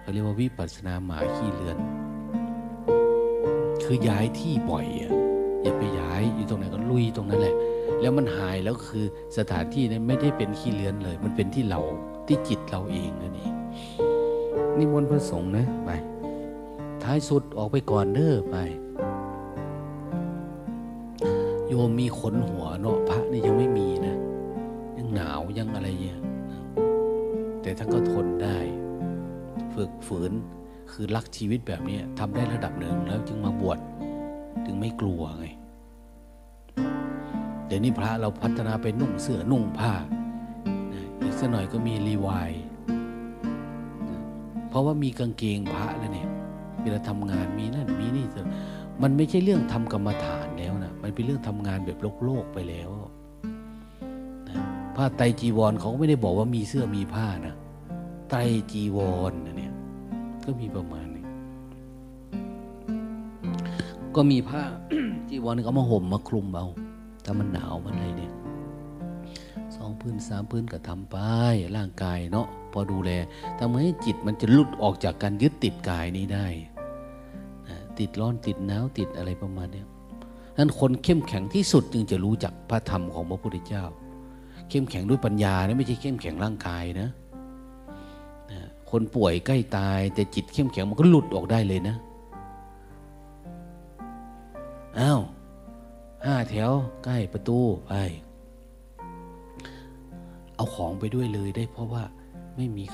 เขาเรียกว่าวิปัสสนาหมาขี้เลือน คือย้ายที่บ่อยอะอย่าไปย้ายอยู่ตรงไหนก็ลุยตรงนั้นแหละ แล้วมันหายแล้วคือสถานที่นั้นไม่ได้เป็นขี้เลือนเลย มันเป็นที่เราที่จิตเราเองนั่นเองนิมนต์พระสงฆ์นะไปท้ายสุดออกไปก่อนเด้อไป โยมมีขนหัวเนาะพระนี่ยังไม่มี ก็ทนได้ ฝึกฝืนคือรักชีวิตแบบนี้ทำได้ระดับหนึ่งแล้วจึงมาบวชถึงไม่กลัวไงเดี๋ยวนี้พระเราพัฒนาไปนุ่งเสื้อนุ่งผ้าอีกสักหน่อยก็มีรีวายเพราะว่ามีกางเกงพระแล้วเนี่ยเวลาทำงานมีนั่นมีนี่มันไม่ใช่เรื่องทำกรรมฐานแล้วนะมันเป็นเรื่องทำงานแบบโลกโลกไปแล้วนะผ้าไตรจีวรเขาก็ไม่ได้บอกว่ามีเสื้อมีผ้านะ ไตรจีวรนะเนี่ยก็มีประมาณนี้ก็มีผ้าจีวรก็มาห่มมาคลุมเอาถ้ามันหนาวมันอะไรเนี่ยสองพื้นสามพื้นก็ทำไปร่างกายเนาะพอดูแลทำให้จิตมันจะหลุดออกจากการยึดติดกายนี้ได้นะติดร้อนติดหนาวติดอะไรประมาณนี้นั้นคนเข้มแข็งที่สุดจึงจะรู้จักพระธรรมของพระพุทธเจ้า เข้มแข็งด้วยปัญญานะไม่ใช่เข้มแข็งร่างกายนะนะ คนป่วยใกล้ตาย แต่จิตเข้มแข็งมันก็หลุดออกได้เลยนะอ้าวห้าแถวใกล้ประตูไป เอาของไปด้วยเลยได้เพราะว่าไม่มี